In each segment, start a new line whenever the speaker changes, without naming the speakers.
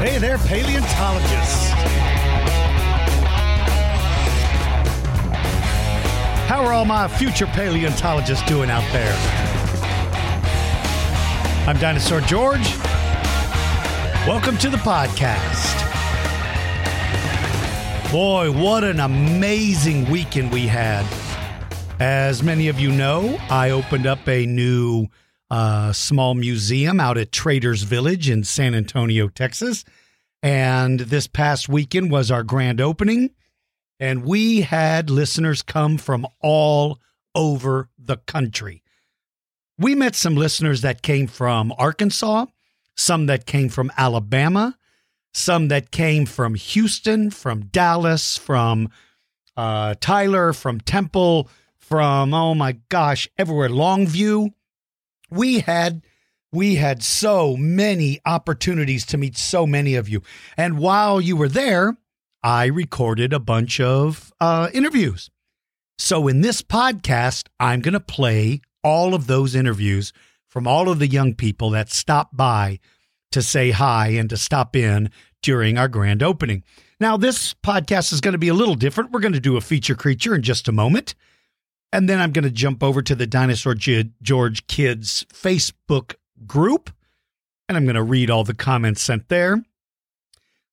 Hey there, paleontologists. How are all my future paleontologists doing out there? I'm Dinosaur George. Welcome to the podcast. Boy, what an amazing weekend we had. As many of you know, I opened up a new uh, small museum out at Traders Village in San Antonio, Texas. And this past weekend was our grand opening. And we had listeners come from all over the country. We met some listeners that came from Arkansas, some that came from Alabama, some that came from Houston, from Dallas, from uh, Tyler, from Temple, from, oh my gosh, everywhere, Longview we had we had so many opportunities to meet so many of you. And while you were there, I recorded a bunch of uh, interviews. So in this podcast, I'm going to play all of those interviews from all of the young people that stopped by to say hi and to stop in during our grand opening. Now, this podcast is going to be a little different. We're going to do a feature creature in just a moment. And then I'm going to jump over to the Dinosaur George Kids Facebook group and I'm going to read all the comments sent there.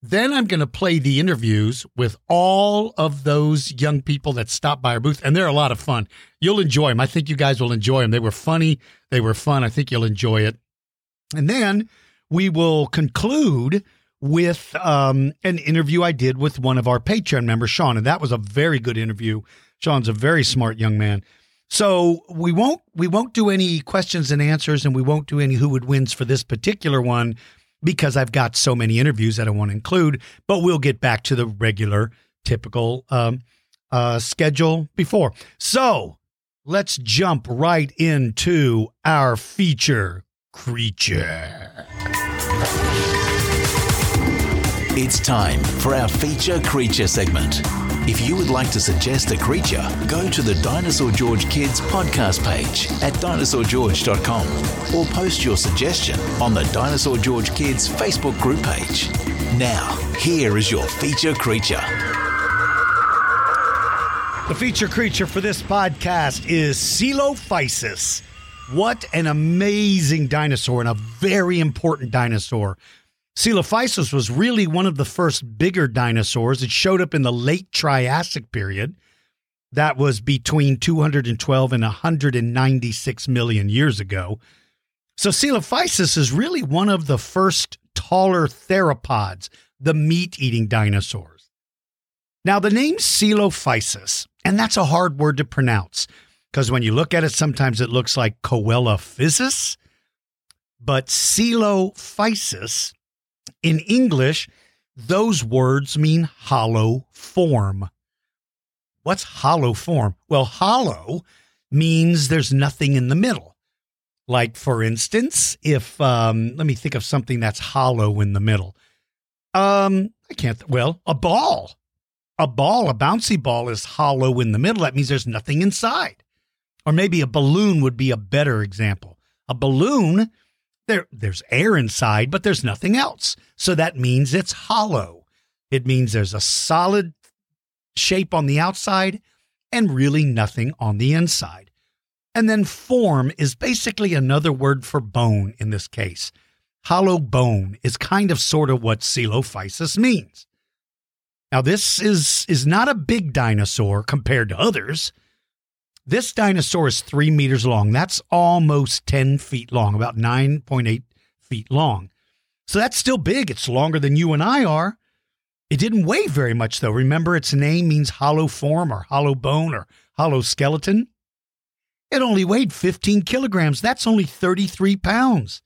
Then I'm going to play the interviews with all of those young people that stopped by our booth, and they're a lot of fun. You'll enjoy them. I think you guys will enjoy them. They were funny, they were fun. I think you'll enjoy it. And then we will conclude with um, an interview I did with one of our Patreon members, Sean, and that was a very good interview. Sean's a very smart young man. So we won't we won't do any questions and answers, and we won't do any who would wins for this particular one because I've got so many interviews that I want to include. But we'll get back to the regular, typical um, uh, schedule before. So let's jump right into our feature creature.
It's time for our feature creature segment. If you would like to suggest a creature, go to the Dinosaur George Kids podcast page at dinosaurgeorge.com or post your suggestion on the Dinosaur George Kids Facebook group page. Now, here is your feature creature.
The feature creature for this podcast is Coelophysis. What an amazing dinosaur and a very important dinosaur. Coelophysis was really one of the first bigger dinosaurs. It showed up in the late Triassic period. That was between 212 and 196 million years ago. So Coelophysis is really one of the first taller theropods, the meat eating dinosaurs. Now, the name Coelophysis, and that's a hard word to pronounce because when you look at it, sometimes it looks like Coelophysis, but Coelophysis in English, those words mean hollow form. What's hollow form? Well, hollow means there's nothing in the middle. Like, for instance, if, um, let me think of something that's hollow in the middle. Um, I can't, well, a ball. A ball, a bouncy ball is hollow in the middle. That means there's nothing inside. Or maybe a balloon would be a better example. A balloon there, there's air inside, but there's nothing else. So that means it's hollow. It means there's a solid shape on the outside and really nothing on the inside. And then form is basically another word for bone in this case. Hollow bone is kind of sort of what coelophysis means. Now this is is not a big dinosaur compared to others. This dinosaur is three meters long. That's almost 10 feet long, about 9.8 feet long. So that's still big. It's longer than you and I are. It didn't weigh very much, though. Remember, its name means hollow form or hollow bone or hollow skeleton. It only weighed 15 kilograms. That's only 33 pounds.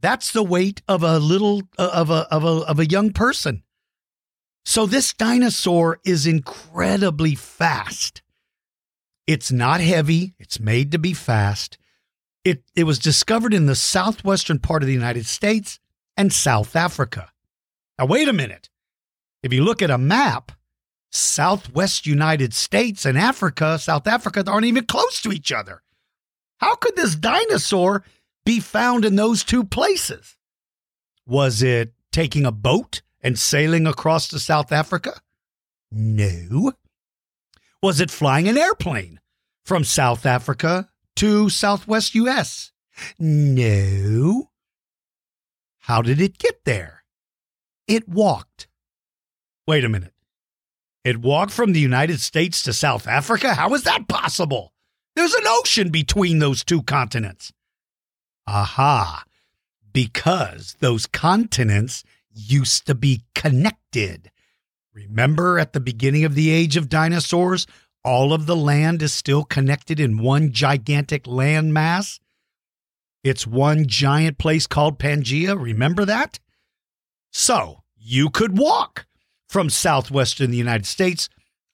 That's the weight of a little uh, of a of a of a young person. So this dinosaur is incredibly fast. It's not heavy, it's made to be fast. It it was discovered in the southwestern part of the United States and South Africa. Now wait a minute. If you look at a map, Southwest United States and Africa, South Africa aren't even close to each other. How could this dinosaur be found in those two places? Was it taking a boat and sailing across to South Africa? No. Was it flying an airplane from South Africa to Southwest US? No. How did it get there? It walked. Wait a minute. It walked from the United States to South Africa? How is that possible? There's an ocean between those two continents. Aha. Because those continents used to be connected. Remember at the beginning of the age of dinosaurs, all of the land is still connected in one gigantic land mass? It's one giant place called Pangea. Remember that? So you could walk from southwestern the United States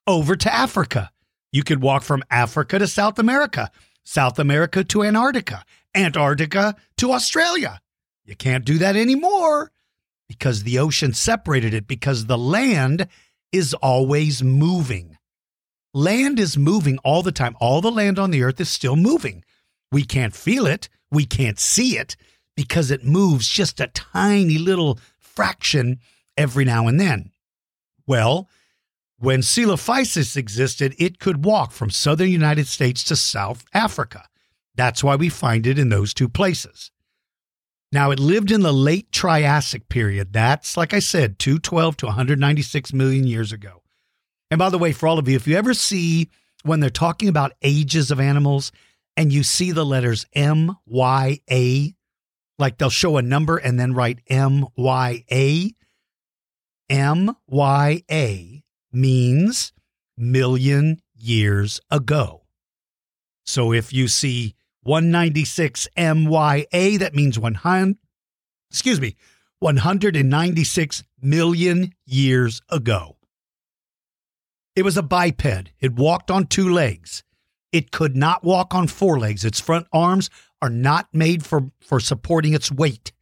over to Africa. You could walk from Africa to South America, South America to Antarctica, Antarctica to Australia. You can't do that anymore because the ocean separated it, because the land is always moving. Land is moving all the time. All the land on the earth is still moving. We can't feel it, we can't see it because it moves just a tiny little fraction every now and then. Well, when Coelophysis existed, it could walk from southern United States to South Africa. That's why we find it in those two places. Now, it lived in the late Triassic period. That's, like I said, 212 to 196 million years ago. And by the way, for all of you, if you ever see when they're talking about ages of animals and you see the letters M, Y, A, like they'll show a number and then write M, Y, A, M, Y, A means million years ago. So if you see 196 MYA, that means 100, excuse me, 196 million years ago. It was a biped. It walked on two legs. It could not walk on four legs. Its front arms are not made for, for supporting its weight.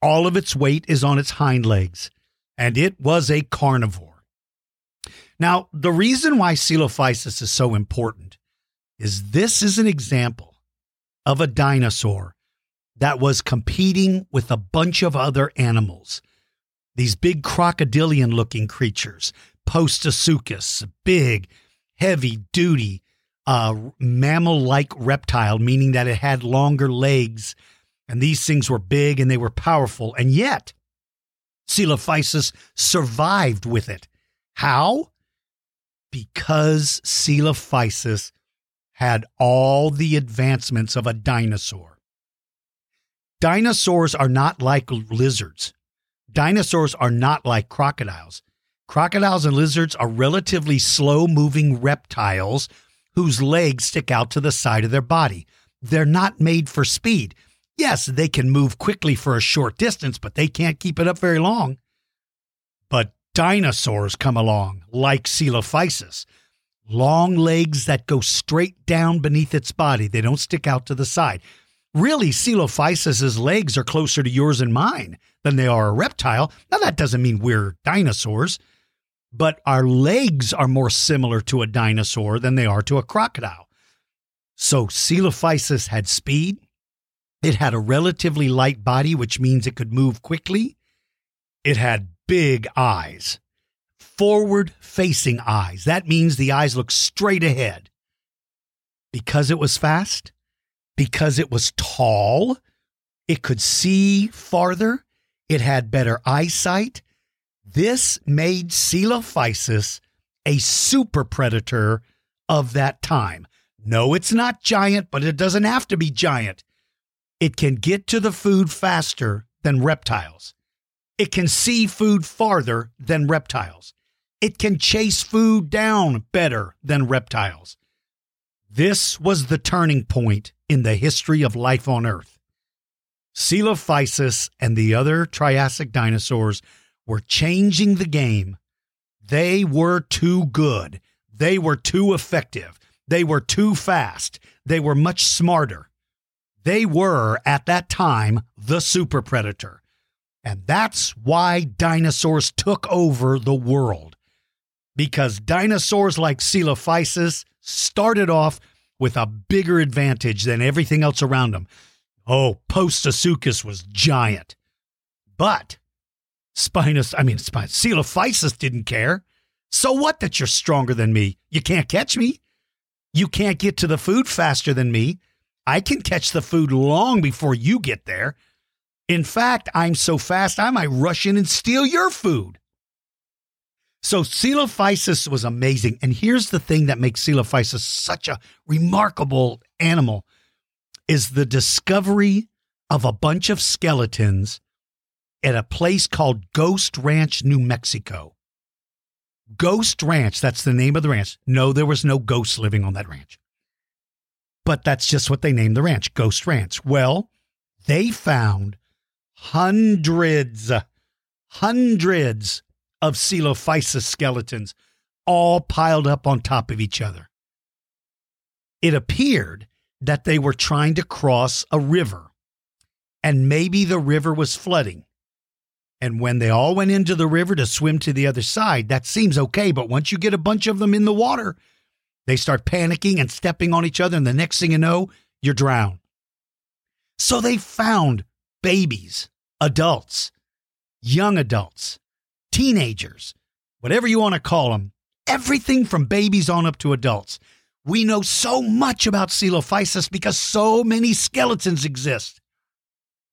All of its weight is on its hind legs, and it was a carnivore. Now, the reason why Coelophysis is so important is this is an example of a dinosaur that was competing with a bunch of other animals. These big crocodilian looking creatures, Postosuchus, big, heavy duty, uh, mammal like reptile, meaning that it had longer legs. And these things were big and they were powerful. And yet, Coelophysis survived with it. How? Because Coelophysis had all the advancements of a dinosaur. Dinosaurs are not like lizards. Dinosaurs are not like crocodiles. Crocodiles and lizards are relatively slow moving reptiles whose legs stick out to the side of their body. They're not made for speed. Yes, they can move quickly for a short distance, but they can't keep it up very long. But dinosaurs come along, like Coelophysis, long legs that go straight down beneath its body. They don't stick out to the side. Really, Coelophysis's legs are closer to yours and mine than they are a reptile. Now, that doesn't mean we're dinosaurs, but our legs are more similar to a dinosaur than they are to a crocodile. So, Coelophysis had speed. It had a relatively light body, which means it could move quickly. It had big eyes forward facing eyes. That means the eyes look straight ahead. Because it was fast, because it was tall, it could see farther, it had better eyesight. This made Coelophysis a super predator of that time. No, it's not giant, but it doesn't have to be giant. It can get to the food faster than reptiles. It can see food farther than reptiles. It can chase food down better than reptiles. This was the turning point in the history of life on Earth. Coelophysis and the other Triassic dinosaurs were changing the game. They were too good. They were too effective. They were too fast. They were much smarter. They were, at that time, the super predator. And that's why dinosaurs took over the world. Because dinosaurs like Coelophysis started off with a bigger advantage than everything else around them. Oh, Postosuchus was giant. But Spinus, I mean, Coelophysis didn't care. So what that you're stronger than me? You can't catch me. You can't get to the food faster than me. I can catch the food long before you get there. In fact, I'm so fast, I might rush in and steal your food. So Coelophysis was amazing. And here's the thing that makes Coelophysis such a remarkable animal is the discovery of a bunch of skeletons at a place called Ghost Ranch, New Mexico. Ghost Ranch, that's the name of the ranch. No, there was no ghosts living on that ranch. But that's just what they named the ranch, Ghost Ranch. Well, they found hundreds, hundreds of Coelophysis skeletons all piled up on top of each other. It appeared that they were trying to cross a river, and maybe the river was flooding. And when they all went into the river to swim to the other side, that seems okay. But once you get a bunch of them in the water, they start panicking and stepping on each other. And the next thing you know, you're drowned. So they found babies, adults, young adults, teenagers, whatever you want to call them, everything from babies on up to adults. We know so much about Coelophysis because so many skeletons exist.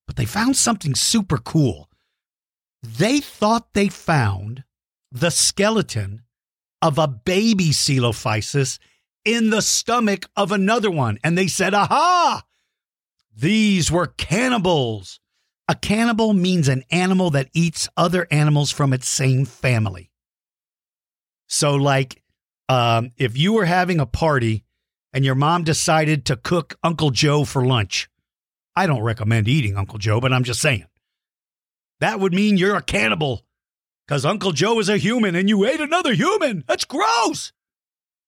But they found something super cool. They thought they found the skeleton of a baby Coelophysis in the stomach of another one. And they said, aha, these were cannibals. A cannibal means an animal that eats other animals from its same family. So, like, um, if you were having a party and your mom decided to cook Uncle Joe for lunch, I don't recommend eating Uncle Joe, but I'm just saying that would mean you're a cannibal because Uncle Joe is a human and you ate another human. That's gross.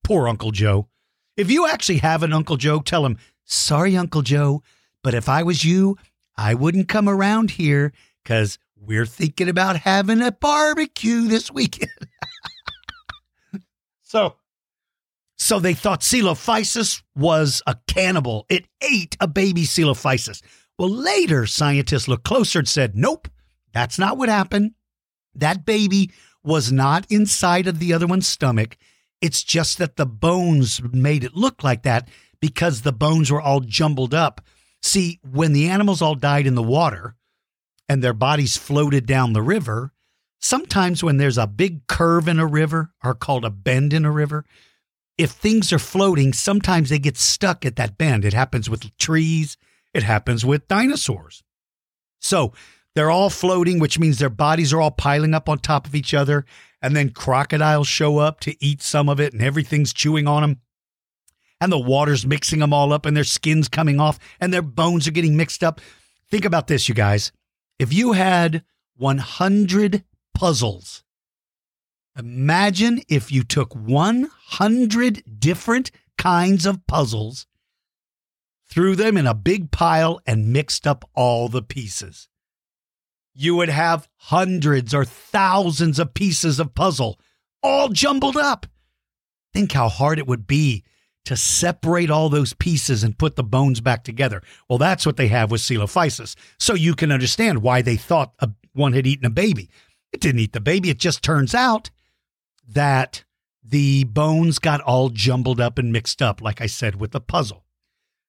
Poor Uncle Joe. If you actually have an Uncle Joe, tell him, sorry, Uncle Joe, but if I was you, I wouldn't come around here because we're thinking about having a barbecue this weekend. so, so they thought Coelophysis was a cannibal. It ate a baby Coelophysis. Well, later scientists looked closer and said, nope, that's not what happened. That baby was not inside of the other one's stomach. It's just that the bones made it look like that because the bones were all jumbled up. See, when the animals all died in the water and their bodies floated down the river, sometimes when there's a big curve in a river or called a bend in a river, if things are floating, sometimes they get stuck at that bend. It happens with trees, it happens with dinosaurs. So they're all floating, which means their bodies are all piling up on top of each other. And then crocodiles show up to eat some of it, and everything's chewing on them. And the water's mixing them all up, and their skin's coming off, and their bones are getting mixed up. Think about this, you guys. If you had 100 puzzles, imagine if you took 100 different kinds of puzzles, threw them in a big pile, and mixed up all the pieces you would have hundreds or thousands of pieces of puzzle all jumbled up. Think how hard it would be to separate all those pieces and put the bones back together. Well, that's what they have with Coelophysis. So you can understand why they thought a, one had eaten a baby. It didn't eat the baby. It just turns out that the bones got all jumbled up and mixed up, like I said, with the puzzle.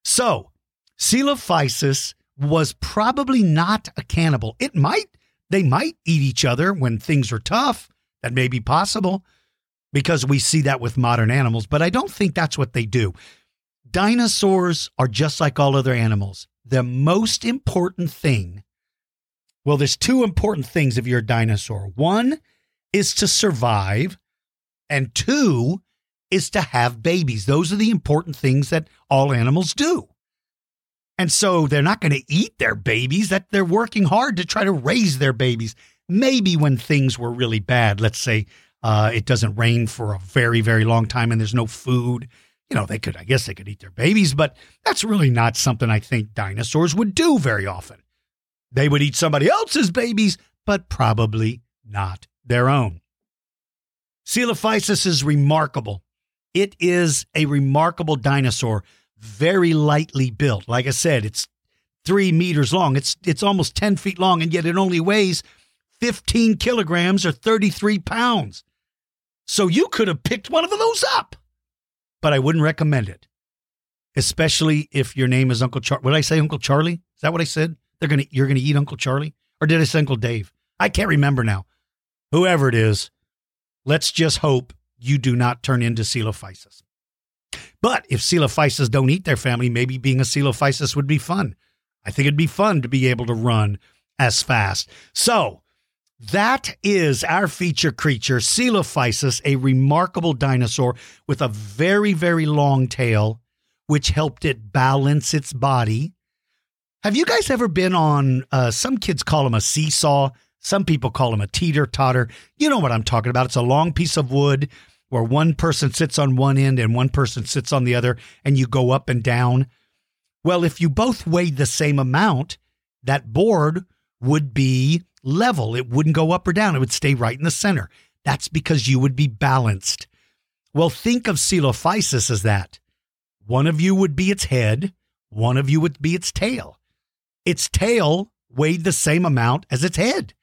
So, Coelophysis was probably not a cannibal. It might, they might eat each other when things are tough. That may be possible because we see that with modern animals, but I don't think that's what they do. Dinosaurs are just like all other animals. The most important thing, well, there's two important things if you're a dinosaur. One is to survive, and two is to have babies. Those are the important things that all animals do. And so they're not going to eat their babies, that they're working hard to try to raise their babies. Maybe when things were really bad, let's say uh, it doesn't rain for a very, very long time and there's no food, you know, they could, I guess they could eat their babies, but that's really not something I think dinosaurs would do very often. They would eat somebody else's babies, but probably not their own. Coelophysis is remarkable. It is a remarkable dinosaur, very lightly built. Like I said, it's three meters long. It's it's almost 10 feet long, and yet it only weighs 15 kilograms or 33 pounds. So you could have picked one of those up, but I wouldn't recommend it, especially if your name is Uncle Charlie. Would I say Uncle Charlie? Is that what I said? They're gonna you're gonna eat Uncle Charlie, or did I say Uncle Dave? I can't remember now. Whoever it is, let's just hope you do not turn into coelophysis. But if coelophysis don't eat their family, maybe being a coelophysis would be fun. I think it'd be fun to be able to run as fast. So that is our feature creature, Coelophysis, a remarkable dinosaur with a very, very long tail, which helped it balance its body. Have you guys ever been on, uh, some kids call them a seesaw? Some people call them a teeter totter. You know what I'm talking about. It's a long piece of wood where one person sits on one end and one person sits on the other, and you go up and down. Well, if you both weighed the same amount, that board would be level. It wouldn't go up or down. It would stay right in the center. That's because you would be balanced. Well, think of coelophysis as that. One of you would be its head, one of you would be its tail. Its tail weighed the same amount as its head.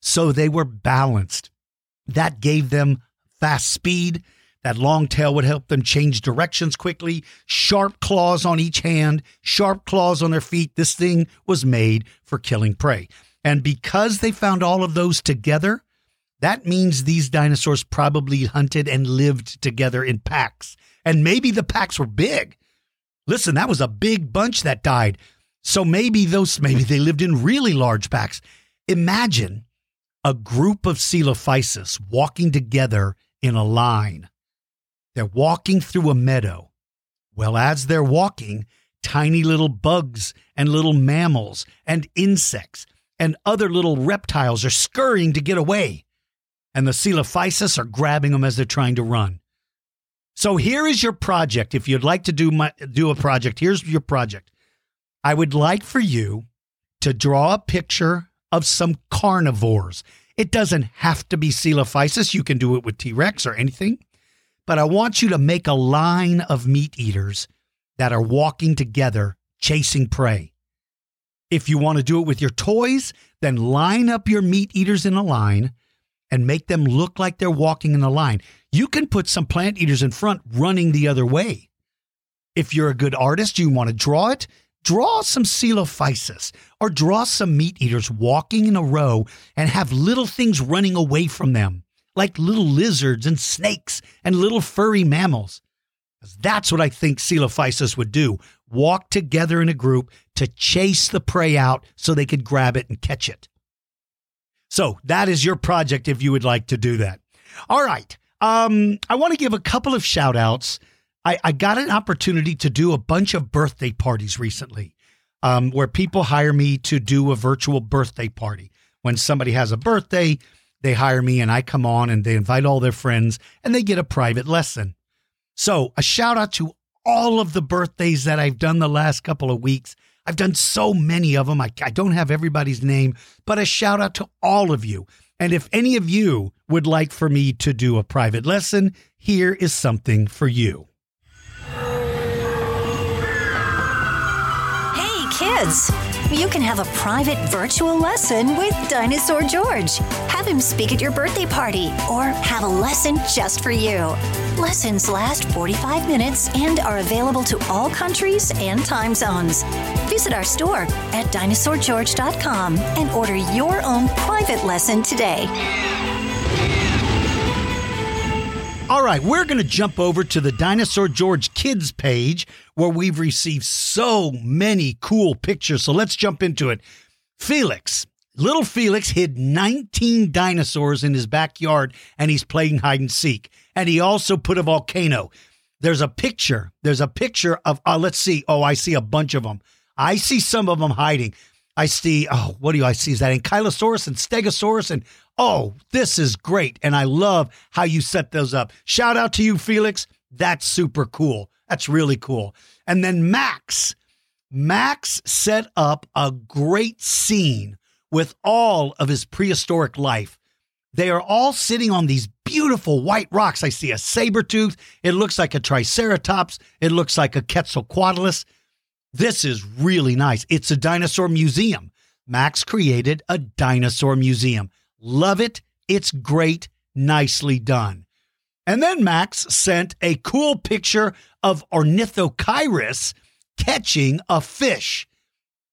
So they were balanced. That gave them fast speed. That long tail would help them change directions quickly. Sharp claws on each hand, sharp claws on their feet. This thing was made for killing prey. And because they found all of those together, that means these dinosaurs probably hunted and lived together in packs. And maybe the packs were big. Listen, that was a big bunch that died. So maybe those maybe they lived in really large packs. Imagine a group of Coelophysis walking together in a line. They're walking through a meadow. Well, as they're walking, tiny little bugs and little mammals and insects and other little reptiles are scurrying to get away. And the Coelophysis are grabbing them as they're trying to run. So here is your project. If you'd like to do my, do a project, here's your project. I would like for you to draw a picture of some carnivores. It doesn't have to be Coelophysis. You can do it with T Rex or anything. But I want you to make a line of meat eaters that are walking together, chasing prey. If you want to do it with your toys, then line up your meat eaters in a line and make them look like they're walking in a line. You can put some plant eaters in front running the other way. If you're a good artist, you want to draw it, draw some coelophysis or draw some meat eaters walking in a row and have little things running away from them, like little lizards and snakes and little furry mammals. That's what I think coelophysis would do walk together in a group to chase the prey out so they could grab it and catch it. So that is your project if you would like to do that. All right. Um, I want to give a couple of shout outs. I, I got an opportunity to do a bunch of birthday parties recently um, where people hire me to do a virtual birthday party. When somebody has a birthday, they hire me and I come on and they invite all their friends and they get a private lesson. So, a shout out to all of the birthdays that I've done the last couple of weeks. I've done so many of them. I, I don't have everybody's name, but a shout out to all of you. And if any of you would like for me to do a private lesson, here is something for you.
Hey, kids! You can have a private virtual lesson with Dinosaur George. Have him speak at your birthday party or have a lesson just for you. Lessons last 45 minutes and are available to all countries and time zones. Visit our store at dinosaurgeorge.com and order your own private lesson today.
All right, we're going to jump over to the Dinosaur George Kids page where we've received so many cool pictures. So let's jump into it. Felix, little Felix hid 19 dinosaurs in his backyard and he's playing hide and seek. And he also put a volcano. There's a picture. There's a picture of, uh, let's see. Oh, I see a bunch of them. I see some of them hiding. I see, oh, what do I see? Is that Ankylosaurus and Stegosaurus? And oh, this is great. And I love how you set those up. Shout out to you, Felix. That's super cool. That's really cool. And then Max, Max set up a great scene with all of his prehistoric life. They are all sitting on these beautiful white rocks. I see a saber tooth. It looks like a triceratops. It looks like a quetzalcoatlus. This is really nice. It's a dinosaur museum. Max created a dinosaur museum. Love it. It's great. Nicely done. And then Max sent a cool picture of Ornithocheirus catching a fish.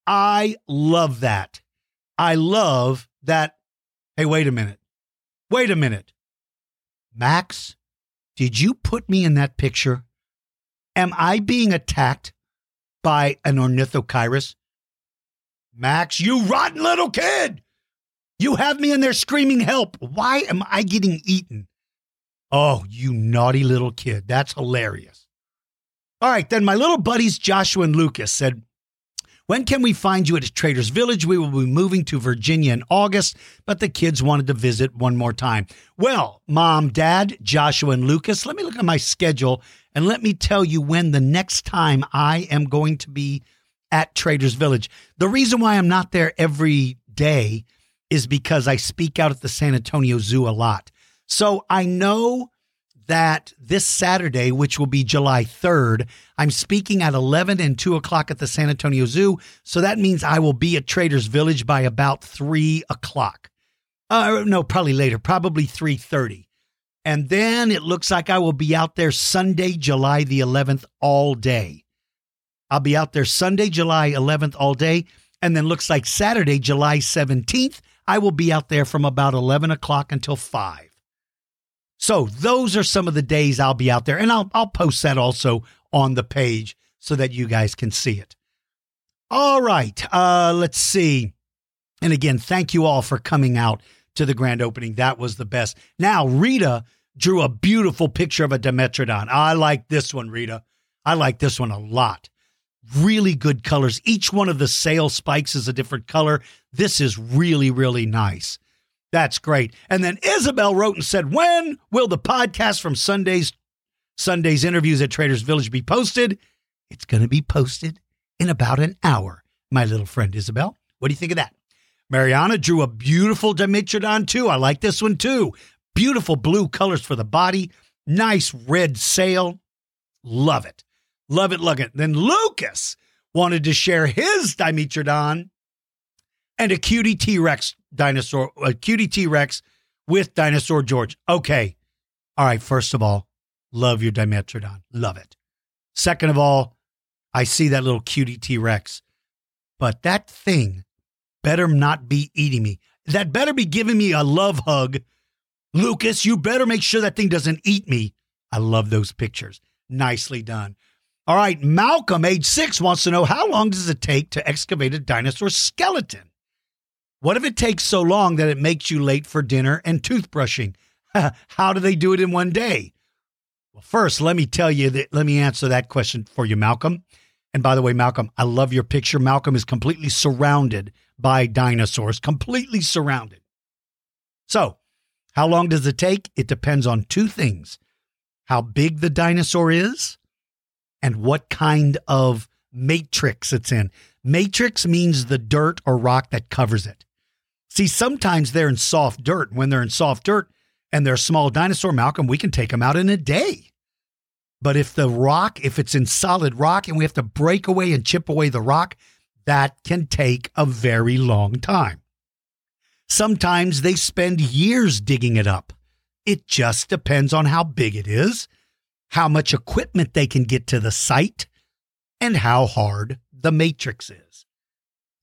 I love that. I love that. Hey, wait a minute. Wait a minute. Max, did you put me in that picture? Am I being attacked by an ornithocheirus. Max, you rotten little kid! You have me in there screaming help. Why am I getting eaten? Oh, you naughty little kid. That's hilarious. All right, then my little buddies Joshua and Lucas said, when can we find you at Traders Village? We will be moving to Virginia in August, but the kids wanted to visit one more time. Well, mom, dad, Joshua, and Lucas, let me look at my schedule and let me tell you when the next time I am going to be at Traders Village. The reason why I'm not there every day is because I speak out at the San Antonio Zoo a lot. So I know that this Saturday, which will be July 3rd, I'm speaking at 11 and 2 o'clock at the San Antonio Zoo. So that means I will be at Traders Village by about 3 o'clock. Uh, no, probably later, probably 3.30. And then it looks like I will be out there Sunday, July the 11th, all day. I'll be out there Sunday, July 11th, all day. And then looks like Saturday, July 17th, I will be out there from about 11 o'clock until 5. So those are some of the days I'll be out there, and I'll I'll post that also on the page so that you guys can see it. All right, uh, let's see. And again, thank you all for coming out to the grand opening. That was the best. Now, Rita drew a beautiful picture of a Dimetrodon. I like this one, Rita. I like this one a lot. Really good colors. Each one of the sail spikes is a different color. This is really, really nice. That's great. And then Isabel wrote and said, "When will the podcast from Sunday's Sunday's interviews at Traders Village be posted?" It's going to be posted in about an hour, my little friend Isabel. What do you think of that? Mariana drew a beautiful Dimetrodon too. I like this one too. Beautiful blue colors for the body, nice red sail. Love it. Love it, love it. Then Lucas wanted to share his Dimetrodon and a cutie T Rex dinosaur, a cutie T Rex with Dinosaur George. Okay. All right. First of all, love your Dimetrodon. Love it. Second of all, I see that little cutie T Rex, but that thing better not be eating me. That better be giving me a love hug. Lucas, you better make sure that thing doesn't eat me. I love those pictures. Nicely done. All right, Malcolm, age six, wants to know how long does it take to excavate a dinosaur skeleton? What if it takes so long that it makes you late for dinner and toothbrushing? How do they do it in one day? Well, first, let me tell you that, let me answer that question for you, Malcolm. And by the way, Malcolm, I love your picture. Malcolm is completely surrounded by dinosaurs, completely surrounded. So, how long does it take? It depends on two things how big the dinosaur is and what kind of matrix it's in. Matrix means the dirt or rock that covers it. See, sometimes they're in soft dirt. When they're in soft dirt and they're a small dinosaur, Malcolm, we can take them out in a day. But if the rock, if it's in solid rock and we have to break away and chip away the rock, that can take a very long time. Sometimes they spend years digging it up. It just depends on how big it is, how much equipment they can get to the site, and how hard the matrix is.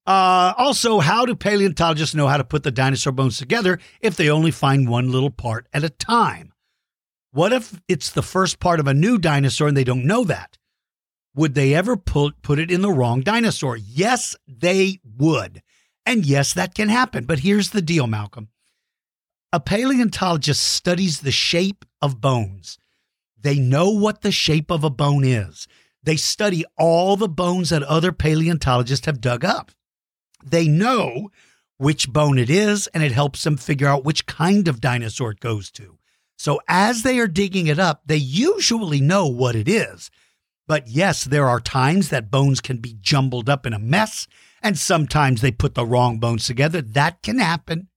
Uh, also, how do paleontologists know how to put the dinosaur bones together if they only find one little part at a time? What if it's the first part of a new dinosaur and they don't know that? Would they ever put, put it in the wrong dinosaur? Yes, they would. And yes, that can happen. But here's the deal, Malcolm. A paleontologist studies the shape of bones. They know what the shape of a bone is. They study all the bones that other paleontologists have dug up. They know which bone it is, and it helps them figure out which kind of dinosaur it goes to. So as they are digging it up, they usually know what it is. But yes, there are times that bones can be jumbled up in a mess, and sometimes they put the wrong bones together. That can happen.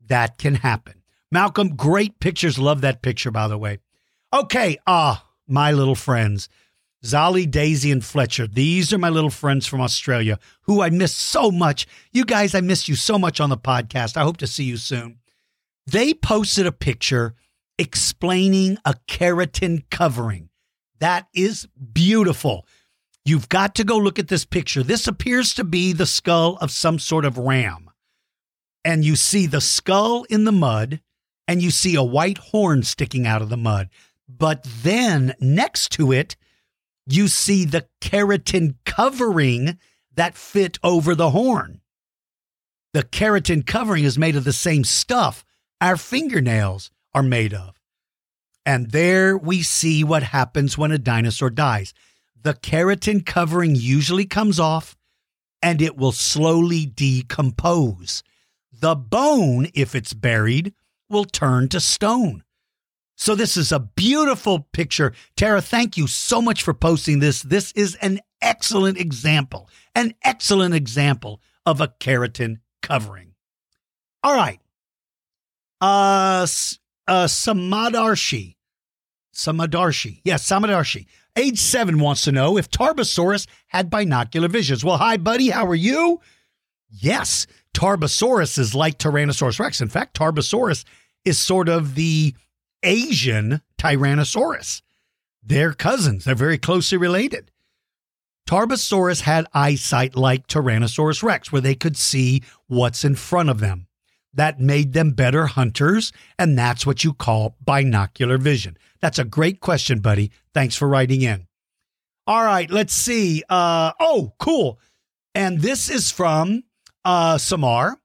That can happen. Malcolm, great pictures. Love that picture, by the way. Okay, ah, my little friends. Zolly, Daisy, and Fletcher. These are my little friends from Australia who I miss so much. You guys, I miss you so much on the podcast. I hope to see you soon. They posted a picture explaining a keratin covering. That is beautiful. You've got to go look at this picture. This appears to be the skull of some sort of ram. And you see the skull in the mud, and you see a white horn sticking out of the mud. But then next to it, you see the keratin covering that fit over the horn. The keratin covering is made of the same stuff our fingernails are made of. And there we see what happens when a dinosaur dies. The keratin covering usually comes off and it will slowly decompose. The bone, if it's buried, will turn to stone. So this is a beautiful picture. Tara, thank you so much for posting this. This is an excellent example, an excellent example of a keratin covering. All right. Uh, uh Samadarshi. Samadarshi. Yes, Samadarshi. Age seven wants to know if Tarbosaurus had binocular visions. Well, hi, buddy. How are you? Yes, Tarbosaurus is like Tyrannosaurus Rex. In fact, Tarbosaurus is sort of the Asian Tyrannosaurus. They're cousins, they're very closely related. Tarbosaurus had eyesight like Tyrannosaurus rex, where they could see what's in front of them. That made them better hunters, and that's what you call binocular vision. That's a great question, buddy. Thanks for writing in. All right, let's see. Uh, oh, cool. And this is from uh, Samar,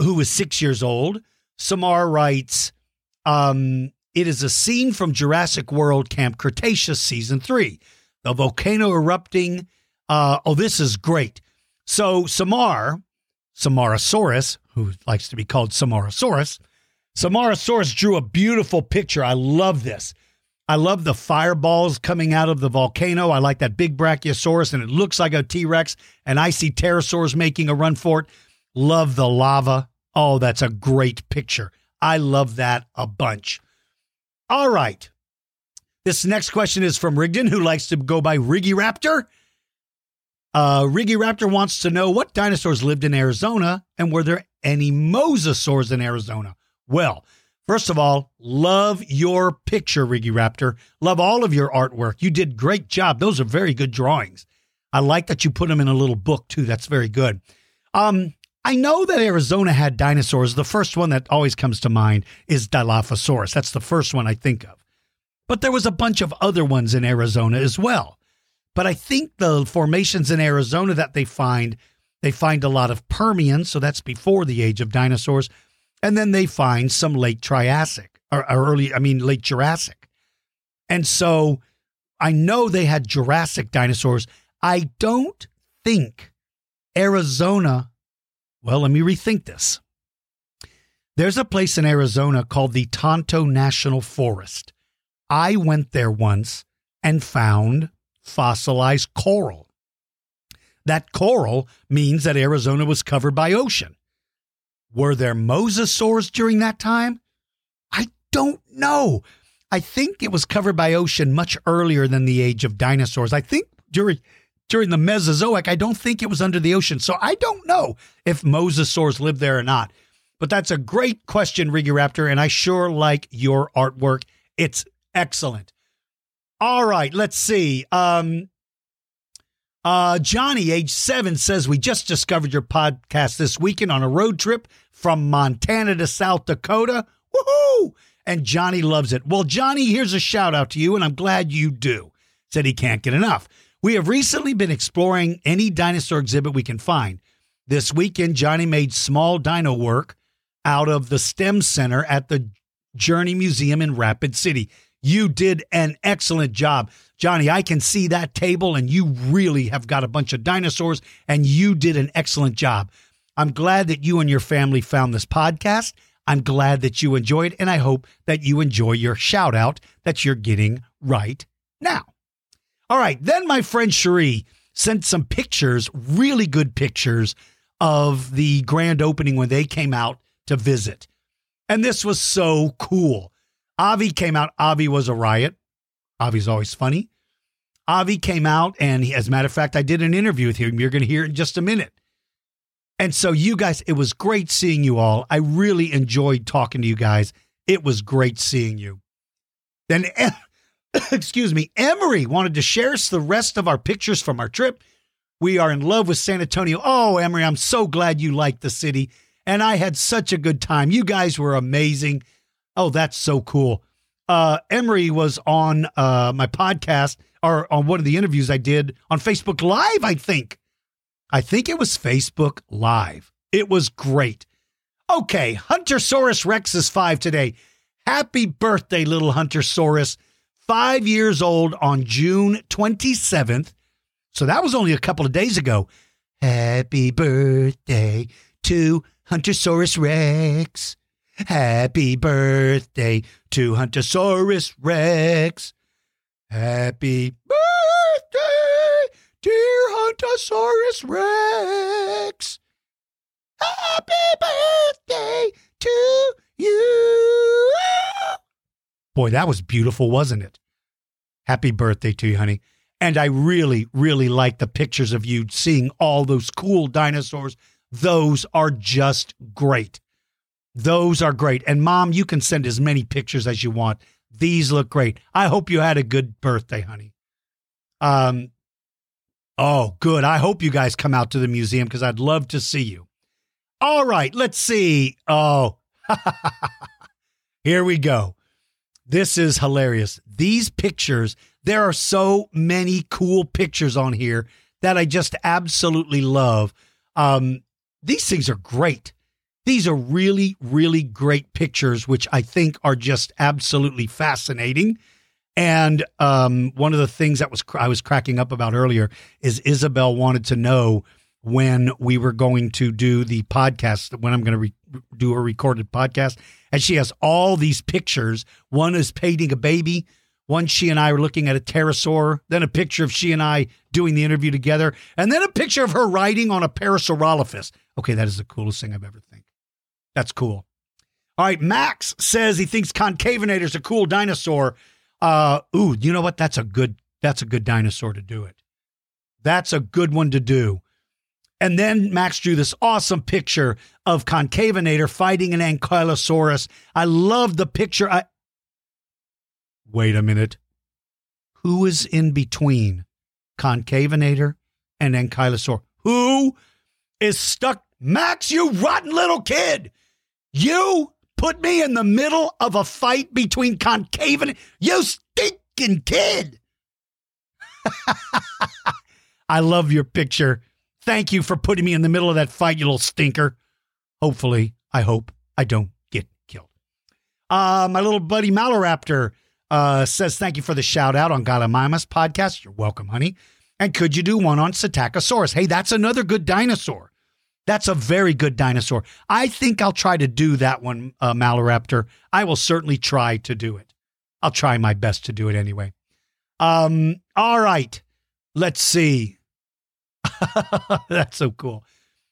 who is six years old. Samar writes, um, it is a scene from Jurassic World Camp Cretaceous Season 3. The volcano erupting. Uh, oh, this is great. So, Samar, Samarasaurus, who likes to be called Samarasaurus, Samarasaurus drew a beautiful picture. I love this. I love the fireballs coming out of the volcano. I like that big Brachiosaurus, and it looks like a T Rex. And I see pterosaurs making a run for it. Love the lava. Oh, that's a great picture. I love that a bunch. All right. This next question is from Rigdon, who likes to go by Riggy Raptor. Uh, Riggy Raptor wants to know what dinosaurs lived in Arizona and were there any mosasaurs in Arizona? Well, first of all, love your picture, Riggy Raptor. Love all of your artwork. You did great job. Those are very good drawings. I like that you put them in a little book too. That's very good. Um, I know that Arizona had dinosaurs. The first one that always comes to mind is Dilophosaurus. That's the first one I think of. But there was a bunch of other ones in Arizona as well. But I think the formations in Arizona that they find, they find a lot of Permian, so that's before the age of dinosaurs, and then they find some late Triassic or, or early, I mean late Jurassic. And so I know they had Jurassic dinosaurs. I don't think Arizona well, let me rethink this. There's a place in Arizona called the Tonto National Forest. I went there once and found fossilized coral. That coral means that Arizona was covered by ocean. Were there mosasaurs during that time? I don't know. I think it was covered by ocean much earlier than the age of dinosaurs. I think during during the Mesozoic. I don't think it was under the ocean. So I don't know if mosasaurs lived there or not. But that's a great question, Riggy Raptor, and I sure like your artwork. It's excellent. All right, let's see. Um, uh, Johnny, age seven, says we just discovered your podcast this weekend on a road trip from Montana to South Dakota. Woohoo! And Johnny loves it. Well, Johnny, here's a shout out to you, and I'm glad you do. Said he can't get enough. We have recently been exploring any dinosaur exhibit we can find. This weekend, Johnny made small dino work out of the STEM Center at the Journey Museum in Rapid City. You did an excellent job. Johnny, I can see that table, and you really have got a bunch of dinosaurs, and you did an excellent job. I'm glad that you and your family found this podcast. I'm glad that you enjoyed, and I hope that you enjoy your shout out that you're getting right now. All right, then my friend Cherie sent some pictures, really good pictures of the grand opening when they came out to visit. And this was so cool. Avi came out. Avi was a riot. Avi's always funny. Avi came out, and he, as a matter of fact, I did an interview with him. You're going to hear it in just a minute. And so, you guys, it was great seeing you all. I really enjoyed talking to you guys. It was great seeing you. Then, excuse me, Emery wanted to share us the rest of our pictures from our trip. We are in love with San Antonio. Oh, Emery, I'm so glad you liked the city. And I had such a good time. You guys were amazing. Oh, that's so cool. Uh, Emery was on uh, my podcast or on one of the interviews I did on Facebook Live, I think. I think it was Facebook Live. It was great. Okay, Huntersaurus Rex is five today. Happy birthday, little Huntersaurus. Five years old on June 27th. So that was only a couple of days ago. Happy birthday to Huntersaurus Rex. Happy birthday to Huntersaurus Rex. Happy birthday dear Huntersaurus Rex. Happy birthday to you. Boy, that was beautiful, wasn't it? Happy birthday to you, honey. And I really, really like the pictures of you seeing all those cool dinosaurs. Those are just great. Those are great. And mom, you can send as many pictures as you want. These look great. I hope you had a good birthday, honey. Um, Oh, good. I hope you guys come out to the museum because I'd love to see you. All right, let's see. Oh, here we go. This is hilarious. These pictures, there are so many cool pictures on here that I just absolutely love. Um, these things are great. These are really, really great pictures, which I think are just absolutely fascinating. And um, one of the things that was I was cracking up about earlier is Isabel wanted to know when we were going to do the podcast, when I'm going to re- do a recorded podcast, and she has all these pictures. One is painting a baby. One, she and I were looking at a pterosaur. Then a picture of she and I doing the interview together, and then a picture of her riding on a Parasaurolophus. Okay, that is the coolest thing I've ever think. That's cool. All right, Max says he thinks Concavenator's a cool dinosaur uh, ooh, you know what? That's a good. That's a good dinosaur to do it. That's a good one to do. And then Max drew this awesome picture of Concavenator fighting an Ankylosaurus. I love the picture. I wait a minute. Who is in between Concavenator and Ankylosaur? Who is stuck? Max, you rotten little kid. You put me in the middle of a fight between concave and you stinking kid. I love your picture. Thank you for putting me in the middle of that fight, you little stinker. Hopefully, I hope I don't get killed. Uh, my little buddy Maloraptor uh, says, Thank you for the shout out on Gallimimus podcast. You're welcome, honey. And could you do one on Psittacosaurus? Hey, that's another good dinosaur. That's a very good dinosaur. I think I'll try to do that one, uh, Maloraptor. I will certainly try to do it. I'll try my best to do it anyway. Um, all right. Let's see. That's so cool.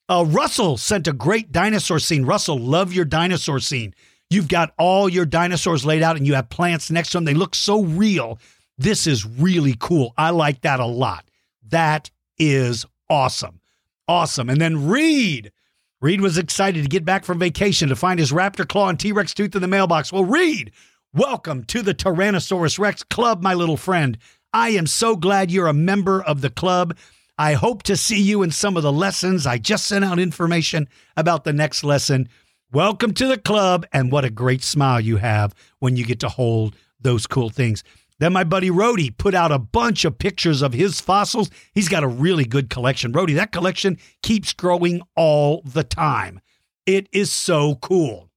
Uh, Russell sent a great dinosaur scene. Russell, love your dinosaur scene. You've got all your dinosaurs laid out and you have plants next to them. They look so real. This is really cool. I like that a lot. That is awesome. Awesome. And then Reed. Reed was excited to get back from vacation to find his raptor claw and T Rex tooth in the mailbox. Well, Reed, welcome to the Tyrannosaurus Rex Club, my little friend. I am so glad you're a member of the club. I hope to see you in some of the lessons. I just sent out information about the next lesson. Welcome to the club, and what a great smile you have when you get to hold those cool things. Then my buddy Rody put out a bunch of pictures of his fossils. He's got a really good collection. Rody, that collection keeps growing all the time. It is so cool.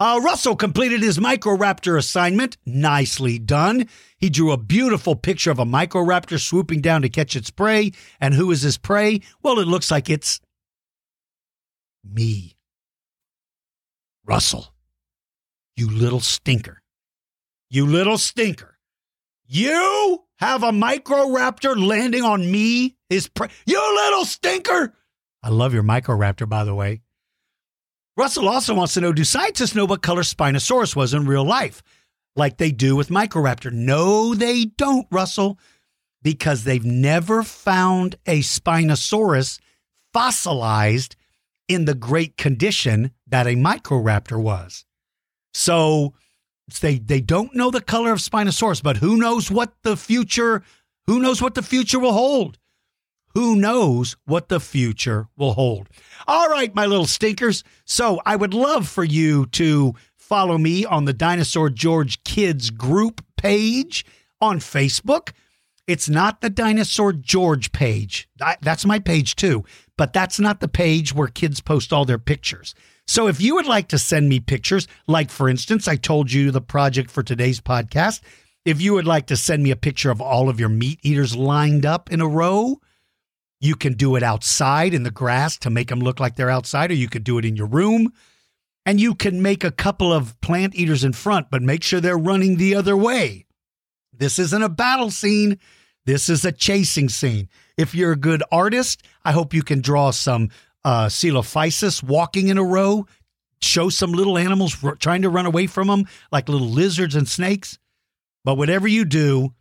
Uh, Russell completed his Microraptor assignment. Nicely done. He drew a beautiful picture of a Microraptor swooping down to catch its prey. And who is his prey? Well, it looks like it's me. Russell, you little stinker. You little stinker. You have a Microraptor landing on me? His prey. You little stinker. I love your Microraptor, by the way. Russell also wants to know Do scientists know what color Spinosaurus was in real life, like they do with Microraptor? No, they don't, Russell, because they've never found a Spinosaurus fossilized in the great condition that a Microraptor was. So they they don't know the color of Spinosaurus, but who knows what the future who knows what the future will hold? Who knows what the future will hold? All right, my little stinkers. So I would love for you to follow me on the Dinosaur George Kids group page on Facebook. It's not the Dinosaur George page. That's my page too, but that's not the page where kids post all their pictures. So if you would like to send me pictures, like for instance, I told you the project for today's podcast, if you would like to send me a picture of all of your meat eaters lined up in a row, you can do it outside in the grass to make them look like they're outside, or you could do it in your room. And you can make a couple of plant eaters in front, but make sure they're running the other way. This isn't a battle scene. This is a chasing scene. If you're a good artist, I hope you can draw some uh, Coelophysis walking in a row, show some little animals r- trying to run away from them, like little lizards and snakes. But whatever you do,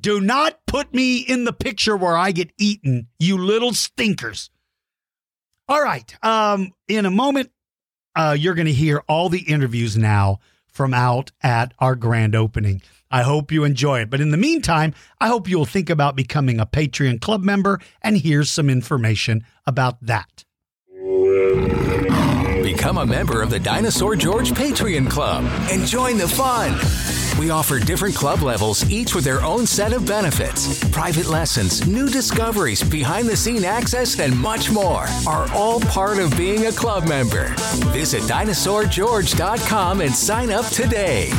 do not put me in the picture where I get eaten, you little stinkers. All right. Um, in a moment, uh, you're going to hear all the interviews now from out at our grand opening. I hope you enjoy it. But in the meantime, I hope you'll think about becoming a Patreon club member, and here's some information about that.
Become a member of the Dinosaur George Patreon Club and join the fun. We offer different club levels, each with their own set of benefits. Private lessons, new discoveries, behind the scene access, and much more are all part of being a club member. Visit dinosaurgeorge.com and sign up today.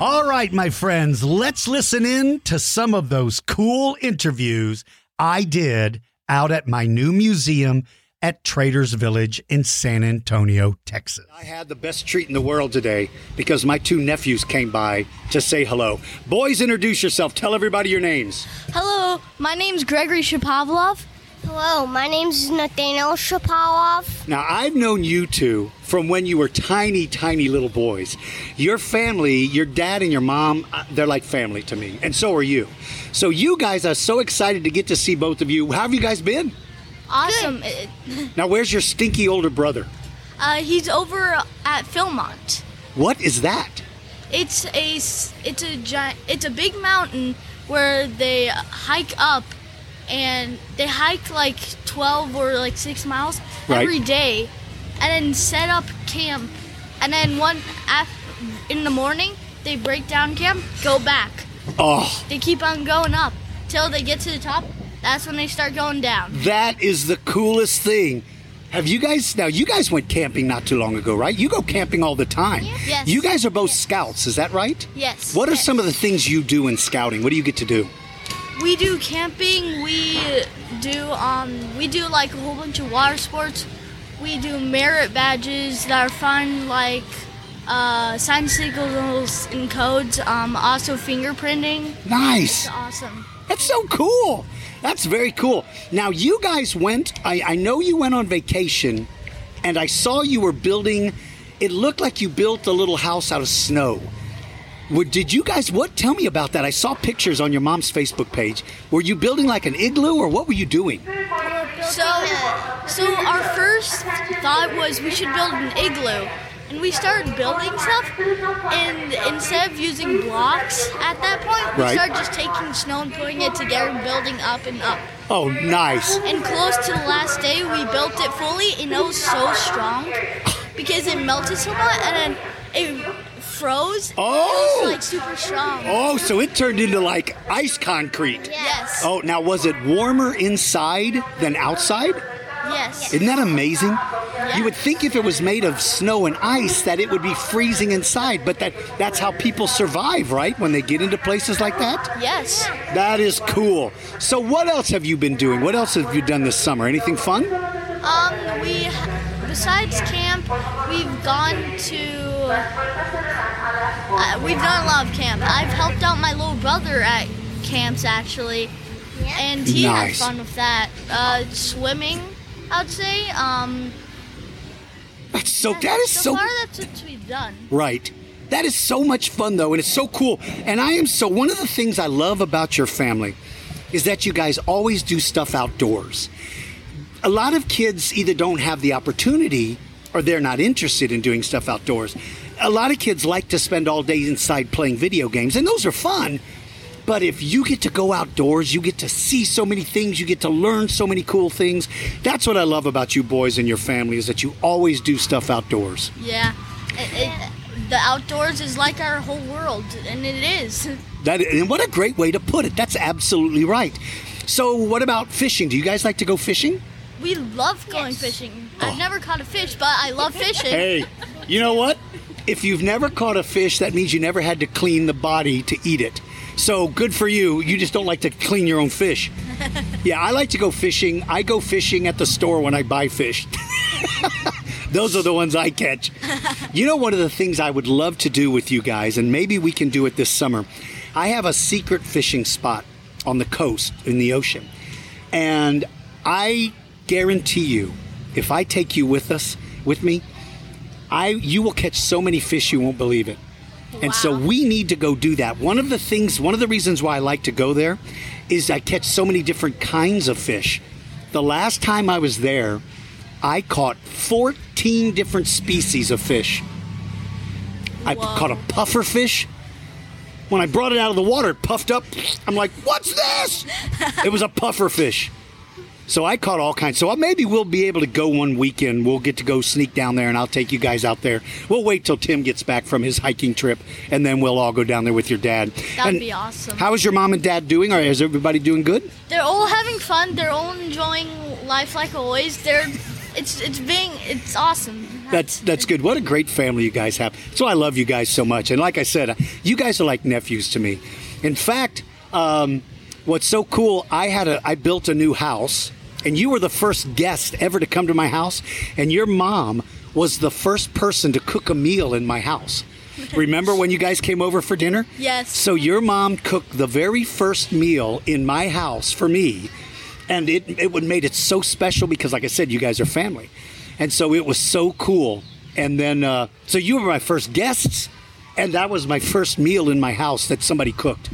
All right, my friends, let's listen in to some of those cool interviews I did out at my new museum at Traders Village in San Antonio, Texas. I had the best treat in the world today because my two nephews came by to say hello. Boys, introduce yourself. Tell everybody your names.
Hello, my name's Gregory Shapovalov.
Hello, my name's Nathaniel Shapovalov.
Now, I've known you two from when you were tiny, tiny little boys. Your family, your dad and your mom, uh, they're like family to me, and so are you. So, you guys are so excited to get to see both of you. How have you guys been?
Awesome.
Now, where's your stinky older brother?
Uh, he's over at Philmont.
What is that?
It's a it's a giant it's a big mountain where they hike up, and they hike like twelve or like six miles
Right.
every day, and then set up camp, and then one in the morning they break down camp, go back.
Oh,
They keep on going up till they get to the top. That's when they start going down.
that is the coolest thing. Have you guys now? You guys went camping not too long ago, right? You go camping all the time.
Yes.
You guys are both scouts, is that right?
Yes.
What are
Yes.
some of the things you do in scouting? What do you get to do?
We do camping. We do um we do like a whole bunch of water sports. We do merit badges that are fun, like uh, sign signals and codes. Um, also fingerprinting.
Nice.
It's awesome.
That's so cool. That's very cool. Now, you guys went, I, I know you went on vacation, and I saw you were building, it looked like you built a little house out of snow. What, did you guys, what, tell me about that. I saw pictures on your mom's Facebook page. Were you building like an igloo, or what were you doing?
So, so our first thought was we should build an igloo, and we started building stuff. And instead of using blocks at that point, we
Right.
started just taking snow and putting it together and building up and up.
Oh, nice.
And close to the last day, we built it fully, and it was so strong because it melted so much, and then it froze.
Oh!
It was like super strong.
Oh, so it turned into like ice concrete.
Yes.
Oh, now was it warmer inside than outside?
Yes.
Isn't that amazing? You would think if it was made of snow and ice that it would be freezing inside, but that that's how people survive, right? When they get into places like that?
Yes.
That is cool. So what else have you been doing? What else have you done this summer? Anything fun?
Um, we besides camp, we've gone to. Uh, we've done a lot of camp. I've helped out my little brother at camps actually, and he
Nice.
had fun with that. Uh, swimming, I'd say. Um,
That's so that is
so
so
far that's what we've done.
Right. That is so much fun, though, and it's so cool. And I am so, one of the things I love about your family is that you guys always do stuff outdoors. A lot of kids either don't have the opportunity or they're not interested in doing stuff outdoors. A lot of kids like to spend all day inside playing video games, and those are fun. But if you get to go outdoors, you get to see so many things, you get to learn so many cool things. That's what I love about you boys and your family is that you always do stuff outdoors.
Yeah. It, it, the outdoors is like our whole world, and it is.
That and what a great way to put it. That's absolutely right. So, what about fishing? Do you guys like to go fishing?
We love going fishing. I've oh. never caught a fish, but I love fishing.
Oh. Hey, you know what? If you've never caught a fish, that means you never had to clean the body to eat it. So good for you. You just don't like to clean your own fish. Yeah, I like to go fishing. I go fishing at the store when I buy fish. Those are the ones I catch. You know, one of the things I would love to do with you guys, and maybe we can do it this summer. I have a secret fishing spot on the coast in the ocean. And I guarantee you, if I take you with us, with me, I you will catch so many fish you won't believe it. And so we need to go do that. One of the things, one of the reasons why I like to go there is I catch so many different kinds of fish. The last time I was there, I caught 14 different species of fish. I caught a puffer fish. When I brought it out of the water, it puffed up. I'm like, what's this? it was a puffer fish. So I caught all kinds. So maybe we'll be able to go one weekend. We'll get to go sneak down there, and I'll take you guys out there. We'll wait till Tim gets back from his hiking trip, and then we'll all go down there with your dad.
That'd
And
be awesome.
How is your mom and dad doing? Or is everybody doing good?
They're all having fun. They're all enjoying life like always. They're, it's it's being it's awesome.
That's that's good. What a great family you guys have. So I love you guys so much. And like I said, you guys are like nephews to me. In fact, um, what's so cool? I had a I built a new house, and you were the first guest ever to come to my house, and your mom was the first person to cook a meal in my house. Remember when you guys came over for dinner?
Yes.
So your mom cooked the very first meal in my house for me, and it it would made it so special because, like I said, you guys are family, and so it was so cool. And then, uh, so you were my first guests, and that was my first meal in my house that somebody cooked.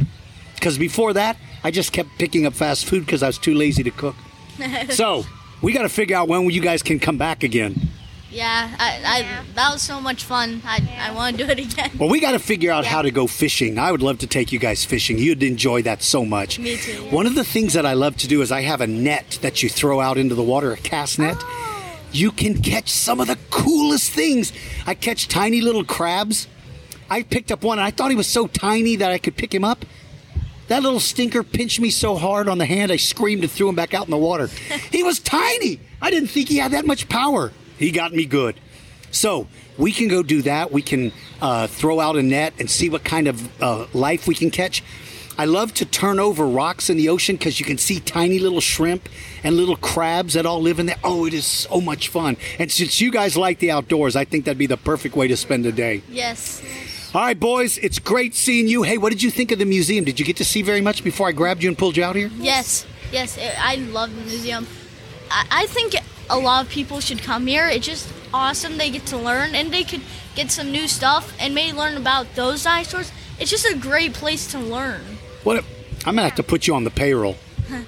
Because before that, I just kept picking up fast food because I was too lazy to cook. so we got to figure out when you guys can come back again.
Yeah, I, I that was so much fun. I I want to do it again.
Well, we got to figure out how to go fishing. I would love to take you guys fishing. You'd enjoy that so much.
Me too.
One of the things that I love to do is I have a net that you throw out into the water, a cast net.
Oh.
You can catch some of the coolest things. I catch tiny little crabs. I picked up one and I thought he was so tiny that I could pick him up. That little stinker pinched me so hard on the hand, I screamed and threw him back out in the water. he was tiny. I didn't think he had that much power. He got me good. So we can go do that. We can uh, throw out a net and see what kind of uh, life we can catch. I love to turn over rocks in the ocean because you can see tiny little shrimp and little crabs that all live in there. Oh, it is so much fun. And since you guys like the outdoors, I think that'd be the perfect way to spend a day.
Yes.
All right, boys, it's great seeing you. Hey, what did you think of the museum? Did you get to see very much before I grabbed you and pulled you out here?
Yes. Yes. I love the museum. I, I think a lot of people should come here. It's just awesome. They get to learn and they could get some new stuff and maybe learn about those dinosaurs. It's just a great place to learn.
What? I'm gonna have to put you on the payroll.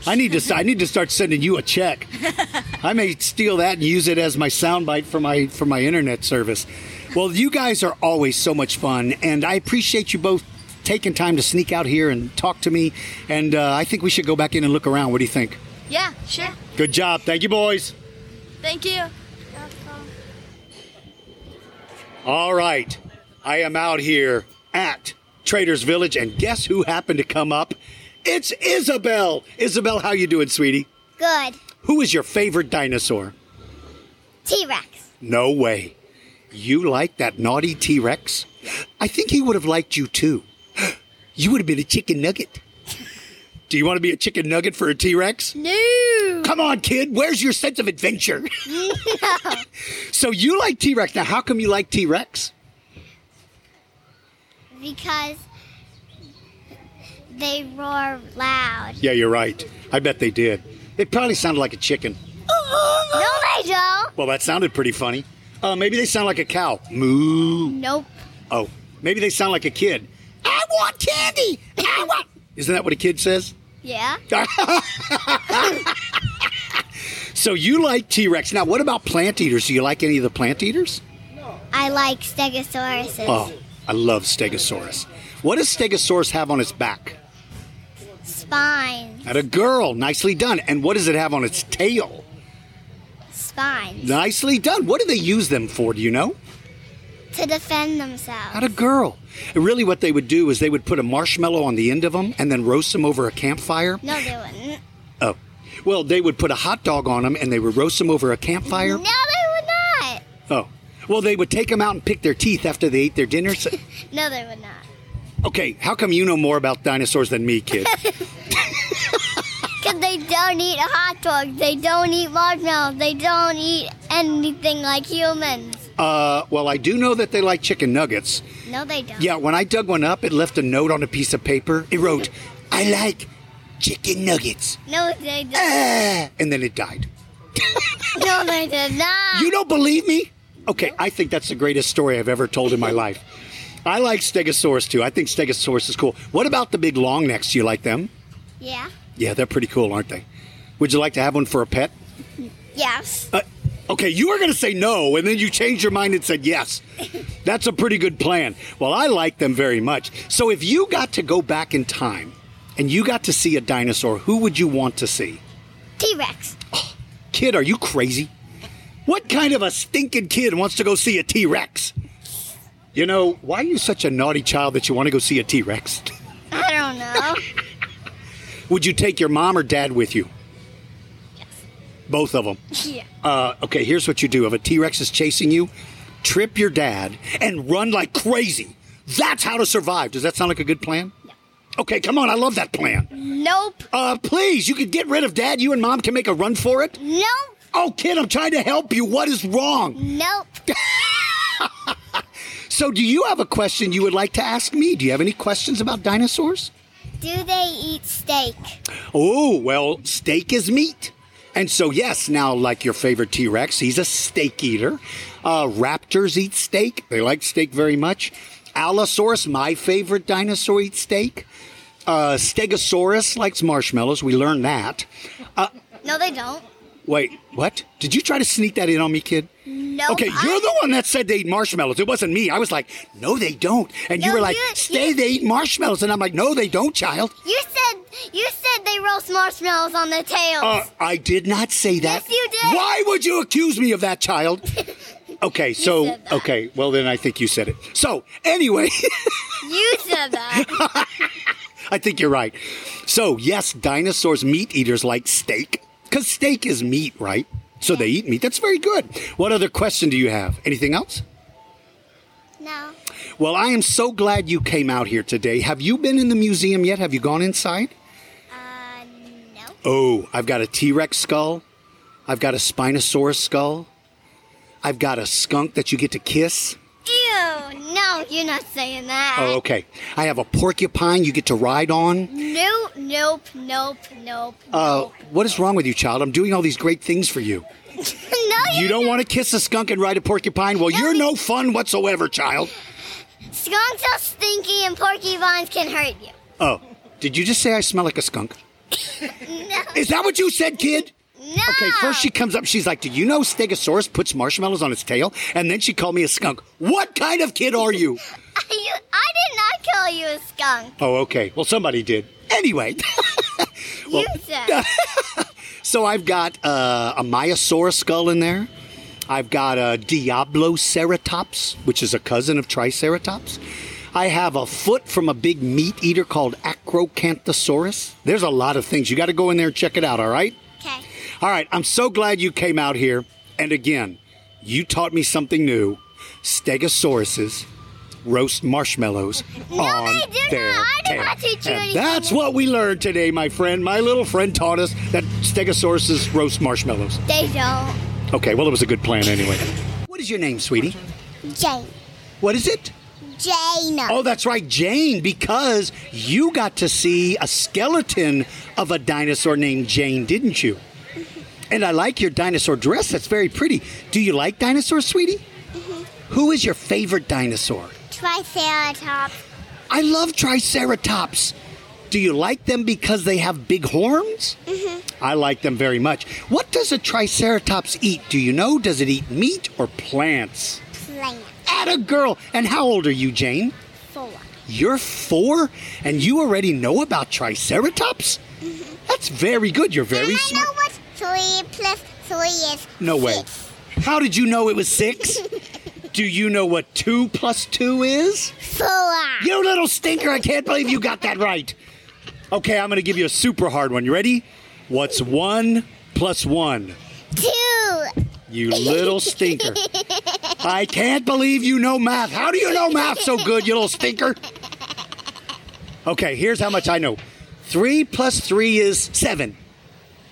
I need to. I need to start sending you a check. I may steal that and use it as my soundbite for my for my internet service. Well, you guys are always so much fun, and I appreciate you both taking time to sneak out here and talk to me. And uh, I think we should go back in and look around. What do you think?
Yeah. Sure.
Good job. Thank you, boys.
Thank you.
All right. I am out here at Traders Village, and guess who happened to come up? It's Isabel. Isabel, how you doing, sweetie?
Good.
Who is your favorite dinosaur?
T Rex.
No way. You like that naughty T Rex? I think he would have liked you too. You would have been a chicken nugget. Do you want to be a chicken nugget for a T Rex?
No.
Come on, kid. Where's your sense of adventure? so you like T Rex. Now, how come you like T Rex?
Because they roar loud.
Yeah, you're right. I bet they did. It probably sounded like a chicken.
No, they don't.
Well, that sounded pretty funny. Uh, maybe they sound like a cow. Moo.
Nope.
Oh, maybe they sound like a kid. I want candy. I want. Isn't that what a kid says?
Yeah.
So you like T Rex. Now, what about plant eaters? Do you like any of the plant eaters? No.
I like Stegosauruses.
Oh, I love Stegosaurus. What does Stegosaurus have on its back?
Spine.
At a girl. Nicely done. And what does it have on its tail?
Spines.
Nicely done. What do they use them for? Do you know?
To defend themselves.
At a girl. Really, what they would do is they would put a marshmallow on the end of them and then roast them over a campfire.
No, they wouldn't.
Oh. Well, they would put a hot dog on them and they would roast them over a campfire.
No, they would not.
Oh. Well, they would take them out and pick their teeth after they ate their dinner. So-
No, they would not.
okay, how come you know more about dinosaurs than me, kid?
They don't eat hot dogs. They don't eat marshmallows. They don't eat anything like humans.
uh, well, I do know that they like chicken nuggets.
No, they don't.
Yeah, when I dug one up, it left a note on a piece of paper. It wrote, I like chicken nuggets.
No, they don't.
Ah, and then it died.
no, they did not.
You don't believe me? Okay, I think that's the greatest story I've ever told in my life. I like Stegosaurus too. I think Stegosaurus is cool. What about the big long necks? Do you like them?
Yeah.
Yeah, they're pretty cool, aren't they? Would you like to have one for a pet?
Yes.
Uh, okay, you were going to say no, and then you changed your mind and said yes. That's a pretty good plan. Well, I like them very much. So if you got to go back in time and you got to see a dinosaur, who would you want to see?
T Rex.
Kid, are you crazy? What kind of a stinking kid wants to go see a T Rex? You know, why are you such a naughty child that you want to go see a T Rex?
I don't know.
Would you take your mom or dad with you? Yes. Both of them.
yeah.
Uh, okay, here's what you do. If a T Rex is chasing you, trip your dad and run like crazy. That's how to survive. Does that sound like a good plan? No. Okay, come on. I love that plan.
Nope.
Uh, please, you could get rid of dad. You and mom can make a run for it.
Nope.
Oh, kid, I'm trying to help you. What is wrong?
Nope.
So, do you have a question you would like to ask me? Do you have any questions about dinosaurs?
Do they eat steak?
Oh, well, steak is meat. And so, yes, now, like your favorite T Rex, he's a steak eater. Uh, raptors eat steak. They like steak very much. Allosaurus, my favorite dinosaur, eats steak. Uh, Stegosaurus likes marshmallows. We learned that.
No, they don't.
Wait, what? Did you try to sneak that in on me, kid?
Nope.
Okay,
I-
you're the one that said they eat marshmallows. It wasn't me. I was like, no, they don't. And you were like,
you-
stay,
you-
they eat marshmallows. And I'm like, no, they don't, child.
You said you said they roast marshmallows on their tails.
Uh, I did not say that.
Yes, you did.
Why would you accuse me of that, child? Okay, so, okay, well, then I think you said it. So, anyway,
you said that.
I think you're right. So, yes, dinosaurs, meat eaters like steak, because steak is meat, right? So they eat meat. That's very good. What other question do you have? Anything else?
no.
Well, I am so glad you came out here today. Have you been in the museum yet? Have you gone inside?
Uh, no.
Oh, I've got a T Rex skull. I've got a Spinosaurus skull. I've got a skunk that you get to kiss.
Ew. No, you're not saying that.
Oh, okay. I have a porcupine you get to ride on.
Nope. Nope. Nope. Nope.
Uh, what is wrong with you, child? I'm doing all these great things for you.
no, you
You don't want to kiss a skunk and ride a porcupine? Well, you're no fun whatsoever, child.
Skunks are stinky and porcupines can hurt you.
Oh, did you just say I smell like a skunk?
No.
Is that what you said, kid?
No.
Okay, first she comes up, she's like, Do you know Stegosaurus puts marshmallows on its tail? And then she called me a skunk. What kind of kid are you?
You, I did not call you a skunk.
Oh, okay. Well, somebody did. Anyway,
You said.
so I've got uh, a Myosaurus skull in there. I've got a Diabloceratops, which is a cousin of Triceratops. I have a foot from a big meat eater called Acrocanthosaurus. There's a lot of things. You got to go in there and check it out, all right? All right, I'm so glad you came out here. And again, you taught me something new. Stegosauruses roast marshmallows on
they do
their
not. I did
tail.
not teach you
and
anything.
that's what we learned today, my friend. My little friend taught us that stegosauruses roast marshmallows.
They don't.
Okay, well, it was a good plan anyway. What is your name, sweetie?
Jane.
What is it?
Jane.
Oh, that's right, Jane, because you got to see a skeleton of a dinosaur named Jane, didn't you? And I like your dinosaur dress. That's very pretty. Do you like dinosaurs, sweetie? Who is your favorite dinosaur?
Triceratops.
I love Triceratops. Do you like them because they have big horns? Mhm. I like them very much. What does a Triceratops eat? Do you know? Does it eat meat or plants?
Plant.
At a girl. And how old are you, Jane?
Four.
You're four, and you already know about Triceratops? Mhm. That's very good. You're very smart.
Three plus three is.
No way.
Six.
How did you know it was six? Do you know what two plus two is?
Four.
You little stinker, I can't believe you got that right. Okay, I'm to give you a super hard one. You ready? What's one plus one?
Two.
You little stinker. I can't believe you know math. How do you know math so good, you little stinker? Okay, here's how much I know. Three plus three is seven.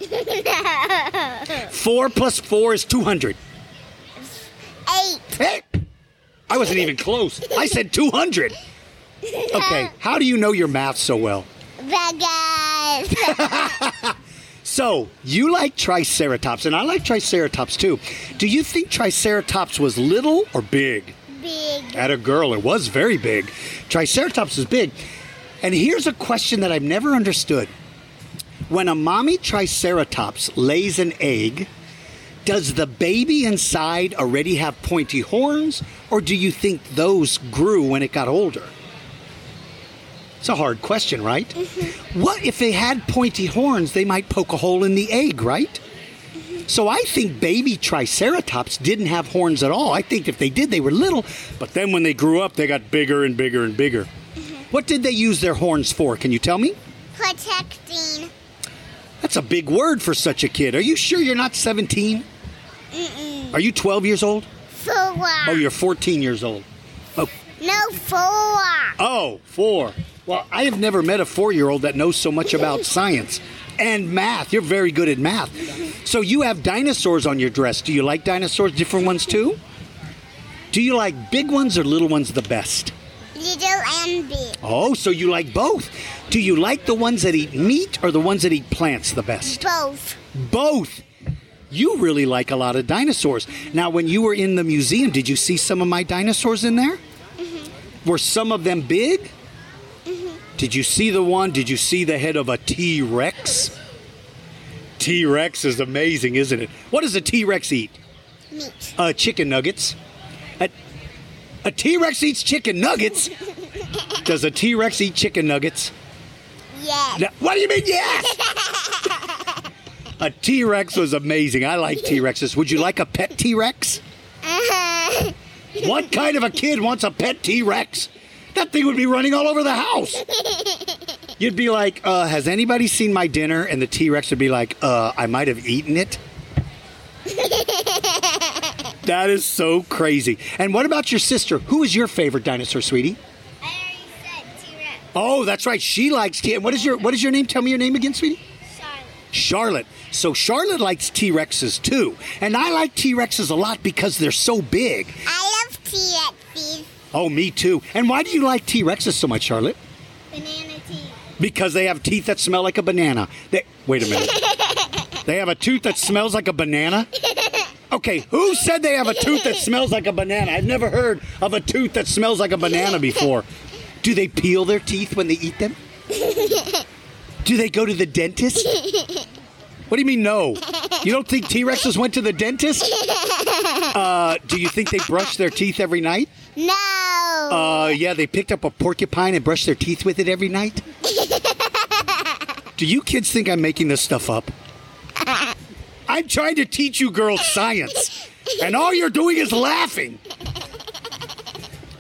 Four plus four is 200.
Eight.
Hey, I wasn't even close. I said 200. Okay, how do you know your math so well?
Vegas.
So, you like Triceratops, and I like Triceratops too. Do you think Triceratops was little or big?
Big.
At a girl, it was very big. Triceratops is big. And here's a question that I've never understood. When a mommy Triceratops lays an egg, does the baby inside already have pointy horns, or do you think those grew when it got older? It's a hard question, right? Mm-hmm. What if they had pointy horns? They might poke a hole in the egg, right? Mm-hmm. So I think baby Triceratops didn't have horns at all. I think if they did, they were little, but then when they grew up, they got bigger and bigger and bigger. Mm-hmm. What did they use their horns for? Can you tell me?
Protecting.
That's a big word for such a kid. Are you sure you're not 17? Are you 12 years old?
Four.
Oh, you're 14 years old. Oh,
No, four.
oh, four. Well, I have never met a four year old that knows so much about science and math. You're very good at math. So you have dinosaurs on your dress. Do you like dinosaurs, different ones too? Do you like big ones or little ones the best?
Little and big.
Oh, so you like both. Do you like the ones that eat meat or the ones that eat plants the best?
Both.
Both. You really like a lot of dinosaurs. Now, when you were in the museum, did you see some of my dinosaurs in there? Mhm. Were some of them big? Mhm. Did you see the one? Did you see the head of a T Rex? T Rex is amazing, isn't it? What does a T Rex eat?
Meat.
Uh, chicken nuggets. A, T Rex eats chicken nuggets? Does a T Rex eat chicken nuggets?
Yes.
No, what do you mean, yes? a T Rex was amazing. I like T Rexes. Would you like a pet T Rex?
Uh-huh.
What kind of a kid wants a pet T Rex? That thing would be running all over the house. You'd be like, uh, has anybody seen my dinner? And the T Rex would be like, uh, I might have eaten it. that is so crazy. And what about your sister? Who is your favorite dinosaur, sweetie?
I already said T-Rex.
Oh, that's right. She likes T. What is your What is your name? Tell me your name again, sweetie.
Charlotte.
Charlotte. So Charlotte likes T Rexes too, and I like T Rexes a lot because they're so big.
I love T-Rexes.
Oh, me too. And why do you like T Rexes so much, Charlotte?
Banana teeth.
Because they have teeth that smell like a banana. They, wait a minute. they have a tooth that smells like a banana. Okay, who said they have a tooth that smells like a banana? I've never heard of a tooth that smells like a banana before. Do they peel their teeth when they eat them? Do they go to the dentist? What do you mean, no? You don't think T Rexes went to the dentist? Uh, do you think they brush their teeth every night?
No.
Uh, yeah, they picked up a porcupine and brushed their teeth with it every night. Do you kids think I'm making this stuff up? I'm trying to teach you girls science, and all you're doing is laughing.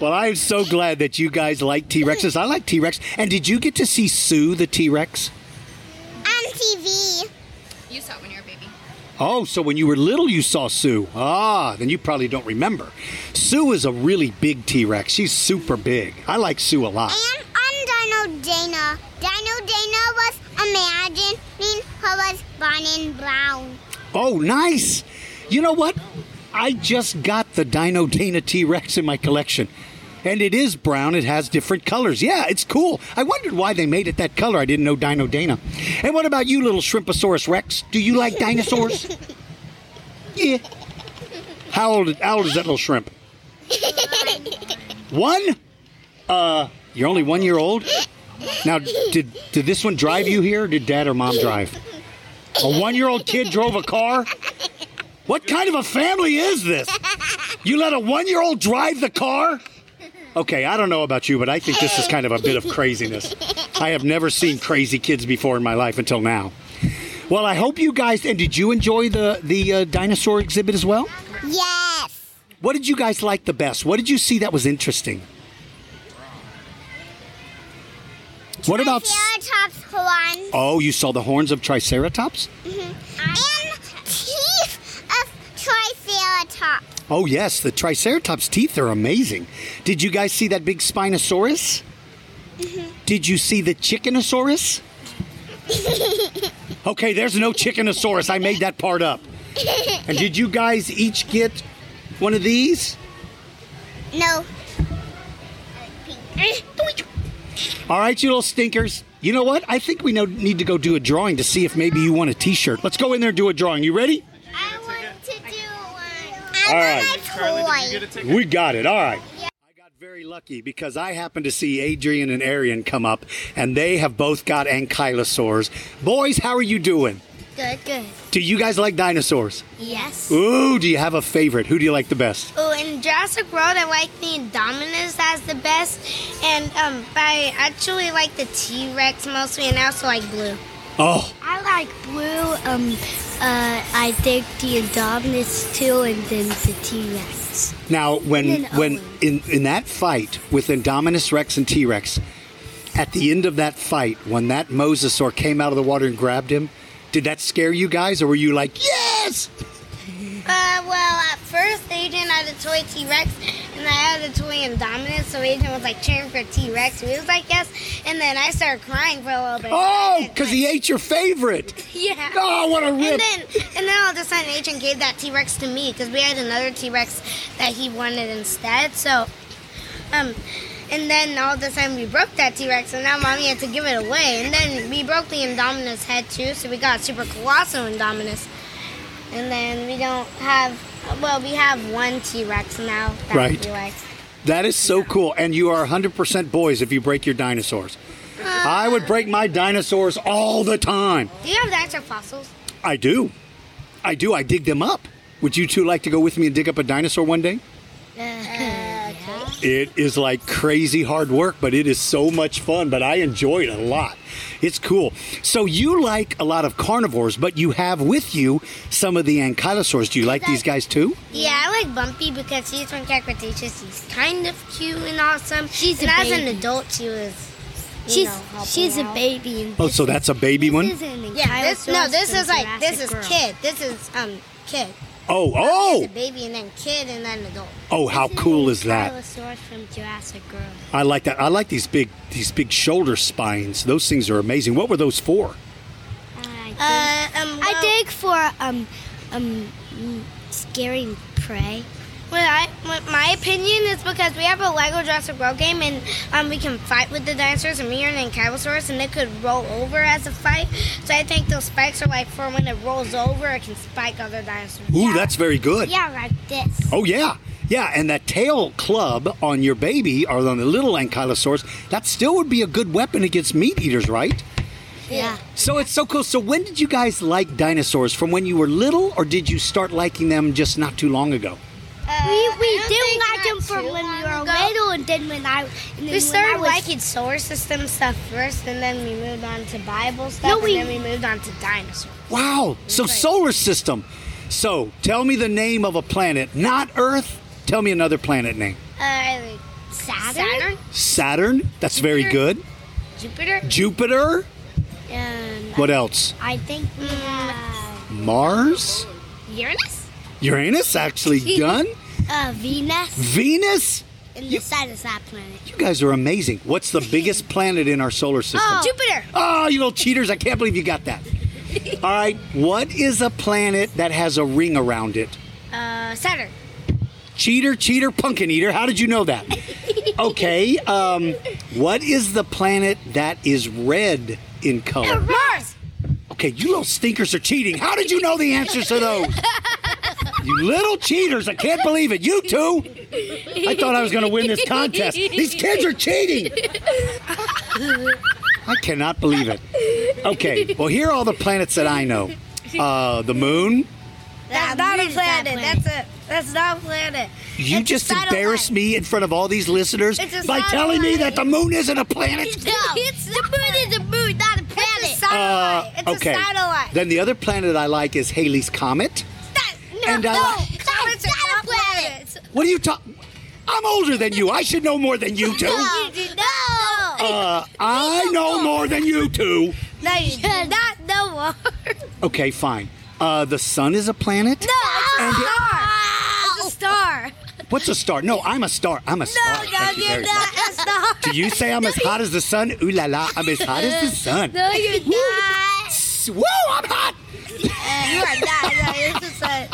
Well, I'm so glad that you guys like T Rexes. I like T Rex. And did you get to see Sue the T Rex?
On TV.
You saw it when you were a baby.
Oh, so when you were little, you saw Sue. Ah, then you probably don't remember. Sue is a really big T Rex. She's super big. I like Sue a lot.
And I'm Dino Dana. Dino Dana was imagining who was Barney Brown.
Oh, nice. You know what? I just got the Dino Dana T Rex in my collection. And it is brown. It has different colors. Yeah, it's cool. I wondered why they made it that color. I didn't know Dino Dana. And what about you, little Shrimposaurus Rex? Do you like dinosaurs? yeah. How old, how old is that little shrimp? One? Uh, you're only one year old? Now, did, did this one drive you here, or did dad or mom drive? A one year old kid drove a car? What kind of a family is this? You let a one year old drive the car? Okay, I don't know about you, but I think this is kind of a bit of craziness. I have never seen crazy kids before in my life until now. Well, I hope you guys. And did you enjoy the the uh, dinosaur exhibit as well?
Yes.
What did you guys like the best? What did you see that was interesting? What about?
Triceratops horns
Oh, you saw the horns of Triceratops? Mhm.
and teeth of Triceratops.
Oh, yes, the Triceratops teeth are amazing. Did you guys see that big Spinosaurus? Mhm. Did you see the Chickenosaurus? okay, there's no Chickenosaurus. I made that part up. And did you guys each get one of these?
No.
All right, you little stinkers. You know what? I think we know, need to go do a drawing to see if maybe you want a T-shirt. Let's go in there and do a drawing. You ready?
I want to do one.
All
I want a toy.
We got it. All right. I got very lucky because I happened to see Adrian and Arian come up, and they have both got ankylosaurs. Boys, how are you doing?
Good, good.
Do you guys like dinosaurs?
Yes.
Ooh, do you have a favorite? Who do you like the best?
Oh, in Jurassic World, I like the Indominus as the best, and um, I actually like the T Rex mostly, and I also like Blue.
Oh,
I like blue. Um, uh, I think the Indominus too, and then the T Rex.
now when when
Owen.
in in that fight with Indominus Rex and T Rex, at the end of that fight, when that mosasaur came out of the water and grabbed him, did that scare you guys, or were you like, yes?
Uh, well, at first, Adrian had a toy T Rex, and I had a toy Indominus, so Adrian was like cheering for T Rex. and He was like, yes, and then I started crying for a little bit.
Oh, because he ate your favorite.
Yeah.
Oh, what a rip.
And then, and then all of a sudden, Adrian gave that T Rex to me because we had another T Rex that he wanted instead. So, um, and then all of a sudden we broke that T Rex, and now mommy had to give it away. And then we broke the Indominus head too, so we got Super Colossal Indominus. And then we don't have, well, we have one T Rex now that
Right.
like.
That is so cool. And you are 100% boys if you break your dinosaurs. Uh, I would break my dinosaurs all the time.
Do you have the dinosaur fossils?
I do. I do. I dig them up. Would you two like to go with me and dig up a dinosaur one day? Uh, It is like crazy hard work, but it is so much fun. But I enjoy it a lot. It's cool. So you like a lot of carnivores, but you have with you some of the ankylosaurs. Do you like these guys too?
Yeah, I like Bumpy because he's from Camp Cretaceous. He's kind of cute and awesome.
She's
and
a
as an adult, she was.
She's
know,
she's a baby. And
Oh, so that's a baby one?
This is an
Yeah, this, no, this is like this is
Jurassic World.
kid. This is um kid.
Oh,
This
oh,
is baby and then kid and then adult.
oh! How
This
cool
an
is that?
Ankylosaurus from Jurassic World.
I like that. I like these big these big shoulder spines. Those things are amazing. What were those for?
I think,
Uh, um,
I
well-
think for um um mm, scaring prey.
Well, I, what my opinion is because we have a Lego Jurassic World game and um, we can fight with the dinosaurs and we are an Ankylosaurus and it could roll over as a fight. So I think those spikes are like for when it rolls over, it can spike other dinosaurs.
Ooh, that's very good.
Yeah, like this.
Oh yeah, yeah. And that tail club on your baby or on the little ankylosaurus, that still would be a good weapon against meat eaters, right?
Yeah.
So it's so cool. So when did you guys like dinosaurs? From when you were little, or did you start liking them just not too long ago?
Uh,
We, we
I don't
did like
not
them from when we were
ago.
little, and then when I and then
We
when
started
I was,
liking solar system stuff first, and then we moved on to Bible stuff,
No, we-
and then we moved on to dinosaurs.
Wow. So solar system. So tell me the name of a planet, not Earth. Tell me another planet name.
Uh,
Saturn?
Saturn,
Saturn. That's very good.
Jupiter.
Jupiter.
Um,
What else?
I think we have
Mars.
Uranus?
Uranus actually done.
Uh, Venus
Venus.
and the side planet.
You guys are amazing. What's the biggest planet in our solar system?
Jupiter.
Oh, you little cheaters. I can't believe you got that. All right. What is a planet that has a ring around it?
Uh, Saturn.
Cheater, cheater, pumpkin eater. How did you know that? Okay. Um, what is the planet that is red in color?
Mars.
Okay, you little stinkers are cheating. How did you know the answers to those? You little cheaters. I can't believe it. You two. I thought I was going to win this contest. These kids are cheating. I cannot believe it. Okay, well, here are all the planets that I know uh, the moon.
That's not a planet.
planet.
That's a. That's not a planet.
You
It's
just embarrassed me in front of all these listeners by telling me that the moon isn't a planet.
No, it's the moon is a moon, not a planet. It's a
Uh,
satellite. it's
okay.
a satellite.
Then the other planet I like is Halley's Comet.
That- no,
and I
no,
like-
comets are not planets.
What are you talking? I'm older than you. I should know more than you two.
You did not.
Uh, I know more than you two.
No, you did not know more.
Okay, fine. Uh, the sun is a planet.
No, it's a
And it-
star. It's a star.
What's a star? No, I'm a star. I'm a
No,
star.
no,
Thank you
you're
very
not
much.
a star.
Do you say I'm as hot as the sun? Ooh la la, I'm as hot as the sun.
No, you're not.
Woo, I'm hot.
Uh, you are not. No, it's a sun.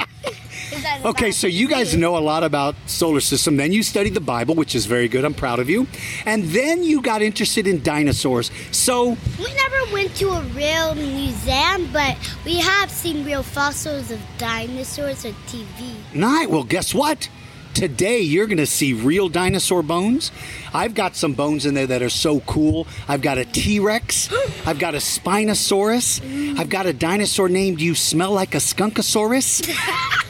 It's not a
Okay, so you guys know a lot about solar system. Then you studied the Bible, which is very good. I'm proud of you. And then you got interested in dinosaurs. So
We never went to a real museum, but we have seen real fossils of dinosaurs on TV.
Night. Well, guess what? Today you're going to see real dinosaur bones. I've got some bones in there that are so cool. I've got a T Rex. I've got a Spinosaurus. I've got a dinosaur named You Smell Like a Skunkosaurus.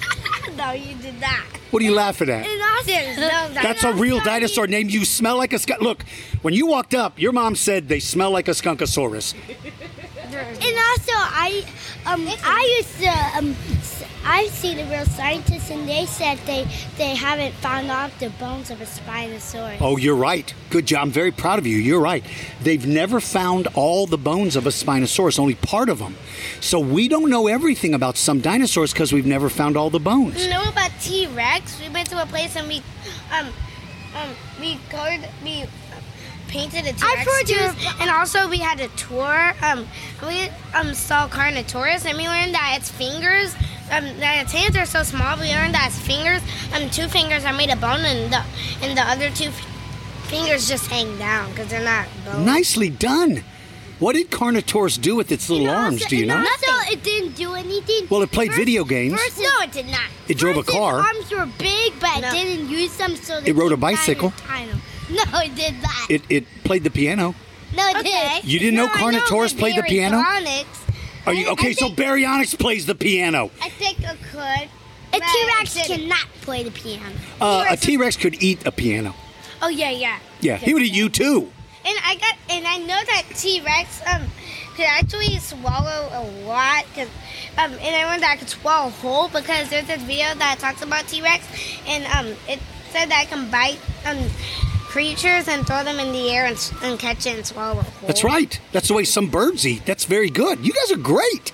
No, you did not.
What are you laughing at?
There's no
That's a real dinosaur named You Smell Like a Skunk. Look, when you walked up, your mom said they smell like a Skunkosaurus.
And also, I um I used to um I've seen the real scientists, and they said they they haven't found out the bones of a Spinosaurus.
Oh, you're right. Good job. I'm very proud of you. You're right. They've never found all the bones of a Spinosaurus, only part of them. So we don't know everything about some dinosaurs because we've never found all the bones.
You know about T Rex? We went to a place and we, um, um, we colored, we painted a T
I've
Rex
heard you're-
tooth, and also we had a tour. Um, we um saw Carnotaurus, and we learned that its fingers, um, that its hands are so small. We learned that its fingers, um, two fingers are made of bone, and the and the other two f- fingers just hang down because they're not bone.
Nicely done. What did Carnotaurus do with its little arms? Do you know?
Also, it didn't do anything.
Well, it played video games.
First,
No, it did not.
It drove a car.
Its arms were big, but
No.
it didn't use them, so they
It rode a
kept trying to
bicycle.
tie them. No, it did not.
It, it played the piano.
no, it
Okay.
did.
You didn't know
No, I
Carnotaurus
but
played the piano?
Baryonyx,
Are you okay? So Baryonyx plays the piano.
I think it could.
A T Rex cannot play the piano.
Uh, a T Rex could eat a piano.
Oh yeah, yeah.
Yeah, he would eat you too.
And I got, and I know that T Rex um could actually swallow a lot, cause um, and I learned that I could swallow whole because there's this video that talks about T Rex, and um, it said that I can bite um creatures and throw them in the air and, and catch it and swallow it whole.
That's right. That's the way some birds eat. That's very good. You guys are great.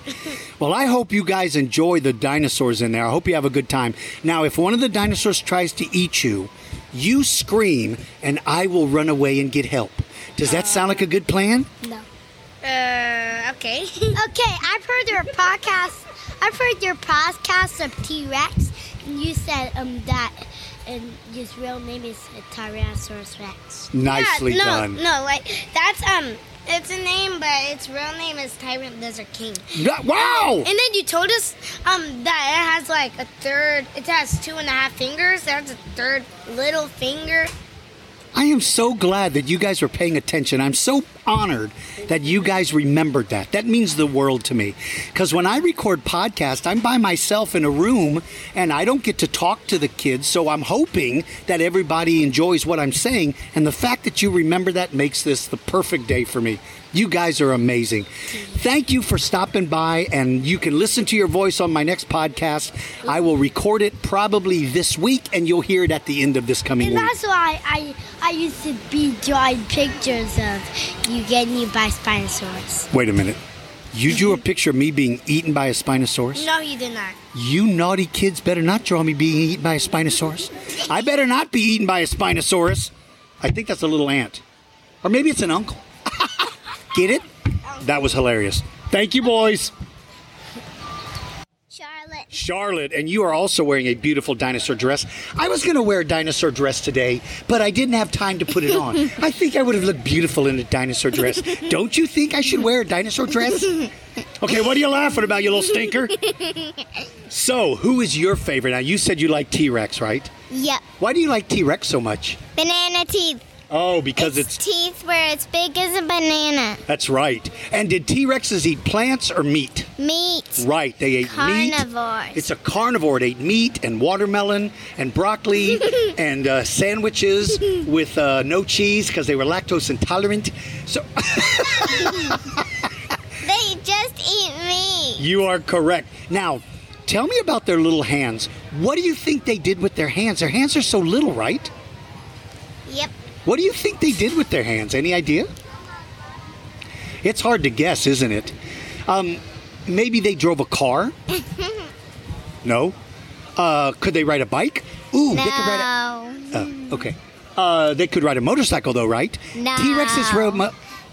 well, I hope you guys enjoy the dinosaurs in there. I hope you have a good time. Now, if one of the dinosaurs tries to eat you, you scream and I will run away and get help. Does that sound like a good plan?
No.
Uh, okay.
Okay, I've heard your podcast. I've heard your podcast of T Rex, and you said um that, and his real name is Tyrannosaurus Rex.
Nicely
yeah, no,
done.
No, like that's um, it's a name, but its real name is Tyrant Lizard King.
Yeah, Wow!
And then you told us um that it has like a third. It has two and a half fingers. There's a third little finger.
I am so glad that you guys are paying attention. I'm so honored that you guys remembered that. That means the world to me. Because when I record podcasts, I'm by myself in a room and I don't get to talk to the kids. So I'm hoping that everybody enjoys what I'm saying. And the fact that you remember that makes this the perfect day for me. You guys are amazing. Thank you for stopping by, and you can listen to your voice on my next podcast. I will record it probably this week, and you'll hear it at the end of this coming
And
week.
that's why I I used to be drawing pictures of you getting eaten by Spinosaurus.
Wait a minute. You drew a picture of me being eaten by a Spinosaurus?
No, you did not.
You naughty kids better not draw me being eaten by a Spinosaurus. I better not be eaten by a Spinosaurus. I think that's a little ant. Or maybe it's an uncle. Get it? That was hilarious. Thank you, boys.
Charlotte.
Charlotte, and you are also wearing a beautiful dinosaur dress. I was going to wear a dinosaur dress today, but I didn't have time to put it on. I think I would have looked beautiful in a dinosaur dress. Don't you think I should wear a dinosaur dress? Okay, what are you laughing about, you little stinker? So, who is your favorite? Now, you said you like T Rex, right?
Yep.
Why do you like T Rex so much?
Banana teeth.
Oh, because it's,
teeth were as big as a banana.
that's right. And did T Rexes eat plants or meat?
Meat.
Right, they ate meat.
Carnivores.
It's a carnivore. It ate meat and watermelon and broccoli and uh, sandwiches with uh, no cheese because they were lactose intolerant. So
They just eat meat.
you are correct. Now, tell me about their little hands. What do you think they did with their hands? Their hands are so little, right?
Yep.
What do you think they did with their hands? Any idea? It's hard to guess, isn't it? Um, maybe they drove a car. no. Uh, could they ride a bike? Ooh, they could ride a.
No.
Uh, okay. Uh, they could ride a motorcycle, though, right?
No.
T Rexes rode. Mo-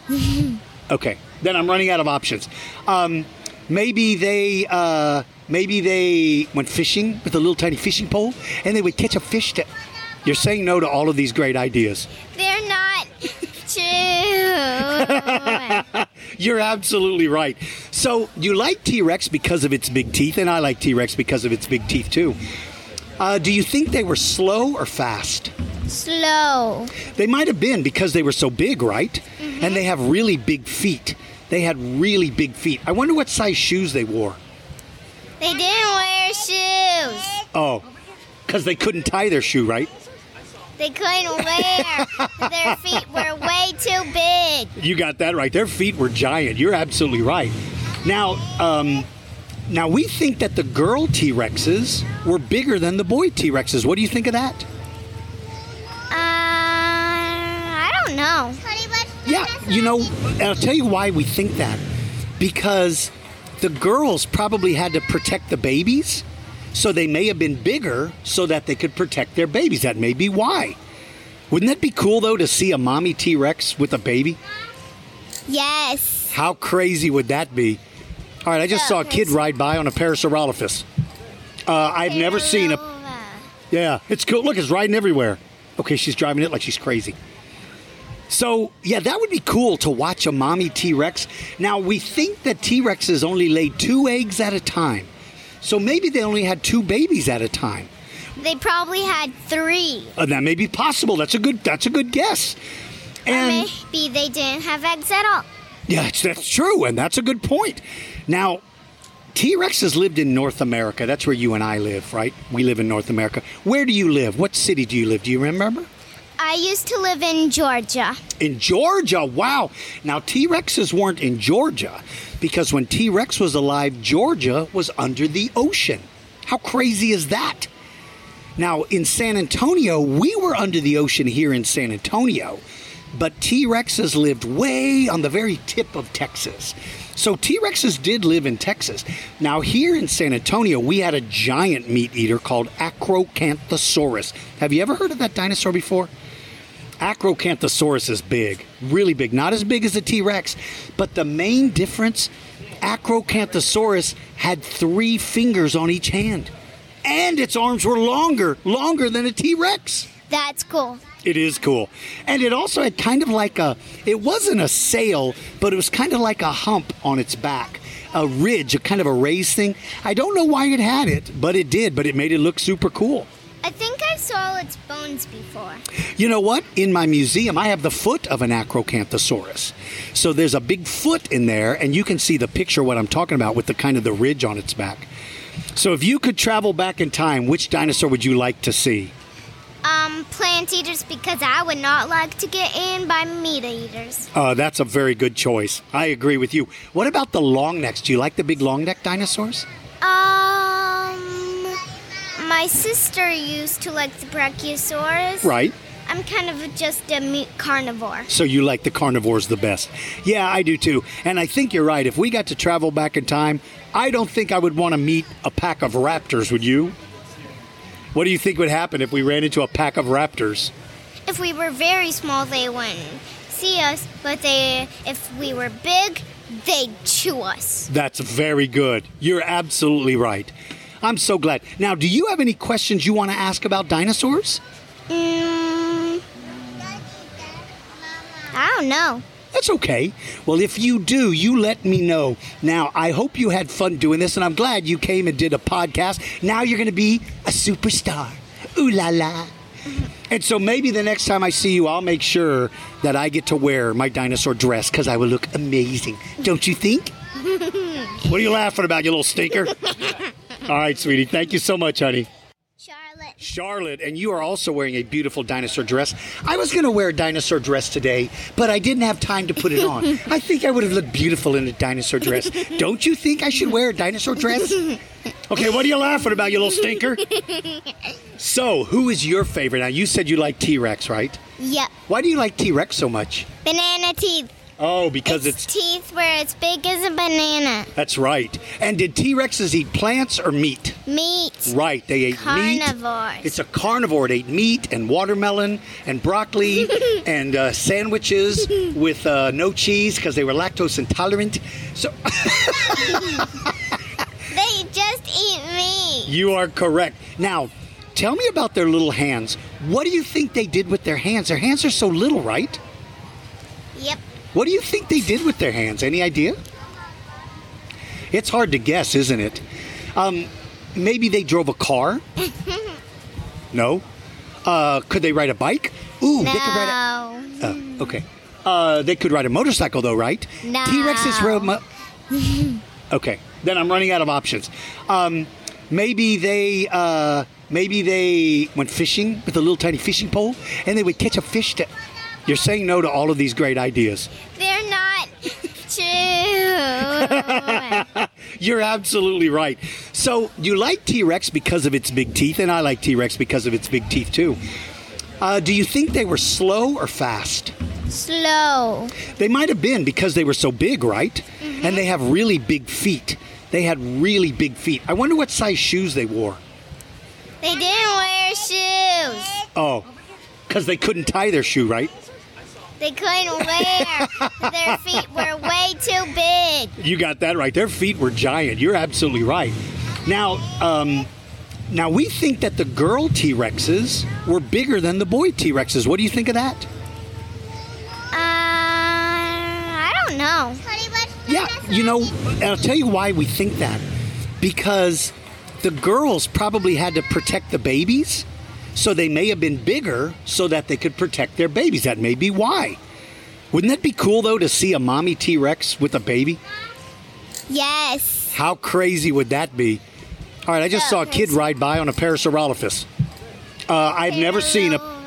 okay, then I'm running out of options. Um, maybe they. Uh, maybe they went fishing with a little tiny fishing pole, and they would catch a fish. To- You're saying no to all of these great ideas.
They're not true.
You're absolutely right. So you like T Rex because of its big teeth, and I like T Rex because of its big teeth too. Uh, do you think they were slow or fast?
Slow.
They might have been because they were so big, right? And they have really big feet. They had really big feet. I wonder what size shoes they wore.
They didn't wear shoes.
Oh, because they couldn't tie their shoe, right?
They couldn't wear. Their feet were way too big.
You got that right. Their feet were giant. You're absolutely right. Now, um, now we think that the girl T Rexes were bigger than the boy T Rexes. What do you think of that?
Uh, I don't know.
Yeah, you know, and I'll tell you why we think that. Because the girls probably had to protect the babies, so they may have been bigger so that they could protect their babies. That may be why. Wouldn't that be cool though to see a mommy T Rex with a baby?
Yes.
How crazy would that be? All right, I just saw a kid ride by on a Parasaurolophus. Uh, I've never seen a. Yeah, it's cool. Look, it's riding everywhere. Okay, she's driving it like she's crazy. So, yeah, that would be cool to watch a mommy T Rex. Now, we think that T Rexes only lay two eggs at a time. So maybe they only had two babies at a time.
They probably had three.
Uh, that may be possible. That's a good. That's a good guess.
or
And
maybe they didn't have eggs at all.
Yeah, that's, that's true, and that's a good point. Now, T Rexes lived in North America. That's where you and I live, right? We live in North America. Where do you live? What city do you live? Do you remember?
I used to live in Georgia.
In Georgia. Wow. Now, T Rexes weren't in Georgia because when T Rex was alive, Georgia was under the ocean. How crazy is that? Now, in San Antonio, we were under the ocean here in San Antonio, but T Rexes lived way on the very tip of Texas. So T Rexes did live in Texas. Now, here in San Antonio, we had a giant meat eater called Acrocanthosaurus. Have you ever heard of that dinosaur before? Acrocanthosaurus is big, really big. Not as big as a T Rex, but the main difference Acrocanthosaurus had three fingers on each hand, and its arms were longer, longer than a T Rex.
That's cool.
It is cool. And it also had kind of like a, it wasn't a sail, but it was kind of like a hump on its back, a ridge, a kind of a raised thing. I don't know why it had it, but it did, but it made it look super cool.
I think I saw its bones before.
You know what? In my museum, I have the foot of an Acrocanthosaurus. So there's a big foot in there, and you can see the picture what I'm talking about with the kind of the ridge on its back. So if you could travel back in time, which dinosaur would you like to see?
Um, plant eaters because I would not like to get in by meat eaters.
Uh, that's a very good choice. I agree with you. What about the long necks? Do you like the big long neck dinosaurs?
Um, my sister used to like the Brachiosaurus.
Right.
I'm kind of just a meat carnivore.
So you like the carnivores the best. Yeah, I do too. And I think you're right. If we got to travel back in time, I don't think I would want to meet a pack of raptors, would you? What do you think would happen if we ran into a pack of raptors?
If we were very small, they wouldn't see us, but they if we were big, they'd chew us.
That's very good. You're absolutely right. I'm so glad. Now, do you have any questions you want to ask about dinosaurs?
Mm, I don't know.
That's okay. Well, if you do, you let me know. Now, I hope you had fun doing this, and I'm glad you came and did a podcast. Now you're going to be a superstar. Ooh la la. And so maybe the next time I see you, I'll make sure that I get to wear my dinosaur dress because I will look amazing. Don't you think? what are you laughing about, you little stinker? All right, sweetie. Thank you so much, honey.
Charlotte.
Charlotte, and you are also wearing a beautiful dinosaur dress. I was going to wear a dinosaur dress today, but I didn't have time to put it on. I think I would have looked beautiful in a dinosaur dress. Don't you think I should wear a dinosaur dress? Okay, what are you laughing about, you little stinker? So, who is your favorite? Now, you said you like T Rex, right?
Yep.
Why do you like T Rex so much?
Banana teeth.
Oh, because it's,
teeth were as big as a banana.
that's right. And did T Rexes eat plants or meat?
Meat.
Right, they ate meat.
Carnivores.
It's a carnivore. It ate meat and watermelon and broccoli and uh, sandwiches with uh, no cheese because they were lactose intolerant. So
They just eat meat.
you are correct. Now, tell me about their little hands. What do you think they did with their hands? Their hands are so little, right?
Yep.
What do you think they did with their hands? Any idea? It's hard to guess, isn't it? Um, maybe they drove a car. no. Uh, could they ride a bike? Ooh, they could ride.
No.
A, oh, okay. Uh, they could ride a motorcycle, though, right?
No.
T-Rexes rode. Mo- okay, then I'm running out of options. Um, maybe they. Uh, maybe they went fishing with a little tiny fishing pole, and they would catch a fish. To- You're saying no to all of these great ideas.
They're not true.
You're absolutely right. So you like T Rex because of its big teeth, and I like T Rex because of its big teeth too. Uh, do you think they were slow or fast?
Slow.
They might have been because they were so big, right? And they have really big feet. They had really big feet. I wonder what size shoes they wore.
They didn't wear shoes.
Oh, because they couldn't tie their shoe, right?
They couldn't wear. Their feet were way too big.
You got that right. Their feet were giant. You're absolutely right. Now, um, now we think that the girl T Rexes were bigger than the boy T Rexes. What do you think of that?
Uh, I don't know.
Yeah, you know, and I'll tell you why we think that. Because the girls probably had to protect the babies, so they may have been bigger so that they could protect their babies. That may be why. Wouldn't that be cool, though, to see a mommy T Rex with a baby?
Yes.
How crazy would that be? All right, I just saw a kid ride by on a Parasaurolophus. Uh, I've never seen a.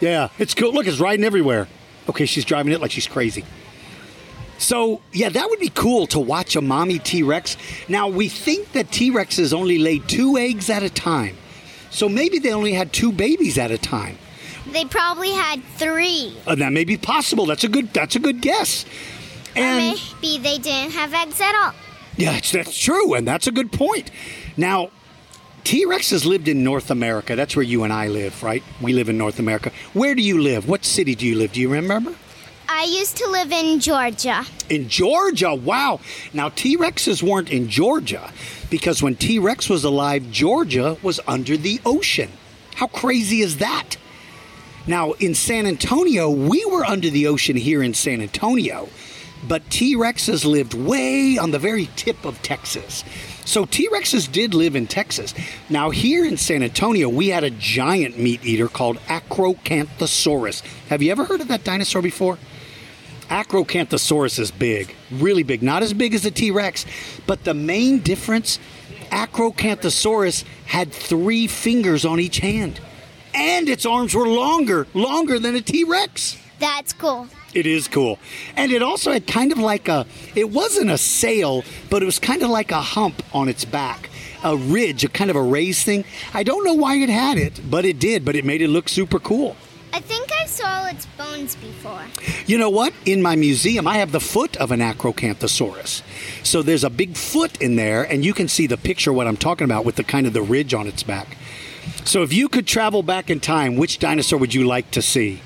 Yeah, it's cool. Look, it's riding everywhere. Okay, she's driving it like she's crazy. So, yeah, that would be cool to watch a mommy T Rex. Now, we think that T Rexes only lay two eggs at a time. So maybe they only had two babies at a time.
They probably had three.
Uh, that may be possible. That's a good. That's a good guess.
or
And
maybe they didn't have eggs at all.
Yeah, that's, that's true, and that's a good point. Now, T Rex has lived in North America. That's where you and I live, right? We live in North America. Where do you live? What city do you live? Do you remember?
I used to live in Georgia.
In Georgia. Wow. Now, T Rexes weren't in Georgia because when T Rex was alive, Georgia was under the ocean. How crazy is that? Now, in San Antonio, we were under the ocean here in San Antonio, but T Rexes lived way on the very tip of Texas. So T Rexes did live in Texas. Now, here in San Antonio, we had a giant meat eater called Acrocanthosaurus. Have you ever heard of that dinosaur before? Acrocanthosaurus is big, really big. Not as big as a T Rex, but the main difference Acrocanthosaurus had three fingers on each hand, and its arms were longer, longer than a T Rex.
That's cool.
It is cool. And it also had kind of like a, it wasn't a sail, but it was kind of like a hump on its back, a ridge, a kind of a raised thing. I don't know why it had it, but it did, but it made it look super cool.
I think I
saw its bones before.
You know what? In my museum, I have the foot of an Acrocanthosaurus. So there's a big foot in there, and you can see the picture what I'm talking about with the kind of the ridge on its back. So if you could travel back in time, which dinosaur would you like to see?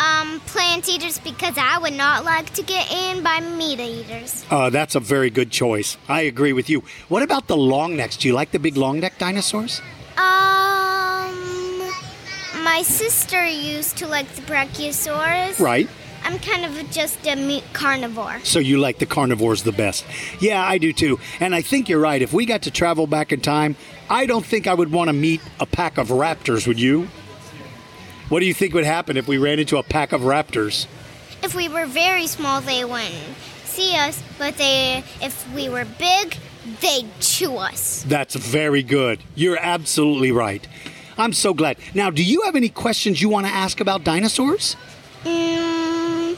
Um, plant eaters because I would not like to get in by meat eaters.
Uh, that's a very good choice. I agree with you. What about the long necks? Do you like the big long neck dinosaurs?
Um, my sister used to like the Brachiosaurus.
Right.
I'm kind of just a meat carnivore.
So you like the carnivores the best. Yeah, I do too. And I think you're right. If we got to travel back in time, I don't think I would want to meet a pack of raptors, would you? What do you think would happen if we ran into a pack of raptors?
If we were very small, they wouldn't see us, but they, if we were big, they'd chew us.
That's very good. You're absolutely right. I'm so glad. Now, do you have any questions you want to ask about dinosaurs?
Mm,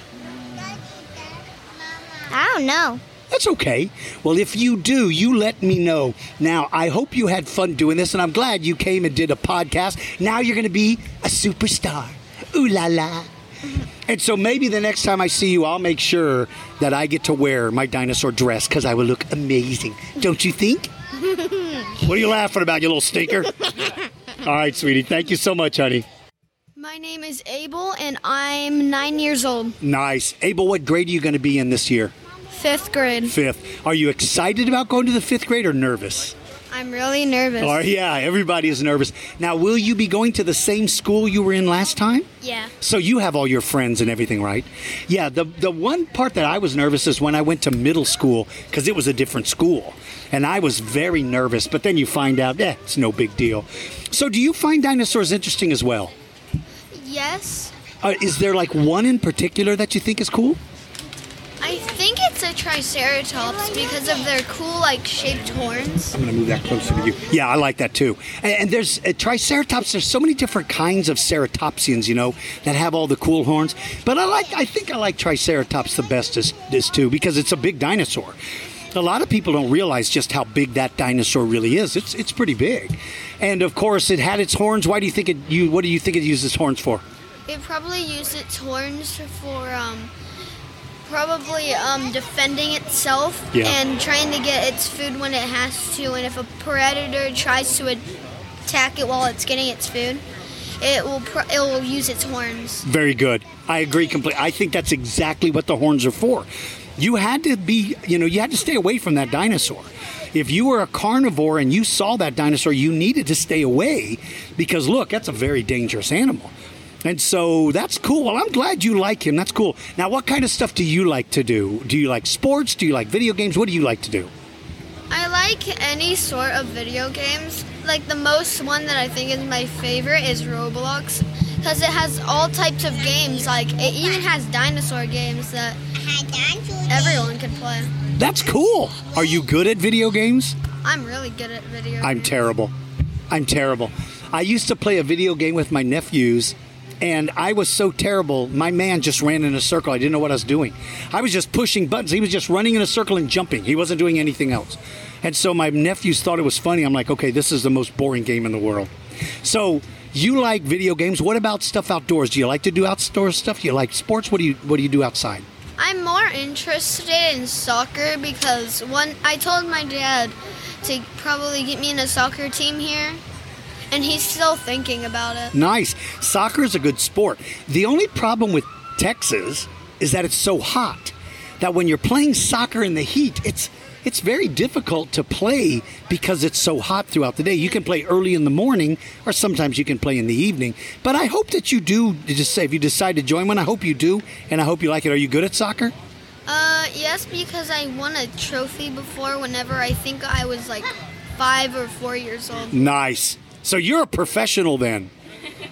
I don't know.
That's okay. Well, if you do, you let me know. Now, I hope you had fun doing this, and I'm glad you came and did a podcast. Now you're going to be a superstar. Ooh la la. And so maybe the next time I see you, I'll make sure that I get to wear my dinosaur dress because I will look amazing. Don't you think? What are you laughing about, you little stinker? All right, sweetie. Thank you so much, honey.
My name is Abel, and I'm nine years old.
Nice. Abel, what grade are you going to be in this year?
Fifth grade.
Fifth. Are you excited about going to the fifth grade or nervous?
I'm really nervous.
Or yeah, everybody is nervous. Now, will you be going to the same school you were in last time?
Yeah.
So you have all your friends and everything, right? Yeah. The the one part that I was nervous is when I went to middle school because it was a different school, and I was very nervous. But then you find out, eh, it's no big deal. So, do you find dinosaurs interesting as well?
Yes.
Uh, is there like one in particular that you think is cool?
I think it's a Triceratops because of their cool, like, shaped horns.
I'm going to move that closer to you. Yeah, I like that too. And, and there's uh, Triceratops. There's so many different kinds of ceratopsians, you know, that have all the cool horns. But I like. I think I like Triceratops the best as this too because it's a big dinosaur. A lot of people don't realize just how big that dinosaur really is. It's it's pretty big, and of course it had its horns. Why do you think it? You what do you think it uses its horns for?
It probably used its horns for, um, probably, um, defending itself
Yeah.
and trying to get its food when it has to. And if a predator tries to attack it while it's getting its food, it will pro- it will use its horns.
Very good. I agree completely. I think that's exactly what the horns are for. You had to be, you know, you had to stay away from that dinosaur. If you were a carnivore and you saw that dinosaur, you needed to stay away because look, that's a very dangerous animal. And so that's cool. Well, I'm glad you like him. That's cool. Now, what kind of stuff do you like to do? Do you like sports? Do you like video games? What do you like to do?
I like any sort of video games. Like the most one that I think is my favorite is Roblox because it has all types of games. Like it even has dinosaur games that everyone can play.
That's cool. Are you good at video games?
I'm really good at video.
I'm terrible. I'm terrible. I used to play a video game with my nephews, and I was so terrible. My man just ran in a circle. I didn't know what I was doing. I was just pushing buttons. He was just running in a circle and jumping. He wasn't doing anything else. And so my nephews thought it was funny. I'm like, okay, this is the most boring game in the world. So you like video games? What about stuff outdoors? Do you like to do outdoor stuff? Do you like sports? What do you What do you do outside?
I'm more interested in soccer because one I told my dad to probably get me in a soccer team here, and he's still thinking about it.
Nice. Soccer is a good sport. The only problem with Texas is that it's so hot that when you're playing soccer in the heat, it's it's very difficult to play because it's so hot throughout the day. You can play early in the morning, or sometimes you can play in the evening. But I hope that you do. Just say if you decide to join one, I hope you do, and I hope you like it. Are you good at soccer?
Uh, yes, because I won a trophy before. Whenever I think I was like five or four years old.
Nice. So you're a professional then.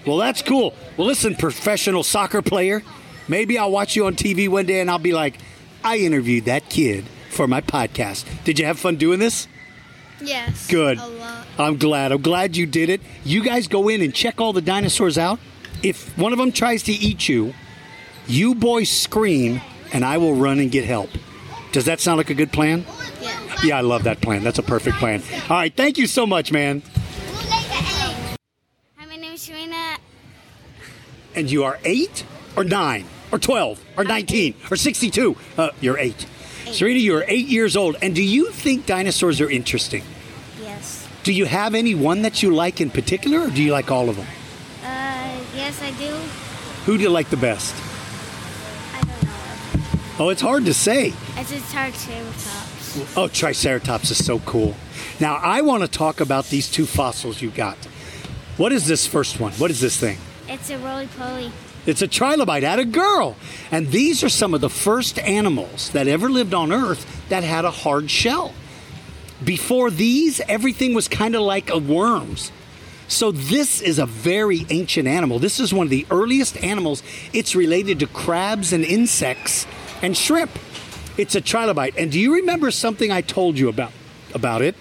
Well, that's cool. Well, listen, professional soccer player. Maybe I'll watch you on TV one day and I'll be like, I interviewed that kid for my podcast. Did you have fun doing this?
Yes.
Good.
A lot.
I'm glad. I'm glad you did it. You guys go in and check all the dinosaurs out. If one of them tries to eat you, you boys scream and I will run and get help. Does that sound like a good plan?
Yeah.
Yeah, I love that plan. That's a perfect plan. All right, thank you so much, man.
Hi, my name is Serena.
And you are eight or nine or 12 or 19 or 62. Uh, you're eight. Serena, you're eight years old. And do you think dinosaurs are interesting?
Yes.
Do you have any one that you like in particular, or do you like all of them?
Uh, yes, I do.
Who do you like the best?
I don't know.
Oh, it's hard to say.
It's a Triceratops.
Oh, Triceratops is so cool. Now, I want to talk about these two fossils you got. What is this first one? What is this thing?
It's a roly poly.
It's a trilobite at a girl. And these are some of the first animals that ever lived on Earth that had a hard shell. Before these, everything was kind of like a worm's. So this is a very ancient animal. This is one of the earliest animals. It's related to crabs and insects and shrimp. It's a trilobite. And do you remember something I told you about about it?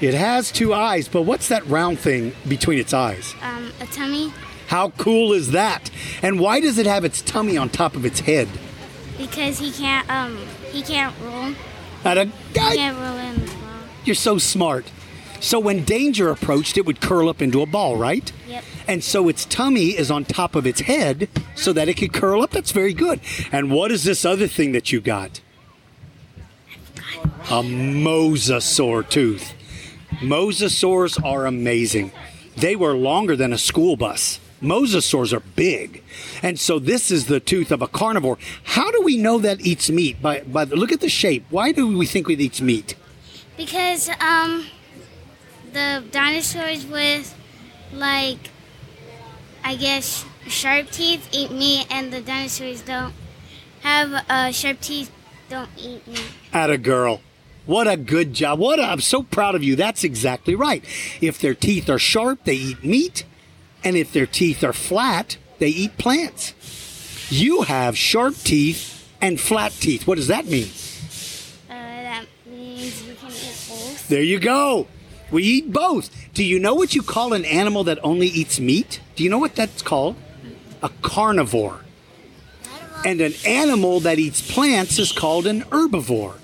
It has two eyes, but what's that round thing between its eyes?
Um, a tummy
How cool is that? And why does it have its tummy on top of its head?
because he can't um he can't roll.
At a,
He can't roll in the ball.
You're so smart. So when danger approached, it would curl up into a ball, right?
Yep.
And so its tummy is on top of its head so that it could curl up. That's very good. And what is this other thing that you got? A mosasaur tooth. Mosasaurs are amazing. They were longer than a school bus. Mosasaurs are big. And so this is the tooth of a carnivore. How do we know that eats meat? By, by the, look at the shape. Why do we think it eats meat?
Because um the dinosaurs with like I guess sharp teeth eat meat and the dinosaurs don't have uh, sharp teeth don't eat meat.
At a girl. What a good job. What a, I'm so proud of you. That's exactly right. If their teeth are sharp, they eat meat. And if their teeth are flat, they eat plants. You have sharp teeth and flat teeth. What does that mean?
Uh, that means you can eat both.
There you go. We eat both. Do you know what you call an animal that only eats meat? Do you know what that's called? A carnivore. And an animal that eats plants is called an herbivore.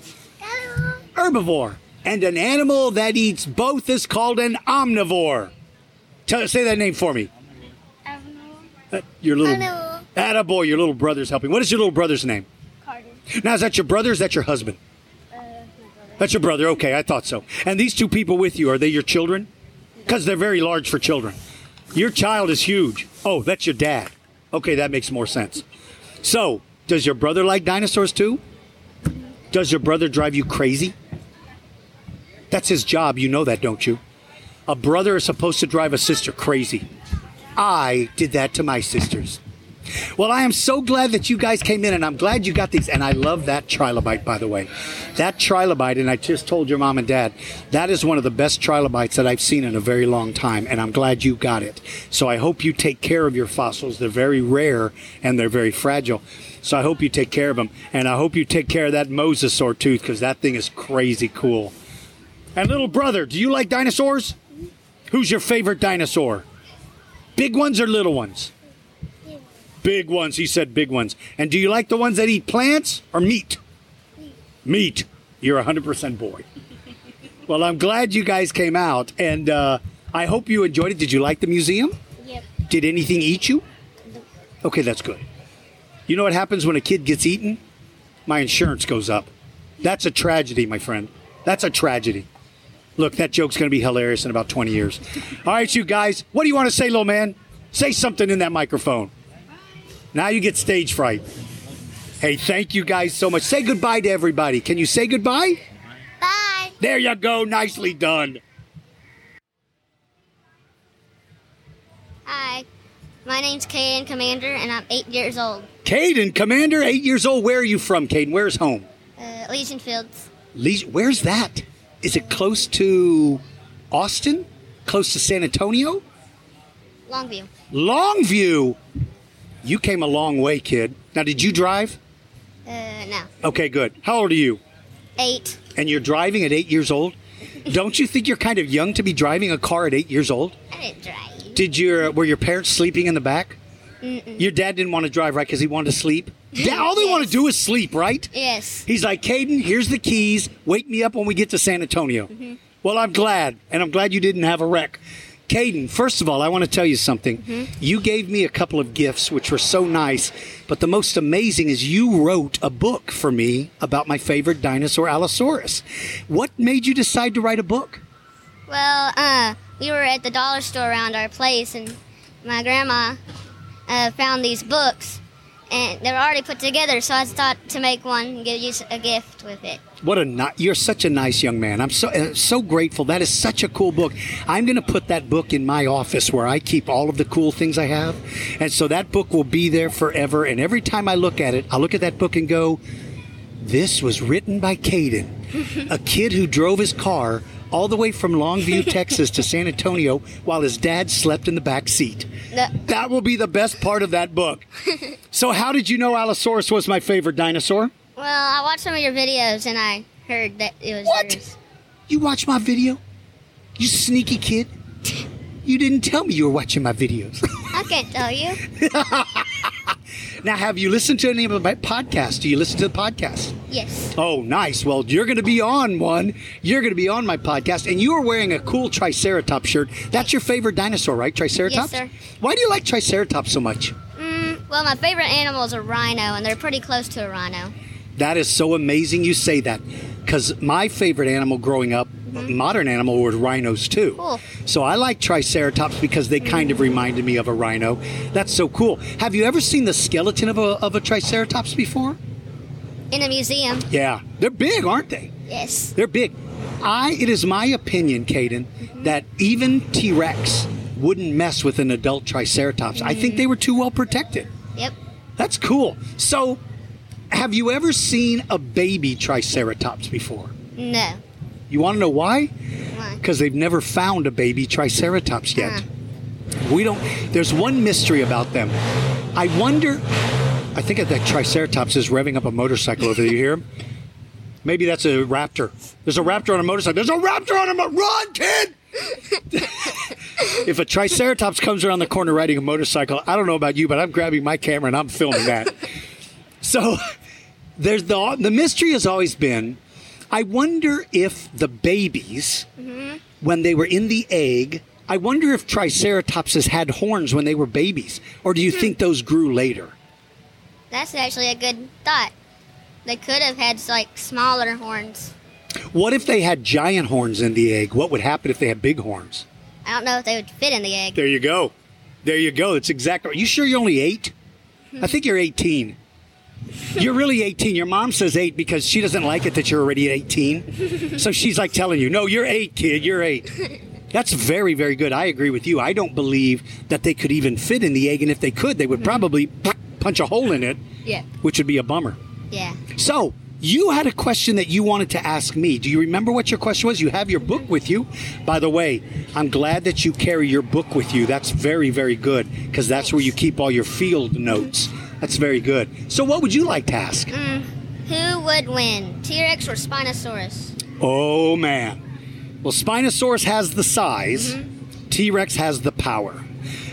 Herbivore. And an animal that eats both is called an omnivore. Tell, say that name for me. Uh, your little
Hello.
Attaboy, your little brother's helping. What is your little brother's name?
Carter.
Now, is that your brother or is that your husband? That's your brother. Okay, I thought so. And these two people with you, are they your children? Because they're very large for children. Your child is huge. Oh, that's your dad. Okay, that makes more sense. So, does your brother like dinosaurs too? Does your brother drive you crazy? That's his job. You know that, don't you? A brother is supposed to drive a sister crazy. I did that to my sisters. Well, I am so glad that you guys came in, and I'm glad you got these. And I love that trilobite, by the way. That trilobite, and I just told your mom and dad, that is one of the best trilobites that I've seen in a very long time, and I'm glad you got it. So I hope you take care of your fossils. They're very rare and they're very fragile. So I hope you take care of them, and I hope you take care of that mosasaur tooth because that thing is crazy cool. And little brother, do you like dinosaurs? Who's your favorite dinosaur? Big ones or little ones? Big ones. He said big ones. And do you like the ones that eat plants or meat? Meat. You're a 100% boy. Well, I'm glad you guys came out, and uh, I hope you enjoyed it. Did you like the museum?
Yep.
Did anything eat you? Okay, that's good. You know what happens when a kid gets eaten? My insurance goes up. That's a tragedy, my friend. That's a tragedy. Look, that joke's going to be hilarious in about 20 years. All right, you guys, what do you want to say, little man? Say something in that microphone. Now you get stage fright. Hey, thank you guys so much. Say goodbye to everybody. Can you say goodbye?
Bye.
There you go. Nicely done.
Hi. My name's Kaden Commander, and I'm eight years old.
Caden, Commander, eight years old. Where are you from, Caden? Where's home?
Uh, Legion Fields.
Le- Where's that? Is it close to Austin? Close to San Antonio?
Longview.
Longview. You came a long way, kid. Now, did you drive?
Uh, no.
Okay, good. How old are you?
Eight.
And you're driving at eight years old? Don't you think you're kind of young to be driving a car at eight years old?
I didn't drive.
Did your were your parents sleeping in the back?
Mm-mm.
Your dad didn't want to drive, right? Because he wanted to sleep. All they want to do is sleep, right?
Yes.
He's like, Caden, here's the keys. Wake me up when we get to San Antonio.
Mm-hmm.
Well, I'm glad, and I'm glad you didn't have a wreck. Caden, first of all, I want to tell you something. You gave me a couple of gifts, which were so nice, but the most amazing is you wrote a book for me about my favorite dinosaur, Allosaurus. What made you decide to write a book?
Well, uh, we were at the dollar store around our place, and my grandma uh, found these books, and they're already put together. So I thought to make one and give you a gift with it.
What a ni- you're such a nice young man. I'm so uh, so grateful. That is such a cool book. I'm going to put that book in my office where I keep all of the cool things I have, and so that book will be there forever. And every time I look at it, I look at that book and go, "This was written by Caden, a kid who drove his car." All the way from Longview, Texas to San Antonio while his dad slept in the back seat.
The-
That will be the best part of that book. So, how did you know Allosaurus was my favorite dinosaur?
Well, I watched some of your videos, and I heard that it was
What?
yours.
You watched my video? You sneaky kid. You didn't tell me you were watching my videos.
I can't tell you.
Now, have you listened to any of my podcasts? Do you listen to the podcast?
Yes.
Oh, nice. Well, you're going to be on one. You're going to be on my podcast, and you are wearing a cool Triceratops shirt. That's your favorite dinosaur, right? Triceratops?
Yes, sir.
Why do you like Triceratops so much?
Mm, well, my favorite animal is a rhino, and they're pretty close to a rhino.
That is so amazing you say that. Because my favorite animal growing up, modern animal, were rhinos too.
Cool.
So I like Triceratops because they kind of reminded me of a rhino. That's so cool. Have you ever seen the skeleton of a, of a Triceratops before?
In a museum.
Yeah. They're big, aren't they?
Yes.
They're big. I it is my opinion, Caden, mm-hmm. that even T Rex wouldn't mess with an adult Triceratops. I think mm-hmm. they were too well protected.
Yep.
That's cool. So have you ever seen a baby Triceratops before?
No.
You want to know why?
Why?
Because they've never found a baby Triceratops yet. Uh-huh. We don't. There's one mystery about them. I wonder. I think that Triceratops is revving up a motorcycle over there. You hear him? Maybe that's a raptor. There's a raptor on a motorcycle. There's a raptor on a mo- run, kid. if a Triceratops comes around the corner riding a motorcycle, I don't know about you, but I'm grabbing my camera and I'm filming that. so there's the the mystery has always been. I wonder if the babies, when they were in the egg, I wonder if Triceratopses had horns when they were babies, or do you think hmm. those grew later?
That's actually a good thought. They could have had like smaller horns.
What if they had giant horns in the egg? What would happen if they had big horns?
I don't know if they would fit in the egg.
There you go. There you go. It's exactly. Are you sure you're only eight? Hmm. I think you're 18. You're really 18. Your mom says eight because she doesn't like it that you're already 18. So she's like telling you, no, you're eight, kid. You're eight. That's very, very good. I agree with you. I don't believe that they could even fit in the egg. And if they could, they would probably punch a hole in it,
Yeah.
which would be a bummer.
Yeah.
So, you had a question that you wanted to ask me. Do you remember what your question was? You have your book with you. By the way, I'm glad that you carry your book with you. That's very, very good because that's where you keep all your field notes. That's very good. So, what would you like to ask?
Mm, who would win, T Rex or Spinosaurus?
Oh, man. Well, Spinosaurus has the size, mm-hmm. T Rex has the power.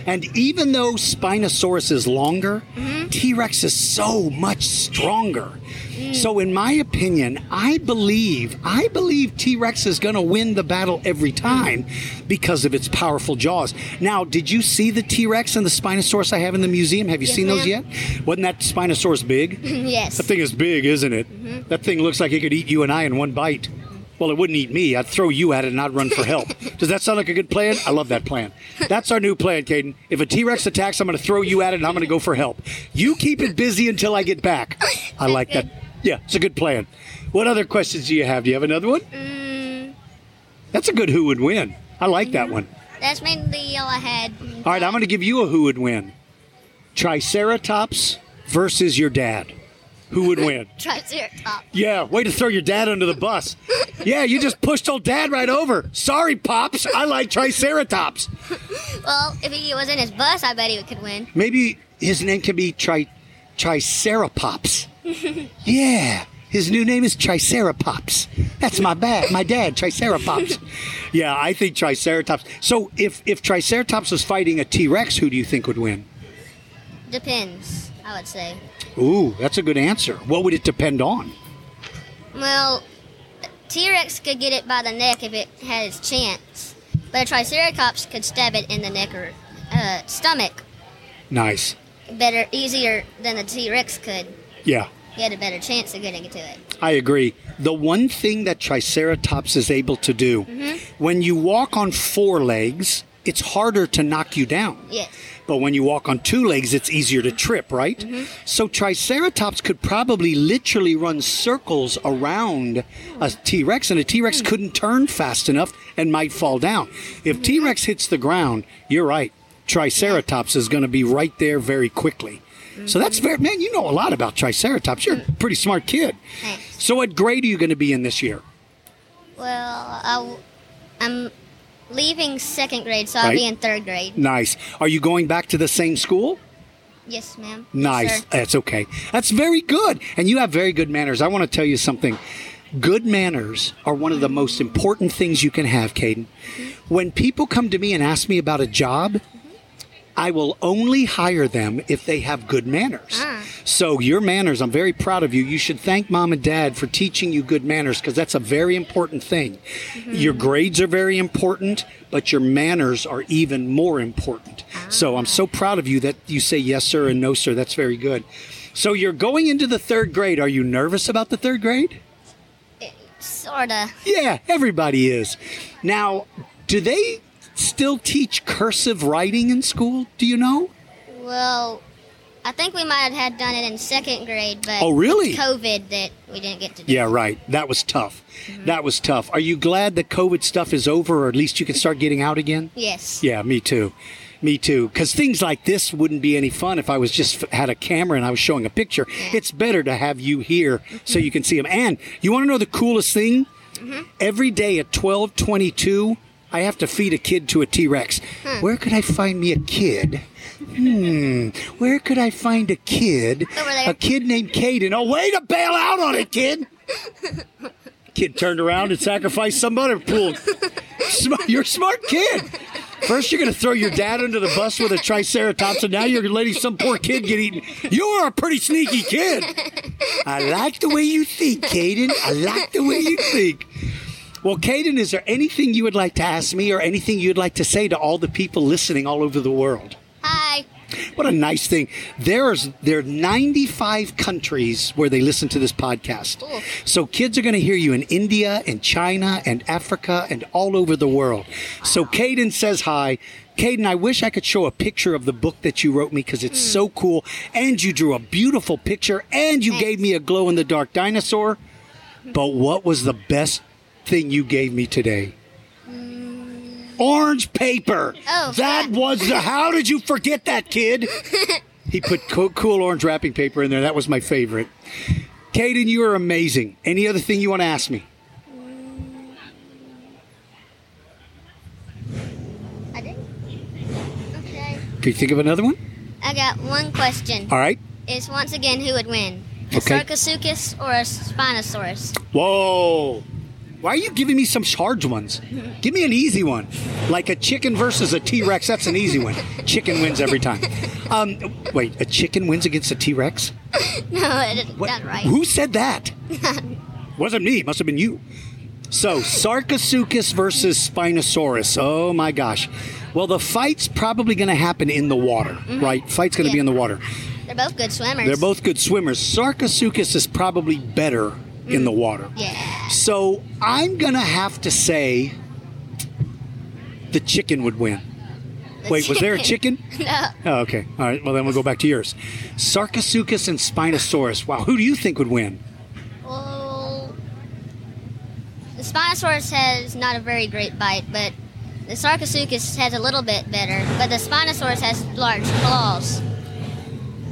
And even though Spinosaurus is longer, mm-hmm. T Rex is so much stronger. Mm. So, in my opinion, I believe I believe T Rex is going to win the battle every time because of its powerful jaws. Now, did you see the T Rex and the Spinosaurus I have in the museum? Have you
Yes,
seen those yet? Wasn't that Spinosaurus big?
yes.
That thing is big, isn't it? Mm-hmm. That thing looks like it could eat you and I in one bite. Well, it wouldn't eat me. I'd throw you at it and I'd run for help. Does that sound like a good plan? I love that plan. That's our new plan, Caden. If a T Rex attacks, I'm going to throw you at it and I'm going to go for help. You keep it busy until I get back. I like that. Yeah, it's a good plan. What other questions do you have? Do you have another one? Mm. That's a good who would win. I like that mm-hmm. one.
That's mainly all I had.
All right, I'm going to give you a who would win. Triceratops versus your dad. Who would win?
Triceratops.
Yeah, way to throw your dad under the bus. Yeah, you just pushed old dad right over. Sorry, Pops. I like Triceratops.
Well, if he was in his bus, I bet he could win.
Maybe his name could be Tri Triceratops. Yeah, his new name is Triceratops. That's my bad. My dad, Triceratops. Yeah, I think Triceratops. So if if Triceratops was fighting a T Rex, who do you think would win?
Depends, I would say.
Ooh, that's a good answer. What would it depend on?
Well, T Rex could get it by the neck if it had its chance. but a Triceratops could stab it in the neck or uh, stomach
Nice.
better, easier than the T Rex could.
Yeah.
He had a better chance of getting to it.
I agree. The one thing that Triceratops is able to do, when you walk on four legs, it's harder to knock you down.
Yes.
But when you walk on two legs, it's easier to trip, right? Mm-hmm. So Triceratops could probably literally run circles around a T Rex, and a T Rex hmm. couldn't turn fast enough and might fall down. If mm-hmm. T Rex hits the ground, you're right. Triceratops is going to be right there very quickly. So that's mm-hmm. very, man, you know a lot about Triceratops. You're a mm. pretty smart kid.
Thanks.
So what grade are you going to be in this year?
Well, I I'm leaving second grade, so I'll
Right.
be in third grade.
Nice. Are you going back to the same school?
Yes, ma'am.
Nice.
sir.
That's okay. That's very good. And you have very good manners. I want to tell you something. Good manners are one of the most important things you can have, Caden. Mm-hmm. When people come to me and ask me about a job, I will only hire them if they have good manners. Ah. So, your manners, I'm very proud of you. You should thank mom and dad for teaching you good manners because that's a very important thing. Mm-hmm. Your grades are very important, but your manners are even more important. So, ah. I'm so proud of you that you say yes, sir, and no, sir. That's very good. So, you're going into the third grade. Are you nervous about the third grade?
Sorta.
Yeah, everybody is. Now, do they still teach cursive writing in school? Do you know?
Well, I think we might have had done it in second grade, but
Oh, really?
COVID that we didn't get to do.
Yeah, right. That was tough. Mm-hmm. That was tough. Are you glad the COVID stuff is over, or at least you can start getting out again?
Yes.
Yeah, me too. Me too. Because things like this wouldn't be any fun if I was just had a camera and I was showing a picture. It's better to have you here mm-hmm. so you can see them. And you want to know the coolest thing? Mm-hmm. Every day at twelve twenty-two, I have to feed a kid to a T Rex. Where could I find me a kid? Hmm. Where could I find a kid? A kid named Caden. Oh, way to bail out on it, kid. Kid turned around and sacrificed some other pool. Smart, you're a smart kid. First, you're going to throw your dad under the bus with a triceratops, and now you're letting some poor kid get eaten. You're a pretty sneaky kid. I like the way you think, Caden. I like the way you think. Well, Caden, is there anything you would like to ask me or anything you'd like to say to all the people listening all over the world?
Hi.
What a nice thing. There's there are 95 countries where they listen to this podcast.
Cool.
So kids are going to hear you in India and China and Africa and all over the world. So Caden says hi. Caden, I wish I could show a picture of the book that you wrote me because it's hmm. so cool. And you drew a beautiful picture and you gave me a glow in the dark dinosaur. But what was the best thing you gave me today? Orange paper.
Oh,
that was the. How did you forget that, kid? he put cool, cool orange wrapping paper in there. That was my favorite. Caden, you are amazing. Any other thing you want to ask me?
I did. Okay.
Can you think of another one?
I got one question.
All right.
It's once again who would win? A
Okay.
Sarcosuchus or a Spinosaurus?
Whoa. Why are you giving me some hard ones? Give me an easy one. Like a chicken versus a T Rex. That's an easy one. Chicken wins every time. Um, wait, a chicken wins against a T Rex?
no, that's not right.
Who said that? Wasn't me. Must have been you. So, Sarcosuchus versus Spinosaurus. Oh my gosh. Well, the fight's probably going to happen in the water, right? Fight's going to be in the water.
They're both good swimmers.
They're both good swimmers. Sarcosuchus is probably better in the mm. water.
Yeah.
So, I'm to have to say the chicken would win. Wait, was there a chicken?
no.
Oh, okay. All right. Well, then we'll go back to yours. Sarcosuchus and Spinosaurus. Wow. Who do you think would win?
Well, the Spinosaurus has not a very great bite, but the Sarcosuchus has a little bit better. But the Spinosaurus has large claws.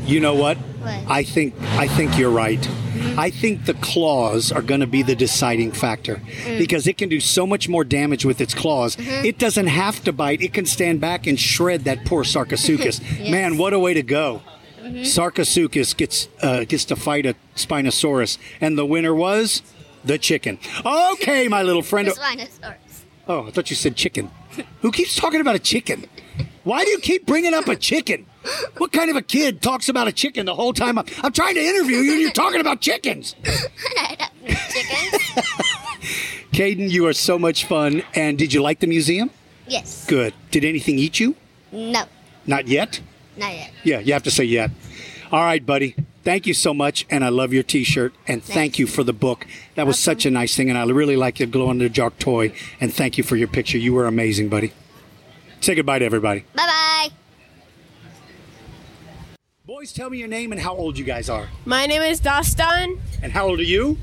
You know what?
What?
I think I think you're right. Mm-hmm. I think the claws are going to be the deciding factor mm. because it can do so much more damage with its claws. Mm-hmm. It doesn't have to bite. It can stand back and shred that poor Sarcosuchus. Man, what a way to go! Mm-hmm. Sarcosuchus gets uh, gets to fight a Spinosaurus, and the winner was the chicken. Okay, my little friend.
Spinosaurus.
Oh, I thought you said chicken. Who keeps talking about a chicken? Why do you keep bringing up a chicken? What kind of a kid talks about a chicken the whole time? I'm, I'm trying to interview you and you're talking about chickens.
Chickens.
Caden, you are so much fun. And did you like the museum?
Yes.
Good. Did anything eat you?
No,
Not yet?
not yet.
Yeah, you have to say yet. All right, buddy. Thank you so much, and I love your T-shirt, and thank you for the book. That was such a nice thing, and I really like your glow in the dark toy. And thank you for your picture. You were amazing, buddy. Say goodbye to everybody.
Bye bye.
Boys, tell me your name and how old you guys are.
My name is Dastan.
And how old are you?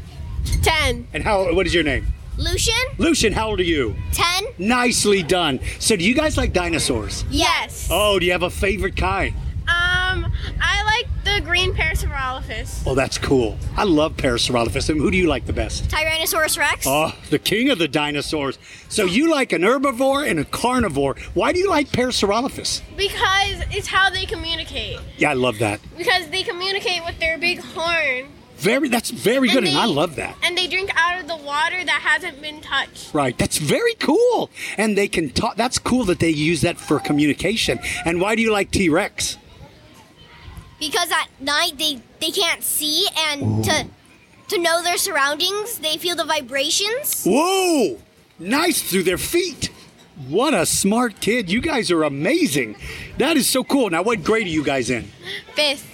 10.
And how? What is your name?
Lucian,
Lucian, how old are you?
10.
Nicely done. So, do you guys like dinosaurs?
Yes.
Oh, do you have a favorite kind?
Um, I like the green Parasaurolophus.
Oh, that's cool. I love Parasaurolophus. And who do you like the best?
Tyrannosaurus Rex.
Oh, the king of the dinosaurs. So you like an herbivore and a carnivore. Why do you like Parasaurolophus?
Because it's how they communicate.
Yeah, I love that.
Because they communicate with their big horn.
Very that's very good and, I love that.
And they drink out of the water that hasn't been touched.
Right. That's very cool. And they can talk that's cool that they use that for communication. And why do you like T-Rex?
Because at night they they can't see and to to know their surroundings they feel the vibrations
Whoa! Nice through their feet. What a smart kid. You guys are amazing. That is so cool. Now what grade are you guys in?
Fifth.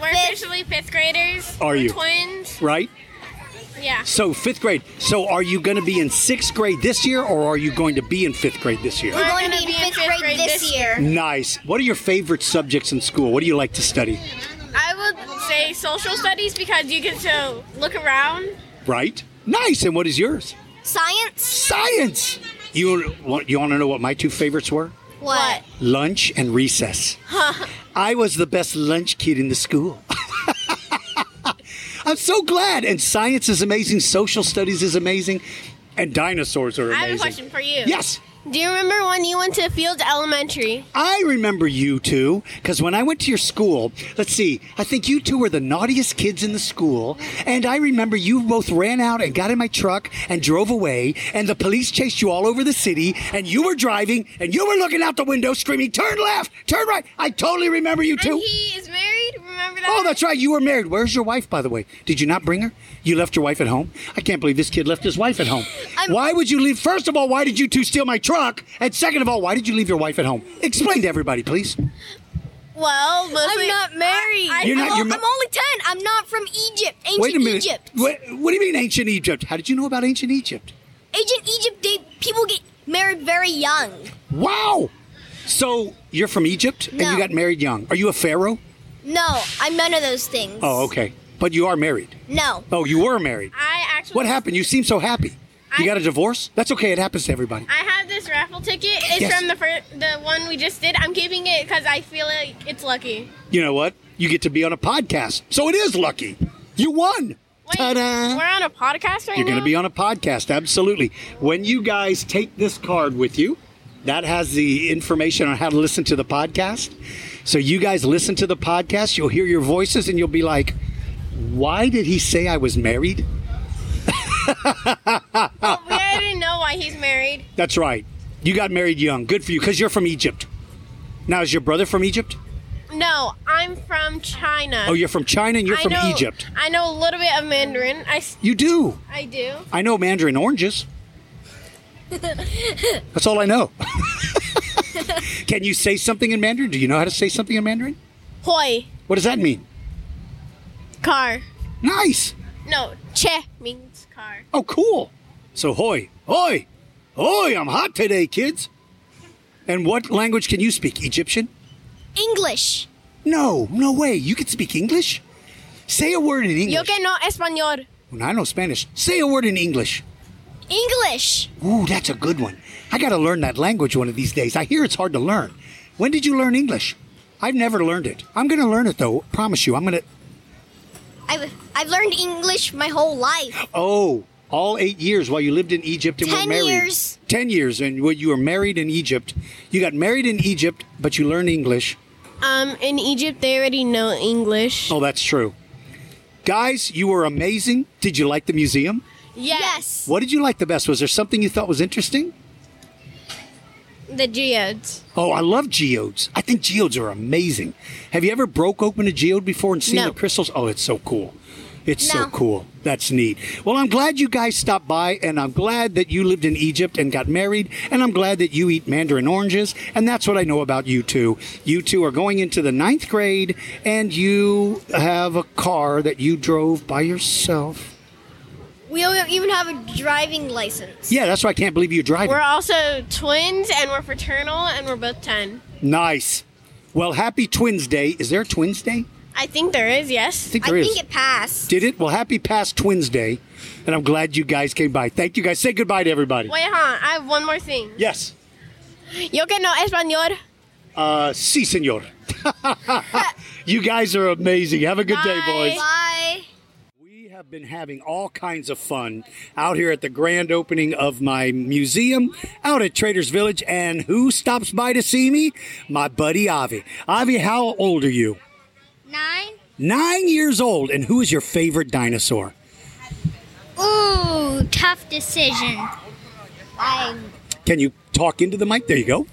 We're officially fifth graders.
Are
We're
you?
Twins.
Right?
Yeah.
So fifth grade. So are you going to be in sixth grade this year, or are you going to be in fifth grade this year?
we're going to be in fifth grade, this year
Nice. What are your favorite subjects in school? What do you like to study?
I would say social studies because you get to look around.
Right. Nice. And what is yours?
science
Science. You want you want to know what my two favorites were?
what
Lunch and recess. I was the best lunch kid in the school. I'm so glad. And science is amazing. Social studies is amazing. And dinosaurs are amazing.
I have a question for you.
Yes.
Do you remember when you went to Fields Elementary?
I remember you two because when I went to your school, let's see, I think you two were the naughtiest kids in the school. And I remember you both ran out and got in my truck and drove away, and the police chased you all over the city, and you were driving and you were looking out the window screaming, Turn left, turn right. I totally remember you two.
And he is married. Remember that?
Oh, that's right. You were married. Where's your wife, by the way? Did you not bring her? You left your wife at home? I can't believe this kid left his wife at home. why would you leave? First of all, why did you two steal my truck? And second of all, why did you leave your wife at home? Explain to everybody, please.
Well,
i'm not married
I-
You're
I'm,
not- you're ma-
I'm only 10 i'm not from egypt ancient
Wait a minute.
egypt
What, what do you mean ancient Egypt? How did you know about ancient Egypt?
ancient egypt they people get married very young
Wow. So you're from Egypt and you got married young. Are you a pharaoh?
no i'm none of those things
Oh, okay. But you are married.
no
Oh, you were married.
I actually.
What happened? You seem so happy. You
I-
got a divorce? That's okay. It happens to everybody.
I have this raffle ticket. It's
Yes.
from the fir- the one we just did. I'm keeping it because I feel like it's lucky.
You know what? You get to be on a podcast. So it is lucky. You won.
Wait,
Ta-da.
we're on a podcast right now.
You're going to be on a podcast, absolutely. When you guys take this card with you, that has the information on how to listen to the podcast. So you guys listen to the podcast, you'll hear your voices, and you'll be like, why did he say I was married?
Oh, we already know why he's married.
That's right. You got married young. Good for you, because you're from Egypt. Now, is your brother from Egypt?
No, I'm from China.
Oh, you're from China and you're
I
from
know-
Egypt.
I know a little bit of Mandarin. I,
You do.
I do.
I know mandarin oranges. That's all I know. Can you say something in Mandarin? Do you know how to say something in Mandarin?
Hoi,
What does that mean?
Car.
Nice.
No, che means car.
Oh, cool. So, hoy, hoy, hoy, I'm hot today, kids. And what language can you speak? Egyptian?
english
No, no way. You can speak English? Say a word in English.
Yo que no español.
I know Spanish. Say a word in English.
english
Ooh, that's a good one. I got to learn that language one of these days. I hear it's hard to learn. When did you learn English? I've never learned it. I'm going to learn it though. Promise you. I'm going to.
I've, I've learned english my whole life
Oh, all eight years while you lived in Egypt and
Ten
were married.
years.
Ten years, and when you were married in Egypt, you got married in Egypt, but you learned English.
Um, in Egypt, they already know English.
Oh, that's true. Guys, you were amazing. Did you like the museum?
Yes.
What did you like the best? Was there something you thought was interesting?
The geodes.
Oh, I love geodes. I think geodes are amazing. Have you ever broke open a geode before and seen
No.
the crystals? Oh, it's so cool. It's so cool. That's neat. Well, I'm glad you guys stopped by, and I'm glad that you lived in Egypt and got married, and I'm glad that you eat mandarin oranges, and that's what I know about you two. You two are going into the ninth grade, and you have a car that you drove by yourself.
We don't even have a driving license.
Yeah, that's why I can't believe you're driving.
We're also twins and we're fraternal and we're both 10.
Nice. Well, happy Twins Day. Is there a Twins Day?
I think there is, yes.
I think there is.
passed.
Did it? Well, happy past Twins Day, and I'm glad you guys came by. Thank you guys. Say goodbye to everybody.
Wait, huh? I have one more thing.
Yes.
Yo que no español.
Uh, sí, senor. you guys are amazing. Have a good day, boys.
Bye.
Have been having all kinds of fun out here at the grand opening of my museum out at Traders Village. And who stops by to see me? My buddy Avi. Avi, how old are you?
Nine.
Nine years old. And who is your favorite dinosaur?
Ooh, tough decision. I
Can you talk into the mic? There you go.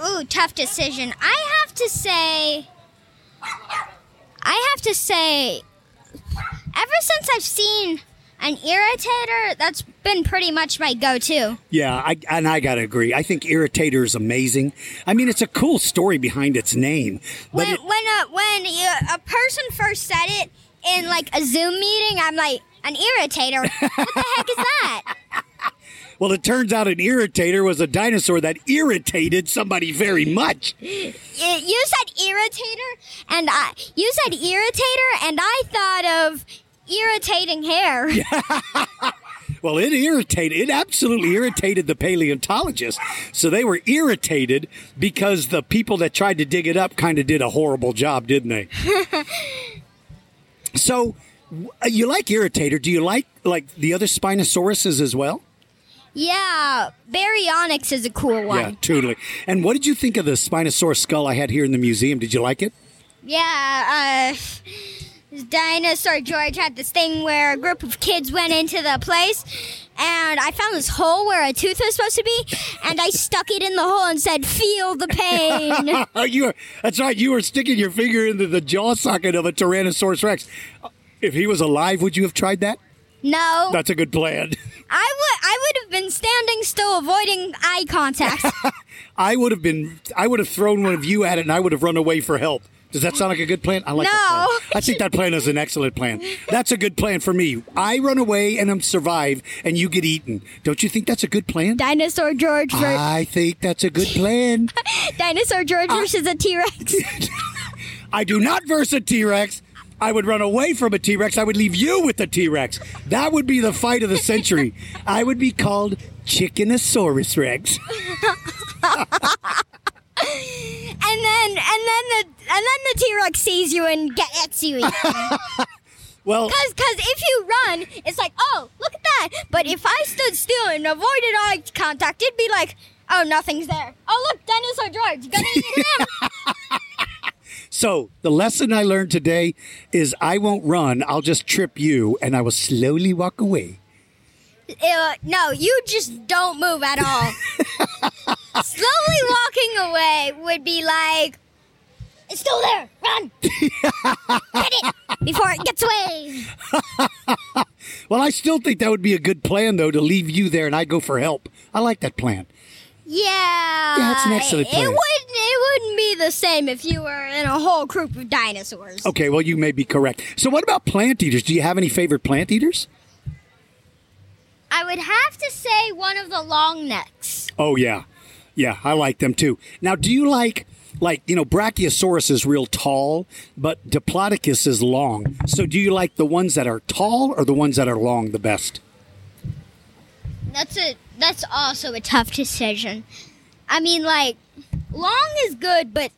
ooh, tough decision. I have to say I have to say ever since I've seen an irritator, that's been pretty much my go-to.
Yeah, I, and I gotta agree. I think Irritator is amazing. I mean, it's a cool story behind its name, but
When
it,
when a when you, a person first said it in like a Zoom meeting, I'm like an irritator. what the heck is that?
well, it turns out an Irritator was a dinosaur that irritated somebody very much.
You said irritator, and I you said irritator, and I thought of irritating hair.
Well, it irritated. It absolutely irritated the paleontologists. So they were irritated because the people that tried to dig it up kind of did a horrible job, didn't they? so you like Irritator? Do you like like the other Spinosauruses as well?
Yeah, Baryonyx is a cool one.
Yeah, totally. And what did you think of the Spinosaurus skull I had here in the museum? Did you like it?
Yeah, uh, Dinosaur George had this thing where a group of kids went into the place, and I found this hole where a tooth was supposed to be, and I stuck it in the hole and said, "Feel the pain."
You were, that's right. You were sticking your finger into the jaw socket of a Tyrannosaurus Rex. If he was alive, would you have tried that?
no,
That's a good plan.
I would. I would have been standing still, avoiding eye contact.
I would have been. I would have thrown one of you at it, and I would have run away for help. Does that sound like a good plan? I like that
No.
plan. I think that plan is an excellent plan. That's a good plan for me. I run away and I'm survive, and you get eaten. Don't you think that's a good plan?
Dinosaur George ver-
I think that's a good plan.
Dinosaur George
Uh,
versus a T Rex.
I do not verse a T Rex. I would run away from a T Rex. I would leave you with the T Rex. That would be the fight of the century. I would be called Chickenosaurus Rex.
And then and then the and then the T Rex sees you and gets you.
Well,
Because because if you run, it's like, oh, look at that. But if I stood still and avoided eye contact, it'd be like, oh, nothing's there. Oh, look, Dinosaur George. Gotta eat him.
so the lesson I learned today is I won't run. I'll just trip you, and I will slowly walk away.
Uh, no, you just don't move at all. Slowly walking away would be like, it's still there. Run. Get it before it gets away.
Well, I still think that would be a good plan, though, to leave you there and I go for help. I like that plan.
Yeah.
Yeah, that's an excellent
It wouldn't. It wouldn't be the same if you were in a whole group of dinosaurs.
Okay, well, you may be correct. So, what about plant eaters? Do you have any favorite plant eaters?
I would have to say one of the long necks.
Oh, yeah. Yeah, I like them too. Now, do you like, like, you know, Brachiosaurus is real tall, but Diplodocus is long. So, do you like the ones that are tall or the ones that are long the best?
That's a. That's also a tough decision. I mean, like, long is good, but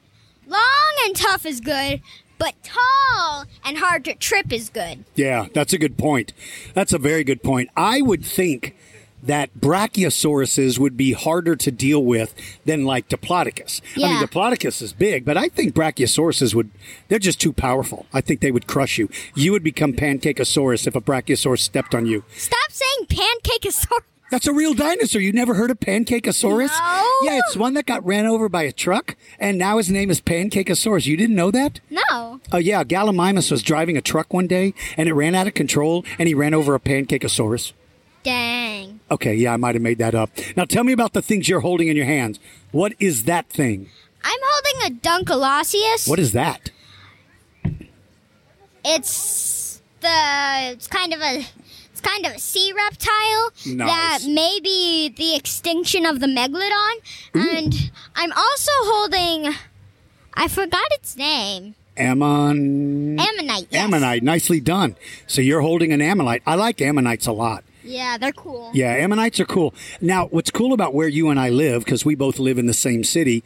long and tough is good, but tall and hard to trip is good.
Yeah, that's a good point. That's a very good point. I would think that Brachiosauruses would be harder to deal with than like Diplodocus. Yeah. I mean, Diplodocus is big, but I think Brachiosauruses would, they're just too powerful. I think they would crush you. You would become Pancakeosaurus if a Brachiosaurus stepped on you.
Stop saying pancakeosaurus.
That's a real dinosaur. You never heard of Pancakeosaurus?
No.
Yeah, it's one that got ran over by a truck, and now his name is Pancakeosaurus. You didn't know that?
No.
Oh yeah, Gallimimus was driving a truck one day, and it ran out of control, and he ran over a Pancakeosaurus.
Dang.
Okay, yeah, I might have made that up. Now tell me about the things you're holding in your hands. What is that thing?
I'm holding a Dunkleosteus.
What is that?
It's the it's kind of a it's kind of a sea reptile
Nice.
that may be the extinction of the megalodon. And I'm also holding I forgot its name.
Ammon.
Ammonite. Yes.
Ammonite. Nicely done. So you're holding an ammonite. I like ammonites a lot.
Yeah, they're cool.
Yeah, ammonites are cool. Now, what's cool about where you and I live, because we both live in the same city,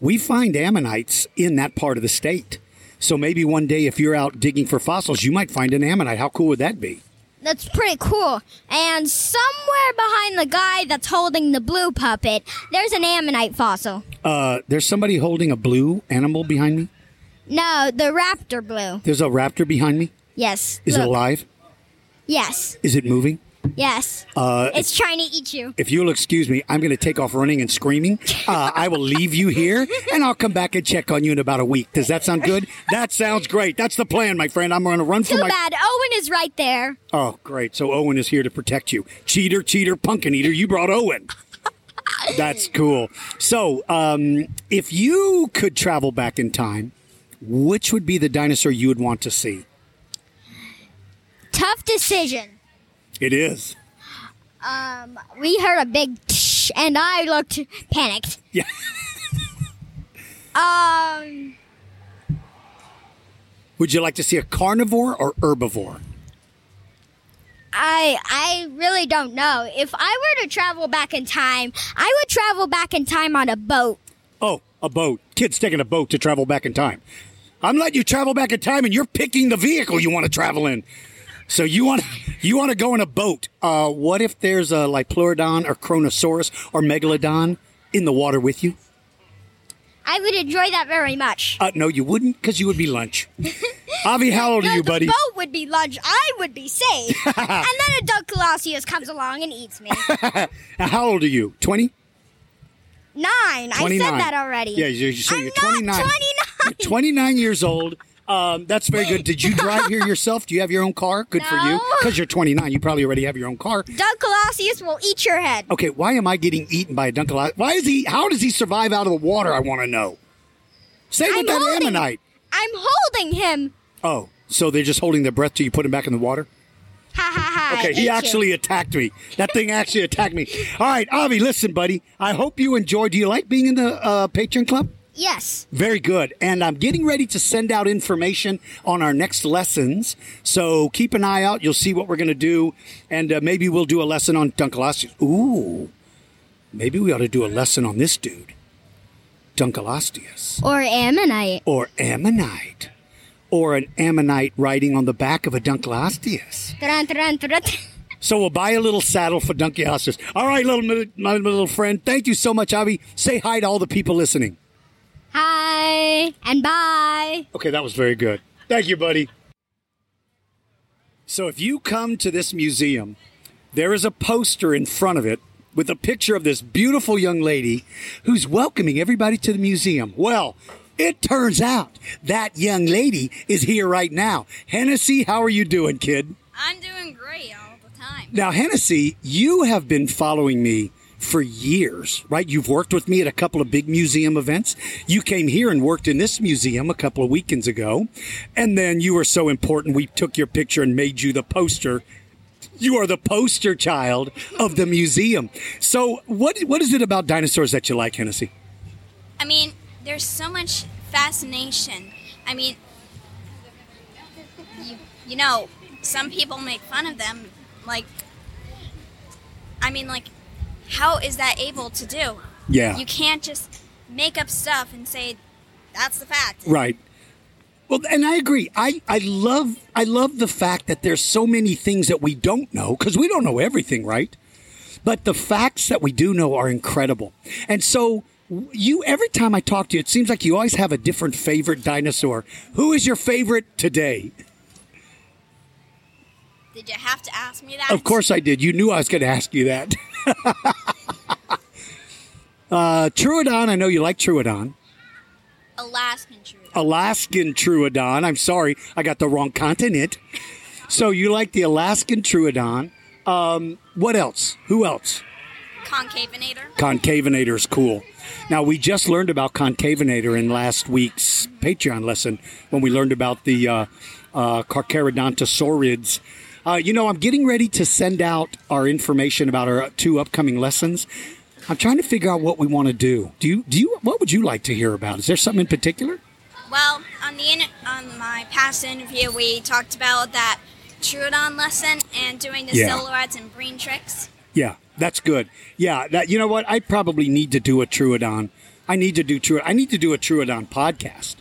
we find ammonites in that part of the state. So maybe one day, if you're out digging for fossils, you might find an ammonite. How cool would that be?
That's pretty cool. And somewhere behind the guy that's holding the blue puppet, there's an ammonite fossil.
Uh, there's somebody holding a blue animal behind me.
No, the raptor blue.
There's a raptor behind me.
Yes.
Is it alive?
Yes.
Is it moving?
Yes.
Uh,
It's trying to eat you.
If you'll excuse me, I'm going to take off running and screaming. Uh, I will leave you here, and I'll come back and check on you in about a week. Does that sound good? That sounds great. That's the plan, my friend. I'm going to run for
Too
my.
bad. Owen is right there.
Oh, great. So Owen is here to protect you. Cheater, cheater, pumpkin eater. You brought Owen. That's cool. So, um, if you could travel back in time, which would be the dinosaur you would want to see?
Tough decision.
It is.
Um, we heard a big tsh, and I looked panicked.
Yeah.
Um,
Would you like to see a carnivore or herbivore?
I I really don't know. If I were to travel back in time, I would travel back in time on a boat.
Oh, a boat. Kid's taking a boat to travel back in time. I'm letting you travel back in time, and you're picking the vehicle you want to travel in. So you want you want to go in a boat. Uh, what if there's a like Pleurodon or Kronosaurus or Megalodon in the water with you?
I would enjoy that very much.
Uh, no, you wouldn't, because you would be lunch. Avi, how old are you, buddy?
The boat would be lunch. I would be safe. and then a Dunkleosteus comes along and eats me.
Now, how old are you? Twenty.
Nine. I said
29.
that already.
Yeah, you, you, so
I'm
you're
not
29.
29.
You're 29 years old. Um, that's very good. Did you drive here yourself? Do you have your own car? Good for you. Because you're 29. You probably already have your own car.
Dunkleosteus will eat your head.
Okay, why am I getting eaten by a Dunkleosteus? Why is he? How does he survive out of the water? I want to know. Same with
I'm
that
holding-
ammonite.
I'm holding him.
Oh, so they're just holding their breath till you put him back in the water?
Ha ha ha.
Okay, he
you.
actually attacked me. That thing actually attacked me. All right, Avi, listen, buddy. I hope you enjoy. Do you like being in the uh, Patreon Club?
Yes.
Very good. And I'm getting ready to send out information on our next lessons. So keep an eye out. You'll see what we're going to do. And uh, maybe we'll do a lesson on Dunkleosteus. Ooh. Maybe we ought to do a lesson on this dude. Dunkleosteus.
Or ammonite.
Or Ammonite. Or an Ammonite riding on the back of a Dunkleosteus.
Dun, dun, dun, dun.
So we'll buy a little saddle for Dunkleosteus. All right, little my little friend. Thank you so much, Avi. Say hi to all the people listening.
Hi and bye.
Okay, that was very good. Thank you, buddy. So, if you come to this museum, there is a poster in front of it with a picture of this beautiful young lady who's welcoming everybody to the museum. Well, it turns out that young lady is here right now. Hennessy, how are you doing, kid?
I'm doing great all the time.
Now, Hennessy, you have been following me for years, right? You've worked with me at a couple of big museum events. You came here and worked in this museum a couple of weekends ago. And then you were so important, we took your picture and made you the poster. You are the poster child of the museum. So, what what is it about dinosaurs that you like, Hennessy?
I mean, there's so much fascination. I mean, you, you know, some people make fun of them. Like, I mean, like, how is that able to do?
Yeah.
You can't just make up stuff and say that's the fact.
Right. Well, and I agree. I, I love I love the fact that there's so many things that we don't know because we don't know everything, right? But the facts that we do know are incredible. And so you every time I talk to you, it seems like you always have a different favorite dinosaur. Who is your favorite today?
Did you have to ask me that?
Of course I did. You knew I was going to ask you that. uh, I know you like Troodon.
Alaskan true.
Alaskan Troodon. I'm sorry, I got the wrong continent. So you like the Alaskan Troodon. Um, what else? Who else?
Concavenator.
Concavenator is cool. Now, we just learned about Concavenator in last week's Patreon lesson when we learned about the uh, uh, Carcharodontosaurids. Uh, you know, I'm getting ready to send out our information about our two upcoming lessons. I'm trying to figure out what we want to do. Do you? Do you? What would you like to hear about? Is there something in particular?
Well, on the in- on my past interview, we talked about that Troodon lesson and doing the
Yeah.
silhouettes and brain tricks.
Yeah, that's good. Yeah, that you know what? I probably need to do a Troodon. I need to do True. I need to do a Troodon podcast.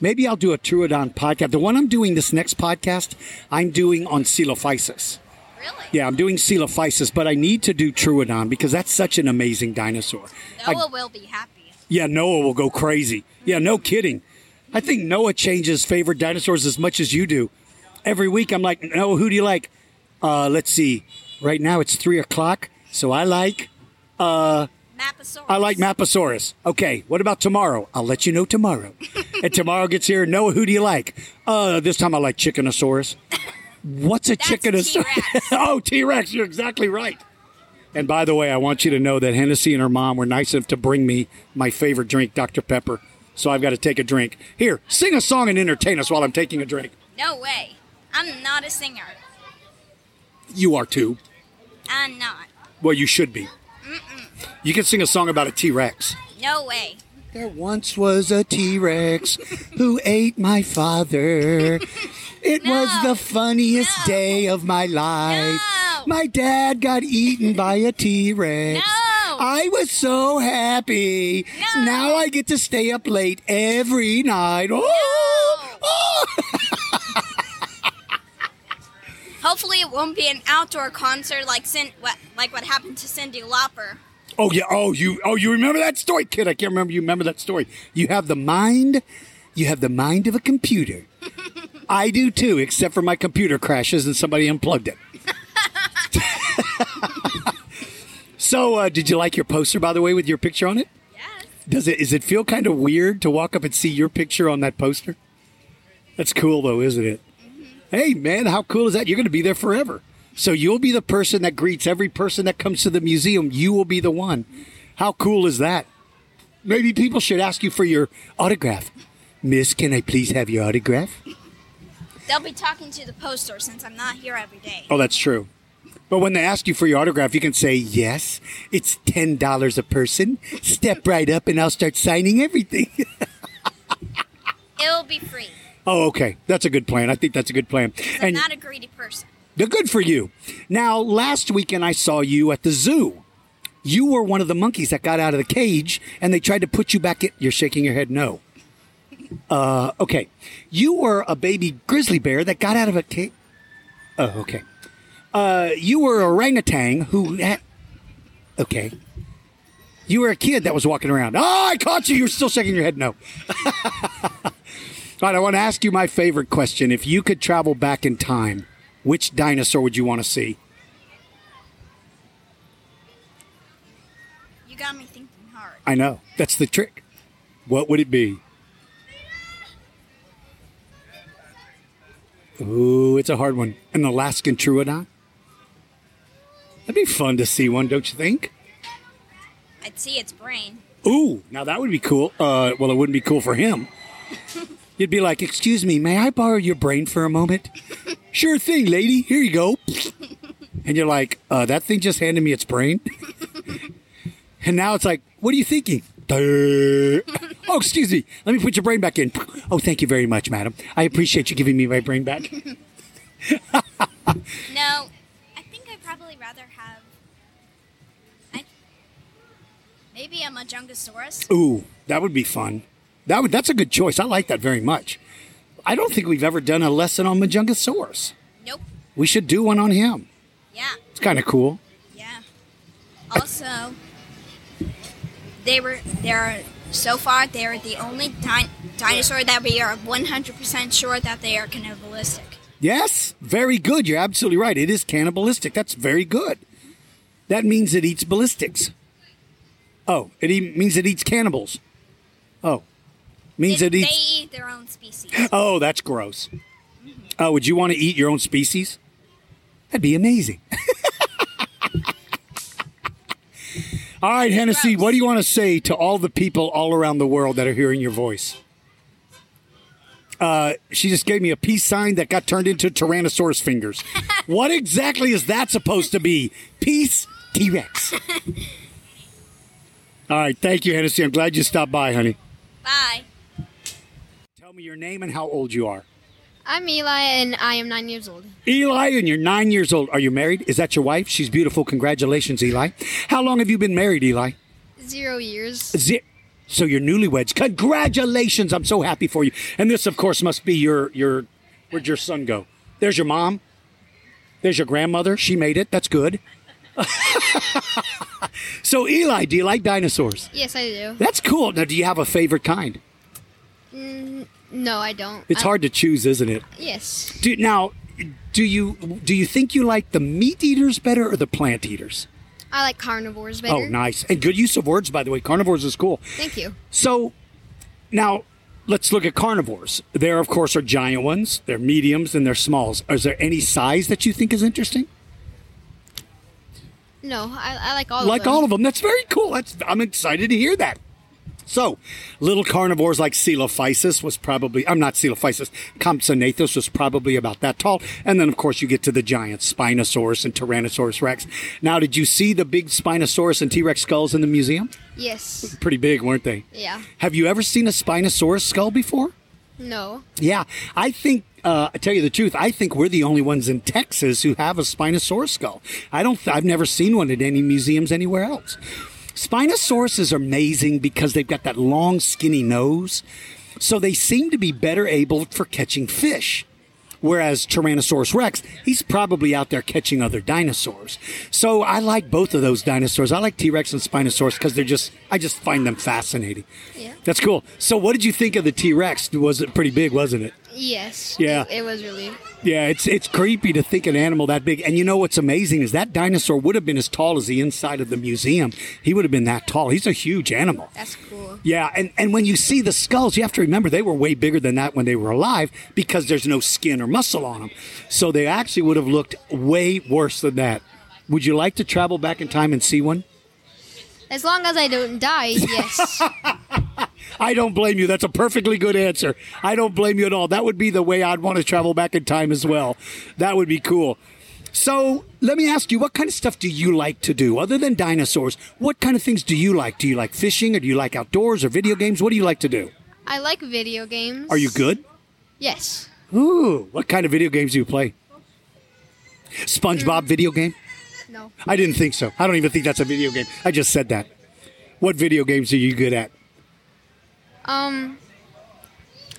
Maybe I'll do a Troodon podcast. The one I'm doing this next podcast, I'm doing on Coelophysis. Really? Yeah, I'm doing Coelophysis, but I need to do Troodon because that's such an amazing dinosaur. I-
Noah will be happy.
yeah, Noah will go crazy. Yeah, no kidding. I think Noah changes favorite dinosaurs as much as you do. Every week I'm like, Noah, who do you like? Uh, let's see. Right now it's three o'clock, so I like uh I like Mapusaurus. Okay, what about tomorrow? I'll let you know tomorrow. and tomorrow gets here, Noah, who do you like? Uh this time I like Chickenosaurus. What's a Chickenosaurus? oh, T Rex, you're exactly right. And by the way, I want you to know that Hennessy and her mom were nice enough to bring me my favorite drink, Dr. Pepper. So I've got to take a drink. Here, sing a song and entertain us while I'm taking a drink.
No way. I'm not a singer.
You are too.
I'm not.
Well, you should be. You can sing a song about a T Rex.
No way.
There once was a T Rex who ate my father. It was the funniest day of my life. My dad got eaten by a T Rex. I was so happy. Now I get to stay up late every night. Oh!
oh, Hopefully, it won't be an outdoor concert like Cin- what like what happened to Cyndi Lauper.
Oh yeah. Oh, you. Oh, you remember that story, kid? I can't remember. You remember that story? You have the mind. You have the mind of a computer. I do too, except for my computer crashes and somebody unplugged it. so, uh, did you like your poster, by the way, with your picture on it? Yes. Does it? Does it feel kind of weird to walk up and see your picture on that poster? That's cool, though, isn't it? Hey, man, how cool is that? You're going to be there forever. So you'll be the person that greets every person that comes to the museum. You will be the one. How cool is that? Maybe people should ask you for your autograph. Miss, can I please have your autograph?
They'll be talking to the poster since I'm not here every day.
Oh, that's true. But when they ask you for your autograph, you can say, yes, it's $10 a person. Step right up and I'll start signing everything.
It'll be free.
oh, okay. That's a good plan. I think that's a good plan.
'cause I'm not a greedy person.
They're good for you. Now, last weekend I saw you at the zoo. You were one of the monkeys that got out of the cage and they tried to put you back in. You're shaking your head no. Uh, okay. You were a baby grizzly bear that got out of a cage. Oh, okay. Uh, you were a orangutan who had. Okay. You were a kid that was walking around. Oh, I caught you. You're still shaking your head no. All right, I want to ask you my favorite question. If you could travel back in time, which dinosaur would you want to see?
You got me thinking hard.
I know. That's the trick. What would it be? Ooh, it's a hard one. An Alaskan Troodon? That'd be fun to see one, don't you think?
I'd see its brain.
Ooh, now that would be cool. Uh, well, it wouldn't be cool for him. You'd be like, "Excuse me, may I borrow your brain for a moment?" sure thing, lady. Here you go. and you're like, uh, "That thing just handed me its brain." and now it's like, "What are you thinking?" Oh, excuse me. Let me put your brain back in. Oh, thank you very much, madam. I appreciate you giving me my brain back.
No, I think I'd probably rather have. I, maybe a Majungasaurus.
Ooh, that would be fun. That would that's a good choice. I like that very much. I don't think we've ever done a lesson on Majungasaurus.
Nope.
We should do one on him.
Yeah.
It's kind of cool.
Yeah. Also, they were they're so far they're the only di- dinosaur that we are 100% sure that they are cannibalistic.
Yes, very good. You're absolutely right. It is cannibalistic. That's very good. That means it eats ballistics. Oh, it e- means it eats cannibals. Oh, means
They,
it
they eat their own species.
Oh, that's gross. Oh, would you want to eat your own species? That'd be amazing. all right, Hennessy, what do you want to say to all the people all around the world that are hearing your voice? Uh, she just gave me a peace sign that got turned into Tyrannosaurus fingers. what exactly is that supposed to be? Peace T Rex. All right, thank you, Hennessy. I'm glad you stopped by, honey.
Bye.
Me your name and how old you are.
I'm Eli, and I am nine years old.
Eli, and you're nine years old. Are you married? Is that your wife? She's beautiful. Congratulations, Eli. How long have you been married, Eli?
Zero years.
Zi- so you're newlyweds. Congratulations! I'm so happy for you. And this, of course, must be your your. Where'd your son go? There's your mom. There's your grandmother. She made it. That's good. so Eli, do you like dinosaurs?
Yes, I do.
That's cool. Now, do you have a favorite kind?
Mm, no, I don't.
It's
I-
hard to choose, isn't it?
Yes.
Do, now, do you do you think you like the meat eaters better or the plant eaters?
I like carnivores oh, better.
Oh, nice and good use of words, by the way. Carnivores is cool.
Thank you.
So now let's look at carnivores. There, of course, are giant ones. They're mediums and they're smalls. Is there any size that you think is interesting?
No, I, I like all
like
of them.
all of them. That's very cool. That's I'm excited to hear that. So, little carnivores like Coelophysis was probably, I'm not Coelophysis, Compsognathus was probably about that tall. And then, of course, you get to the giants, Spinosaurus and Tyrannosaurus rex. Now, did you see the big Spinosaurus and T Rex skulls in the museum?
Yes.
Pretty big, weren't they?
Yeah.
Have you ever seen a Spinosaurus skull before?
No.
Yeah, I think. Uh, I tell you the truth. I think we're the only ones in Texas who have a Spinosaurus skull. I don't. I've never seen one at any museums anywhere else. Spinosaurus is amazing because they've got that long, skinny nose, so they seem to be better able for catching fish. Whereas Tyrannosaurus Rex, he's probably out there catching other dinosaurs. So I like both of those dinosaurs. I like T Rex and Spinosaurus because they're just, I just find them fascinating.
Yeah.
That's cool. So what did you think of the T Rex? Was it pretty big, wasn't it?
Yes.
Yeah.
It, it was really.
Yeah, it's it's creepy to think an animal that big. And you know what's amazing is that dinosaur would have been as tall as the inside of the museum. He would have been that tall. He's a huge animal.
That's cool.
Yeah, and, and when you see the skulls, you have to remember they were way bigger than that when they were alive because there's no skin or muscle on them. So they actually would have looked way worse than that. Would you like to travel back in time and see one?
As long as I don't die, yes.
I don't blame you. That's a perfectly good answer. I don't blame you at all. That would be the way I'd want to travel back in time as well. That would be cool. So let me ask you, what kind of stuff do you like to do other than dinosaurs? What kind of things do you like? Do you like fishing or do you like outdoors or video games? What do you like to do?
I like video games.
Are you good?
Yes.
Ooh, what kind of video games do you play? SpongeBob mm. video game?
No.
I didn't think so. I don't even think that's a video game. I just said that. What video games are you good at?
Um,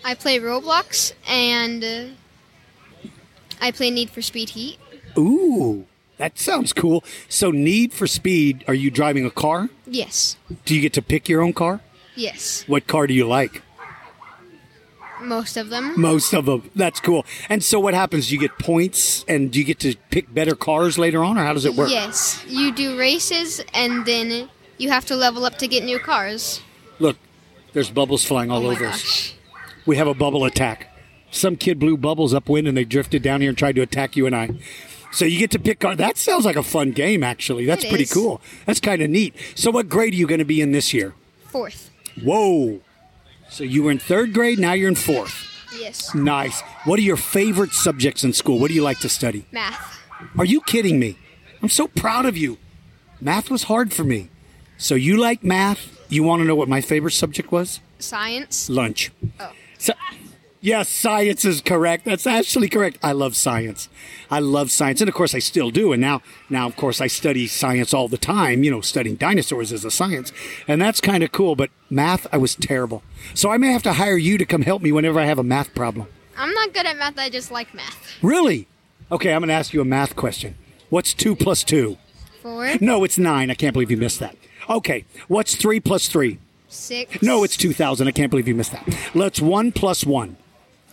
I play Roblox and uh, I play Need for Speed Heat.
Ooh, that sounds cool. So, Need for Speed, are you driving a car?
Yes.
Do you get to pick your own car?
Yes.
What car do you like?
Most of them.
Most of them. That's cool. And so, what happens? You get points and do you get to pick better cars later on, or how does it work?
Yes. You do races and then you have to level up to get new cars.
Look, there's bubbles flying all
Oh
over us. We have a bubble attack. Some kid blew bubbles upwind and they drifted down here and tried to attack you and I. So you get to pick car. That sounds like a fun game, actually. That's
It
pretty
is.
cool. That's kind of neat. So, what grade are you going to be in this year?
Fourth.
Whoa. So you were in third grade, now you're in fourth.
Yes.
Nice. What are your favorite subjects in school? What do you like to study?
Math.
Are you kidding me? I'm so proud of you. Math was hard for me. So you like math? You want to know what my favorite subject was?
Science.
Lunch.
Oh.
So, yes, science is correct. That's actually correct. I love science. I love science, and of course, I still do. And now, now, of course, I study science all the time. You know, studying dinosaurs is a science, and that's kind of cool. But math, I was terrible. So I may have to hire you to come help me whenever I have a math problem.
I'm not good at math, I just like math.
Really? Okay, I'm going to ask you a math question. What's two plus two?
Four.
No, it's nine. I can't believe you missed that. Okay, what's three plus three?
Six.
No, it's 2,000. I can't believe you missed that. Let's one plus one.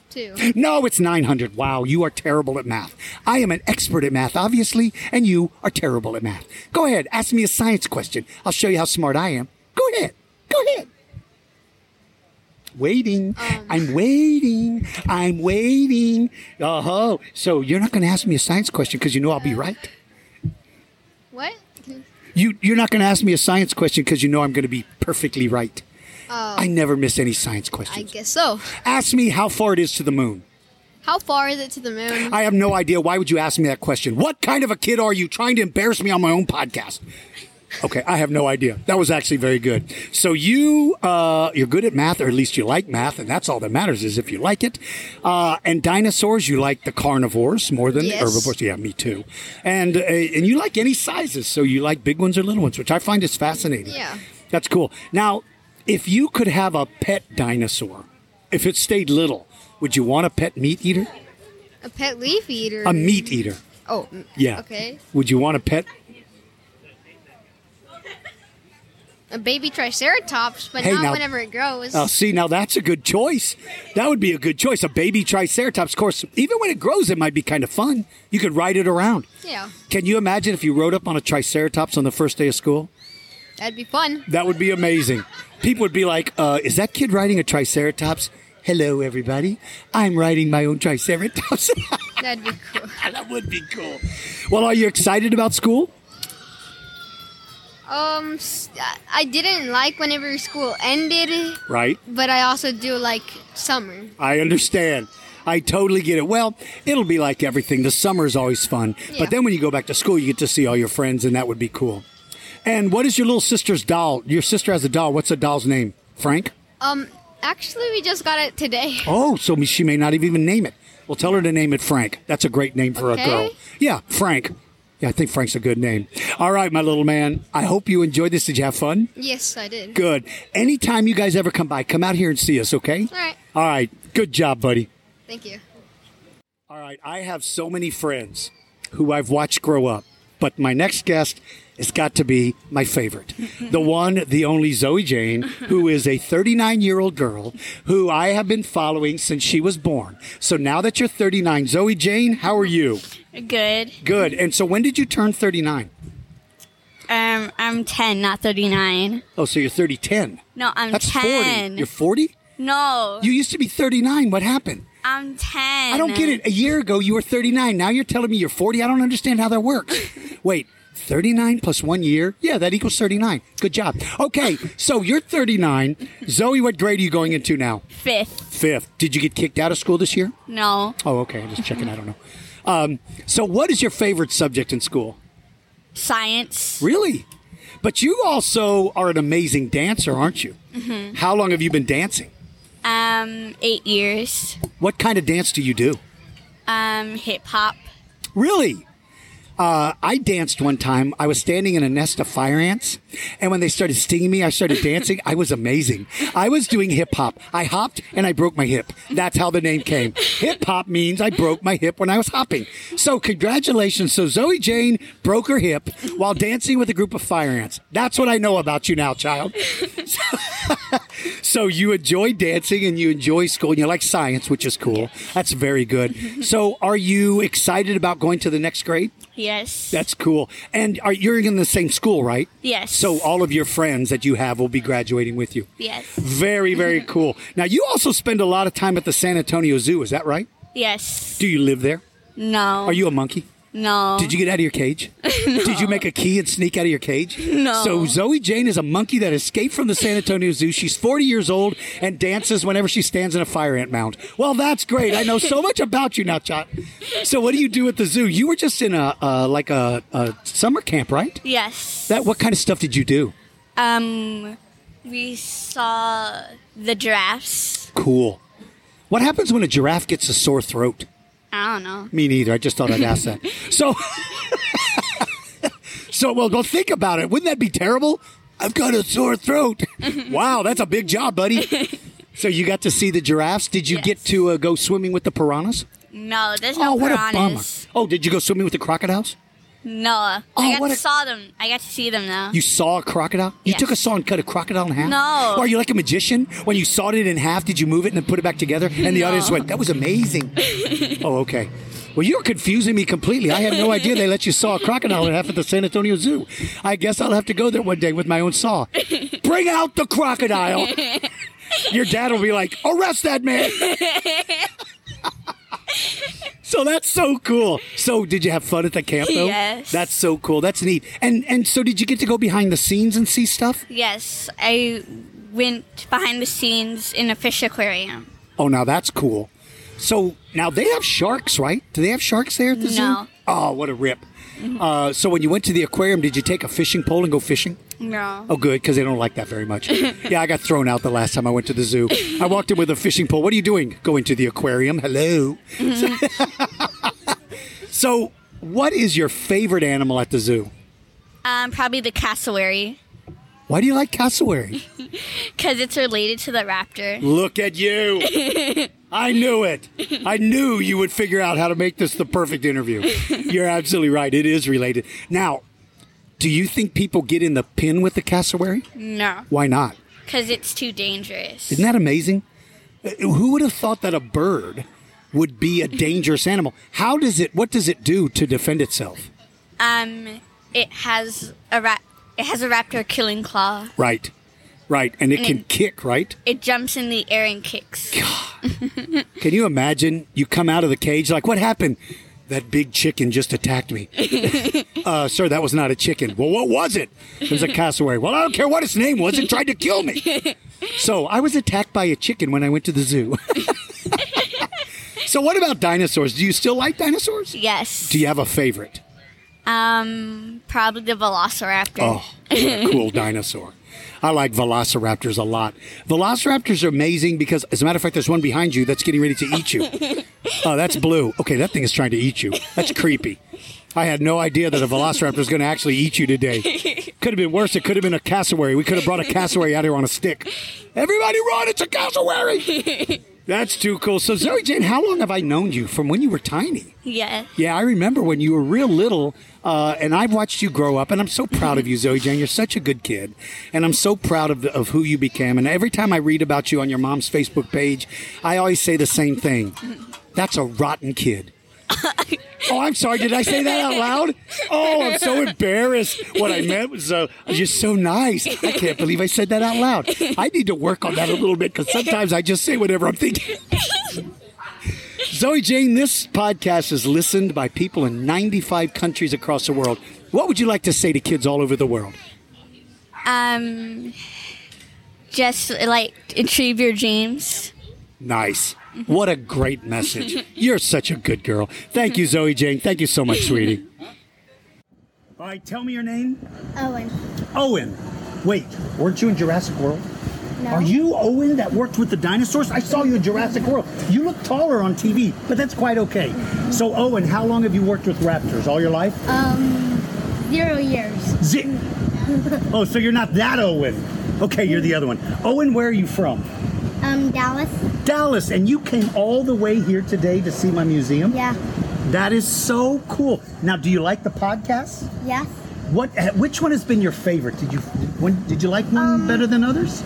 Two.
No, it's 900. Wow, you are terrible at math. I am an expert at math, obviously, and you are terrible at math. Go ahead, ask me a science question. I'll show you how smart I am. Go ahead. Go ahead. Waiting. I'm waiting. I'm waiting. Uh huh. So you're not going to ask me a science question because you know I'll be right.
What?
You you're not going to ask me a science question because you know I'm going to be perfectly right.
Oh,
I never miss any science questions.
I guess so.
Ask me how far it is to the moon.
How far is it to the moon?
I have no idea. Why would you ask me that question? What kind of a kid are you trying to embarrass me on my own podcast? Okay, I have no idea. That was actually very good. So you, uh, you're good at math, or at least you like math, and that's all that matters is if you like it. Uh, and dinosaurs, you like the carnivores more than
Yes.
herbivores. Yeah, me too. And uh, and you like any sizes, so you like big ones or little ones, which I find is fascinating.
Yeah.
That's cool. Now, if you could have a pet dinosaur, if it stayed little, would you want a pet meat eater?
A pet leaf eater.
A meat eater.
Oh,
Yeah.
Okay.
Would you want a pet?
A baby triceratops, but
Hey,
not
now-
whenever it grows.
Oh, see, now that's a good choice. That would be a good choice. A baby triceratops. Of course, even when it grows, it might be kind of fun. You could ride it around.
Yeah,
Can you imagine if you rode up on a triceratops on the first day of school?
that'd be fun.
That would be amazing. People would be like, uh, "Is that kid riding a triceratops?" Hello, everybody. I'm riding my own triceratops.
That'd be cool.
that would be cool. Well, are you excited about school?
Um, I didn't like whenever school ended,
Right.
but I also do like summer.
I understand. I totally get it. Well, it'll be like everything. The summer is always fun.
Yeah.
But then when you go back to school, you get to see all your friends, and that would be cool. And what is your little sister's doll? Your sister has a doll. What's the doll's name? Frank?
Um, actually, we just got it today.
Oh, so she may not even name it. Well, tell her to name it Frank. That's a great name for
Okay.
a girl. Yeah, Frank. Yeah, I think Frank's a good name. All right, my little man. I hope you enjoyed this. Did you have fun?
Yes, I did.
Good. Anytime you guys ever come by, come out here and see us, okay?
All right.
All right. Good job, buddy.
Thank you.
All right, I have so many friends who I've watched grow up, but my next guest has got to be my favorite. the one, the only Zoe Jane, who is a 39 year old girl who I have been following since she was born. So now that you're 39, Zoe Jane, how are you?
Good.
Good. And so when did you turn 39?
Um, I'm 10, not 39.
Oh, so you're 30 10.
No, I'm
That's
10.
40. You're 40?
No,
You used to be 39. What happened?
I'm 10.
I don't get it. A year ago, you were 39. Now you're telling me you're 40. I don't understand how that works. Wait, 39 plus one year? Yeah, that equals 39. Good job. Okay, so you're 39. Zoe, what grade are you going into now?
Fifth.
Fifth. Did you get kicked out of school this year?
No.
Oh, okay. I'm just checking. I don't know. Um, so, what is your favorite subject in school?
Science.
Really? But you also are an amazing dancer, aren't you?
hmm
How long have you been dancing?
Um, eight years.
What kind of dance do you do?
Um, hip hop.
Really? Uh, I danced one time. I was standing in a nest of fire ants, and when they started stinging me, I started dancing. I was amazing. I was doing hip hop. I hopped and I broke my hip. That's how the name came. Hip hop means I broke my hip when I was hopping. So congratulations. So Zoe Jane broke her hip while dancing with a group of fire ants. That's what I know about you now, child. So you enjoy dancing and you enjoy school and you like science, which is cool. That's very good. So are you excited about going to the next grade?
Yes.
That's cool. And are you're in the same school, right?
Yes.
So all of your friends that you have will be graduating with you.
Yes.
Very, very cool. Now you also spend a lot of time at the San Antonio Zoo, is that right?
Yes.
Do you live there?
No.
Are you a monkey?
No.
Did you get out of your cage? Did you make a key and sneak out of your cage?
No.
So Zoe Jane is a monkey that escaped from the San Antonio Zoo. She's 40 years old and dances whenever she stands in a fire ant mound. Well, that's great. I know so much about you now, Chot. So what do you do at the zoo? You were just in a uh, like a, a summer camp, right?
Yes.
That what kind of stuff did you do?
Um, we saw the giraffes.
Cool. What happens when a giraffe gets a sore throat?
I don't know.
Me neither. I just thought I'd ask that. So, so well, go think about it. Wouldn't that be terrible? I've got a sore throat. wow, that's a big job, buddy. So you got to see the giraffes. Did you get to uh, go swimming with the piranhas?
No, there's no
oh, what a bummer.
piranhas.
Oh, did you go swimming with the crocodiles?
No.
Oh,
I got to
a-
saw them. I got to see them now.
You saw a crocodile? You
Yes.
took a saw and cut a crocodile in half?
No.
Oh, are you like a magician? When you sawed it in half, did you move it and then put it back together? And the
No.
audience went, that was amazing. oh, okay. Well, you're confusing me completely. I had no idea they let you saw a crocodile in half at the San Antonio Zoo. I guess I'll have to go there one day with my own saw. Bring out the crocodile. Your dad will be like, arrest that man. So that's so cool. So did you have fun at the camp though?
Yes.
That's so cool. That's neat. And and so did you get to go behind the scenes and see stuff?
Yes, I went behind the scenes in a fish aquarium.
Oh, now that's cool. So now they have sharks, right? Do they have sharks there at the zoo?
No.
Oh, what a rip. Uh, so when you went to the aquarium, did you take a fishing pole and go fishing?
No.
Oh, good, because they don't like that very much. yeah, I got thrown out the last time I went to the zoo. I walked in with a fishing pole. What are you doing? Going to the aquarium. Hello. So, what is your favorite animal at the zoo?
Um, probably the cassowary,
Why do you like cassowary?
because it's related to the raptor.
Look at you. I knew it. I knew you would figure out how to make this the perfect interview. You're absolutely right. It is related. Now, do you think people get in the pin with the cassowary?
No,
Why not?
because it's too dangerous.
Isn't that amazing? Uh, Who would have thought that a bird would be a dangerous animal? How does it what does it do to defend itself?
Um, it has a rap. It has a raptor killing claw.
Right. Right. And it
And
can
it-
kick, right?
It jumps in the air and kicks. God.
Can you imagine you come out of the cage like what happened? That big chicken just attacked me. uh, sir, that was not a chicken. Well, what was it? It was a cassowary. Well, I don't care what its name was. It tried to kill me. So I was attacked by a chicken when I went to the zoo. so what about dinosaurs? Do you still like dinosaurs?
Yes.
Do you have a favorite?
Um, probably the velociraptor.
Oh, what a cool dinosaur. I like velociraptors a lot. Velociraptors are amazing because, as a matter of fact, there's one behind you that's getting ready to eat you. Oh, that's blue. Okay, that thing is trying to eat you. That's creepy. I had no idea that a velociraptor was going to actually eat you today. Could have been worse. It could have been a cassowary. We could have brought a cassowary out here on a stick. Everybody run! It's a cassowary. That's too cool. So, Zoe Jane, how long have I known you? From when you were tiny?
Yeah.
Yeah, I remember when you were real little, uh, and I've watched you grow up, and I'm so proud of you, Zoe Jane. You're such a good kid, and I'm so proud of, the, of who you became. And every time I read about you on your mom's Facebook page, I always say the same thing. That's a rotten kid. oh, I'm sorry. Did I say that out loud? Oh, I'm so embarrassed. What I meant was uh, just so nice. I can't believe I said that out loud. I need to work on that a little bit because sometimes I just say whatever I'm thinking. Zoe Jane, this podcast is listened by people in 95 countries across the world. What would you like to say to kids all over the world?
Um, just like achieve your dreams.
Nice. What a great message. You're such a good girl. Thank you, Zoe Jane. Thank you so much, sweetie. All right, tell me your name.
Owen.
Owen. Wait, weren't you in Jurassic World?
No.
Are you Owen that worked with the dinosaurs? I saw you in Jurassic World. You look taller on TV, but that's quite okay. So, Owen, how long have you worked with raptors? All your life?
Um, zero years.
Zi- oh, so you're not that Owen. Okay, you're the other one. Owen, where are you from?
Um, Dallas.
Dallas, and you came all the way here today to see my museum?
Yeah.
That is so cool. Now, do you like the podcast?
Yes.
What? uh, Which one has been your favorite? Did you when, did you like one better than others?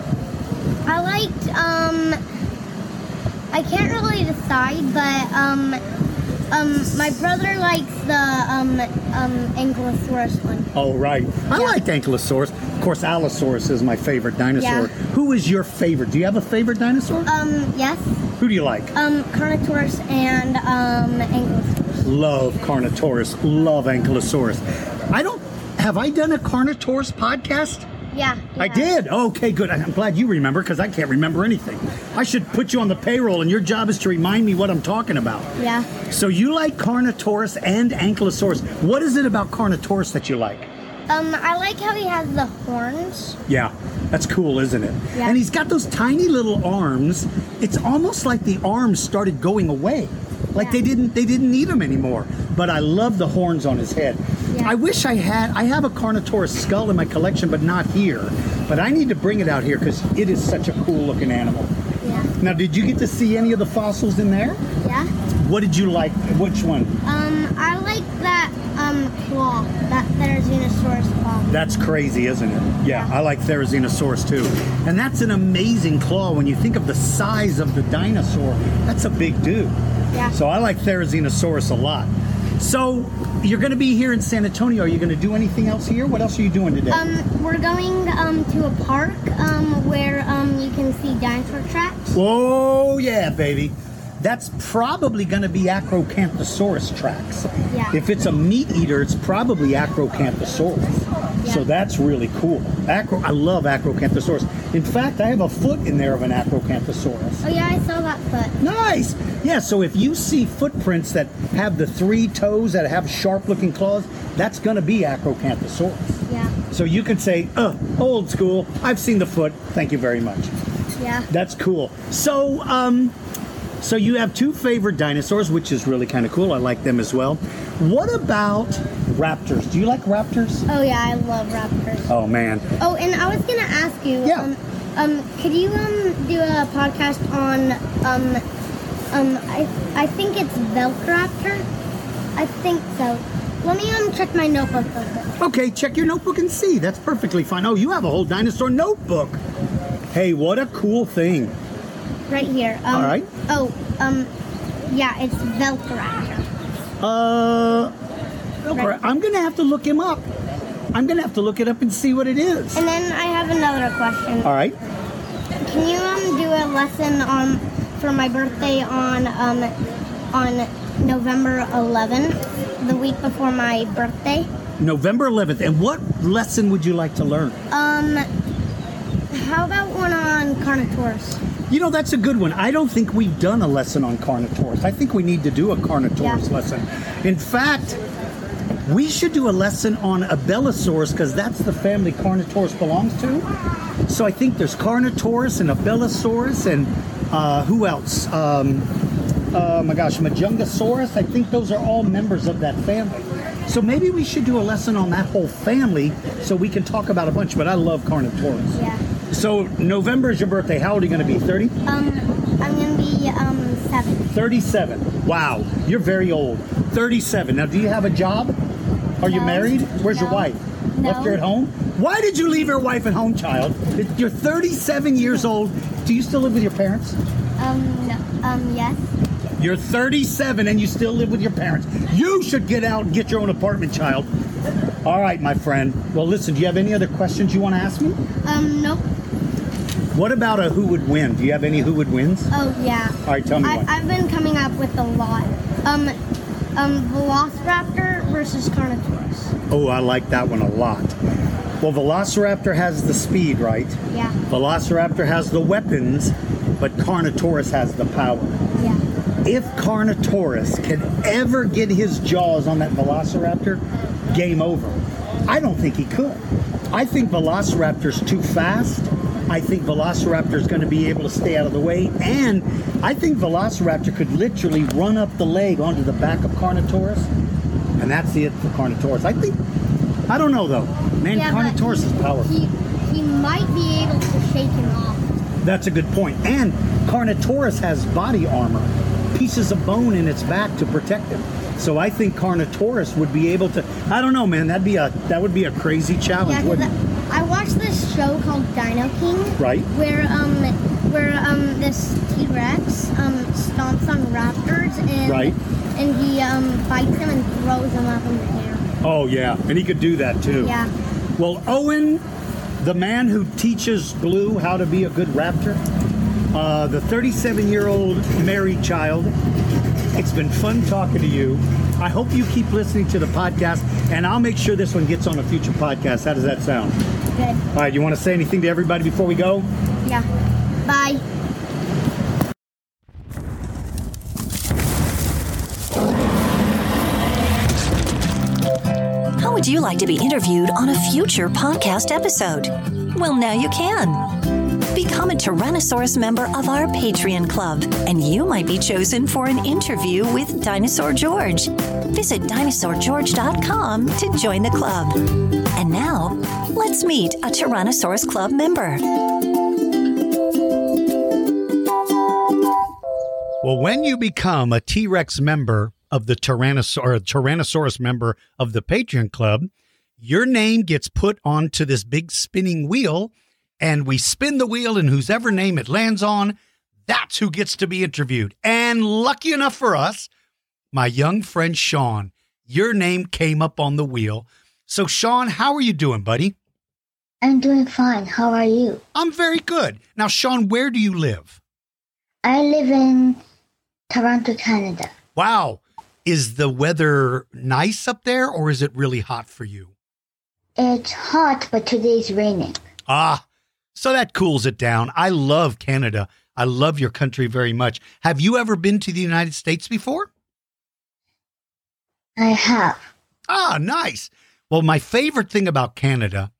I liked, um, I can't really decide, but, um, um, my brother likes the, um, um, Ankylosaurus one.
Oh, right. I like Ankylosaurus. Of course, Allosaurus is my favorite dinosaur.
Yeah.
Who is your favorite? Do you have a favorite dinosaur?
Um, yes.
Who do you like?
Um, Carnotaurus and, um, Ankylosaurus.
Love Carnotaurus. Love Ankylosaurus. I don't. Have I done a Carnotaurus podcast?
Yeah.
I did. Okay, good. I'm glad you remember because I can't remember anything. I should put you on the payroll, and your job is to remind me what I'm talking about.
Yeah.
So you like Carnotaurus and Ankylosaurus. What is it about Carnotaurus that you like?
Um, I like how he has the horns.
Yeah, that's cool, isn't it?
Yeah.
And he's got those tiny little arms. It's almost like the arms started going away. Like they didn't they didn't need them anymore. But I love the horns on his head. I wish I had I have a Carnotaurus skull in my collection but not here. But I need to bring it out here cuz it is such a cool looking animal.
Yeah.
Now, did you get to see any of the fossils in there?
Yeah.
What did you like? Which one?
Um, I like that, um claw, that Therizinosaurus claw.
That's crazy, isn't it? Yeah, I like Therizinosaurus too. And that's an amazing claw. When you think of the size of the dinosaur, that's a big dude.
Yeah.
So I like Therizinosaurus a lot. So you're going to be here in San Antonio. Are you going to do anything else here? What else are you doing today?
Um, we're going um to a park um where um you can see dinosaur tracks.
Oh yeah, baby. That's probably going to be Acrocanthosaurus tracks.
Yeah.
If it's a meat eater, it's probably Acrocanthosaurus. So that's really cool. Acro, I love Acrocanthosaurus. In fact, I have a foot in there of an Acrocanthosaurus.
Oh yeah, I saw that foot.
Nice. Yeah. So if you see footprints that have the three toes that have sharp-looking claws, that's going to be Acrocanthosaurus.
Yeah.
So you can say, "Uh, old school. I've seen the foot. Thank you very much."
Yeah.
That's cool. So, um, so you have two favorite dinosaurs, which is really kind of cool. I like them as well. What about raptors? Do you like raptors?
Oh yeah, I love raptors.
Oh man,
Oh, and I was gonna ask you.
Yeah.
Um, um, could you um do a podcast on um um I I think it's Velociraptor. I think so. Let me um check my notebook.
Okay, check your notebook and see. That's perfectly fine. Oh, you have a whole dinosaur notebook. Hey, what a cool thing.
Right here. Um,
All right.
Oh, um, yeah, it's Velociraptor.
Uh, okay, I'm gonna have to look him up. I'm gonna have to look it up and see what it is.
And then I have another question.
All right.
Can you um do a lesson on for my birthday on um on November 11th, the week before my birthday?
November 11th. And what lesson would you like to learn?
Um, how about one on Carnotaurus?
You know, that's a good one. I don't think we've done a lesson on Carnotaurus. I think we need to do a Carnotaurus
Yeah.
lesson. In fact, we should do a lesson on Abelisaurus because that's the family Carnotaurus belongs to. So I think there's Carnotaurus and Abelisaurus and uh, who else? Um, oh my gosh, Majungasaurus. I think those are all members of that family. So maybe we should do a lesson on that whole family so we can talk about a bunch. But I love Carnotaurus.
Yeah.
So November is your birthday. How old are you going to be? 30?
Um, I'm gonna be um seven.
37. Wow, you're very old. 37. Now, do you have a job? Are you married? Where's your wife?
No.
Left her at home? Why did you leave your wife at home, child? You're 37 years old. Do you still live with your parents?
Um, no, um, yes.
You're 37 and you still live with your parents. You should get out and get your own apartment, child. All right, my friend. Well, listen, do you have any other questions you want to ask me?
Um, nope.
What about a who would win? Do you have any who would wins?
Oh yeah.
All right, tell me
I,
one.
I've been coming up with a lot. Um, um, Velociraptor versus Carnotaurus.
Oh, I like that one a lot. Well, Velociraptor has the speed, right?
Yeah.
Velociraptor has the weapons, but Carnotaurus has the power.
Yeah.
If Carnotaurus can ever get his jaws on that Velociraptor, game over. I don't think he could. I think Velociraptor's too fast. I think Velociraptor is going to be able to stay out of the way. And I think Velociraptor could literally run up the leg onto the back of Carnotaurus. And that's it for Carnotaurus. I think, I don't know though. Man,
Yeah,
Carnotaurus is powerful.
He he might be able to shake him off.
That's a good point. And Carnotaurus has body armor, pieces of bone in its back to protect him. So I think Carnotaurus would be able to. I don't know, man. That'd be a that would be a crazy challenge,
Yeah, 'cause
wouldn't it?
I watched this show called Dino King.
Right.
Where um where um this T Rex um stomps on raptors and
Right.
and he um bites them and throws them up in the air.
Oh yeah, and he could do that too.
Yeah.
Well, Owen, the man who teaches Blue how to be a good raptor, uh, the 37-year-old married child. It's been fun talking to you. I hope you keep listening to the podcast, and I'll make sure this one gets on a future podcast. How does that sound?
Good.
All right, you want to say anything to everybody before we go?
Yeah. Bye.
How would you like to be interviewed on a future podcast episode? Well, now you can. Become a Tyrannosaurus member of our Patreon club, and you might be chosen for an interview with Dinosaur George. Visit dinosaurgeorge.com to join the club. And now, let's meet a Tyrannosaurus Club member.
Well, when you become a T Rex member
of the Tyrannosaurus, Tyrannosaurus member of the Patreon Club, your name gets put onto this big spinning wheel, and we spin the wheel, and whosever name it lands on, that's who gets to be interviewed. And lucky enough for us, my young friend Sean, your name came up on the wheel. So, Sean, how are you doing, buddy?
I'm doing fine. How are you?
I'm very good. Now, Sean, where do you live?
I live in Toronto, Canada.
Wow. Is the weather nice up there or is it really hot for you?
It's hot, but today's raining.
Ah, so that cools it down. I love Canada. I love your country very much. Have you ever been to the United States before?
I have.
Ah, nice. Well, my favorite thing about Canada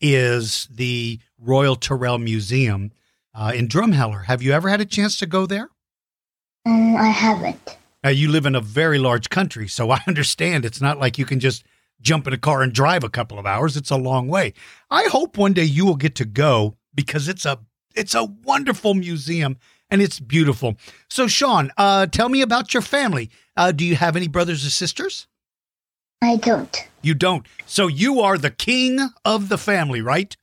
is the Royal Tyrrell Museum uh, in Drumheller. Have you ever had a chance to go there?
Um, I haven't.
Now, you live in a very large country, so I understand it's not like you can just jump in a car and drive a couple of hours. It's a long way. I hope one day you will get to go because it's a it's a wonderful museum and it's beautiful. So, Sean, uh, tell me about your family. Uh, do you have any brothers or sisters?
I don't.
You don't. So you are the king of the family, right?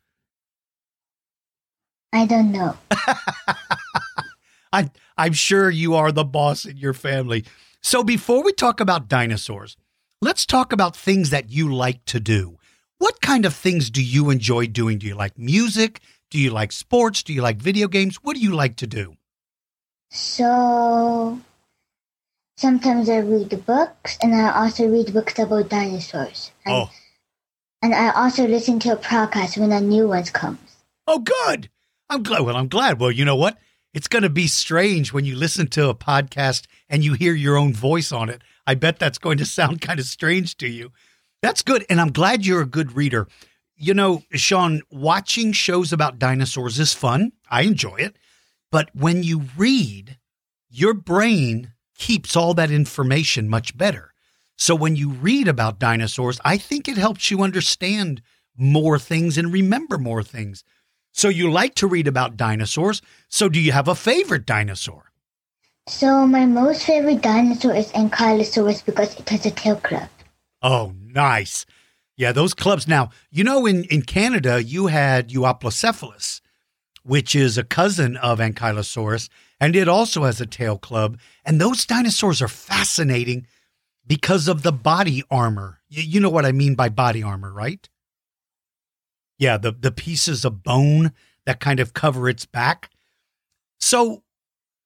I don't know.
I, I'm sure you are the boss in your family. So before we talk about dinosaurs, let's talk about things that you like to do. What kind of things do you enjoy doing? Do you like music? Do you like sports? Do you like video games? What do you like to do?
So sometimes I read books, and I also read books about dinosaurs. And,
oh.
and I also listen to a podcast when a new one comes.
Oh, good. I'm glad. Well, I'm glad. Well, you know what? It's going to be strange when you listen to a podcast and you hear your own voice on it. I bet that's going to sound kind of strange to you. That's good. And I'm glad you're a good reader. You know, Sean, watching shows about dinosaurs is fun. I enjoy it. But when you read, your brain keeps all that information much better. So when you read about dinosaurs, I think it helps you understand more things and remember more things. So you like to read about dinosaurs. So do you have a favorite dinosaur?
So my most favorite dinosaur is Ankylosaurus because it has a tail club.
Oh, nice. Yeah, those clubs. Now, you know, in, in Canada, you had Euoplocephalus, which is a cousin of Ankylosaurus, and it also has a tail club. And those dinosaurs are fascinating because of the body armor. You, you know what I mean by body armor, right? Yeah, the, the pieces of bone that kind of cover its back. So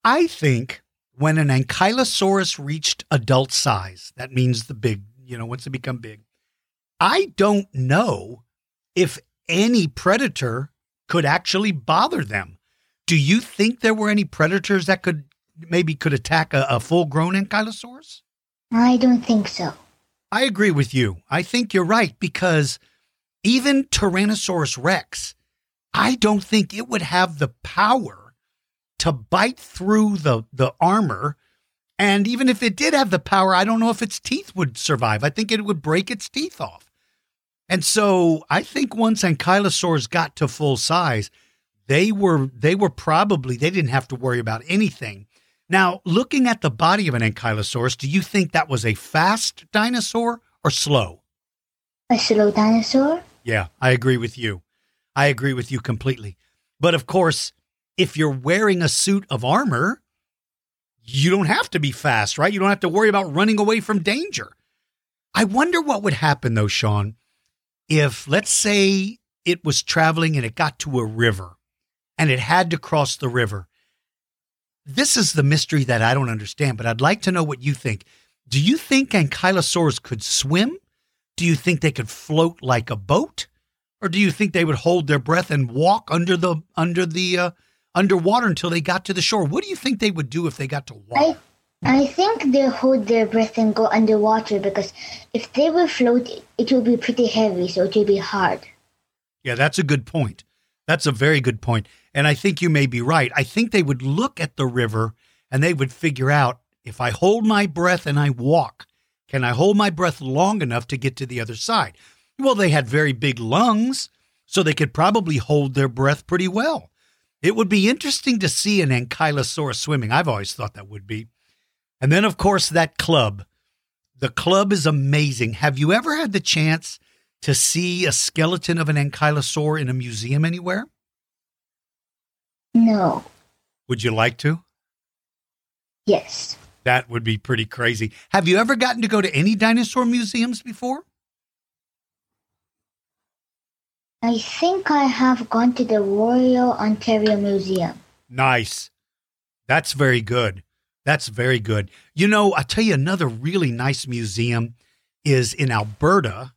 I think when an ankylosaurus reached adult size, that means the big, you know, once they become big, I don't know if any predator could actually bother them. Do you think there were any predators that could maybe could attack a, a full grown ankylosaurus?
I don't think so.
I agree with you. I think you're right because even Tyrannosaurus Rex, I don't think it would have the power to bite through the, the armor. And even if it did have the power, I don't know if its teeth would survive. I think it would break its teeth off. And so I think once ankylosaurs got to full size, they were they were probably they didn't have to worry about anything. Now, looking at the body of an ankylosaurus, do you think that was a fast dinosaur or slow?
A slow dinosaur?
Yeah, I agree with you. I agree with you completely. But of course, if you're wearing a suit of armor, you don't have to be fast, right? You don't have to worry about running away from danger. I wonder what would happen though, Sean, if let's say it was traveling and it got to a river and it had to cross the river. This is the mystery that I don't understand, but I'd like to know what you think. Do you think ankylosaurs could swim? Do you think they could float like a boat? Or do you think they would hold their breath and walk under the under the uh, underwater until they got to the shore? What do you think they would do if they got to water?
I, I think they hold their breath and go underwater because if they would float, it would be pretty heavy, so it would be hard.
Yeah, that's a good point. That's a very good point. And I think you may be right. I think they would look at the river and they would figure out if I hold my breath and I walk, can I hold my breath long enough to get to the other side? Well, they had very big lungs, so they could probably hold their breath pretty well. It would be interesting to see an ankylosaurus swimming. I've always thought that would be. And then, of course, that club. The club is amazing. Have you ever had the chance to see a skeleton of an ankylosaur in a museum anywhere?
No.
Would you like to?
Yes.
That would be pretty crazy. Have you ever gotten to go to any dinosaur museums before?
I think I have gone to the Royal Ontario Museum.
Nice. That's very good. That's very good. You know, I'll tell you another really nice museum is in Alberta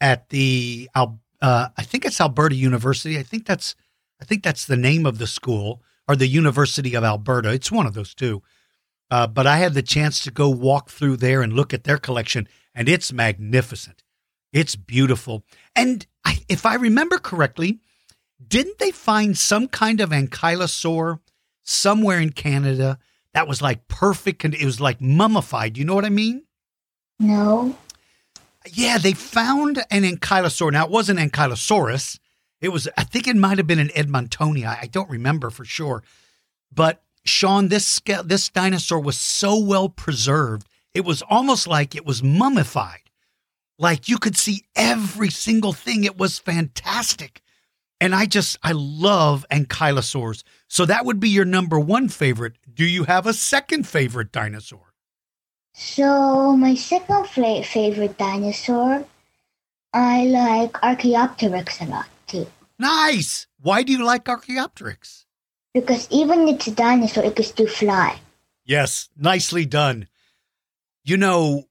at the uh, I think it's Alberta University. I think that's I think that's the name of the school or the University of Alberta. It's one of those two. Uh, but I had the chance to go walk through there and look at their collection, and it's magnificent. It's beautiful. And I, if I remember correctly, didn't they find some kind of ankylosaur somewhere in Canada that was like perfect? And it was like mummified. You know what I mean?
No.
Yeah, they found an ankylosaur. Now, it wasn't Ankylosaurus. It was, I think it might have been an Edmontonia. I don't remember for sure. But Sean, this this dinosaur was so well preserved. It was almost like it was mummified. Like you could see every single thing. It was fantastic. And I just, I love ankylosaurs. So that would be your number one favorite. Do you have a second favorite dinosaur?
So my second favorite dinosaur, I like Archaeopteryx a lot too.
Nice. Why do you like Archaeopteryx?
Because even it's a dinosaur, it can still fly.
Yes, nicely done. You know,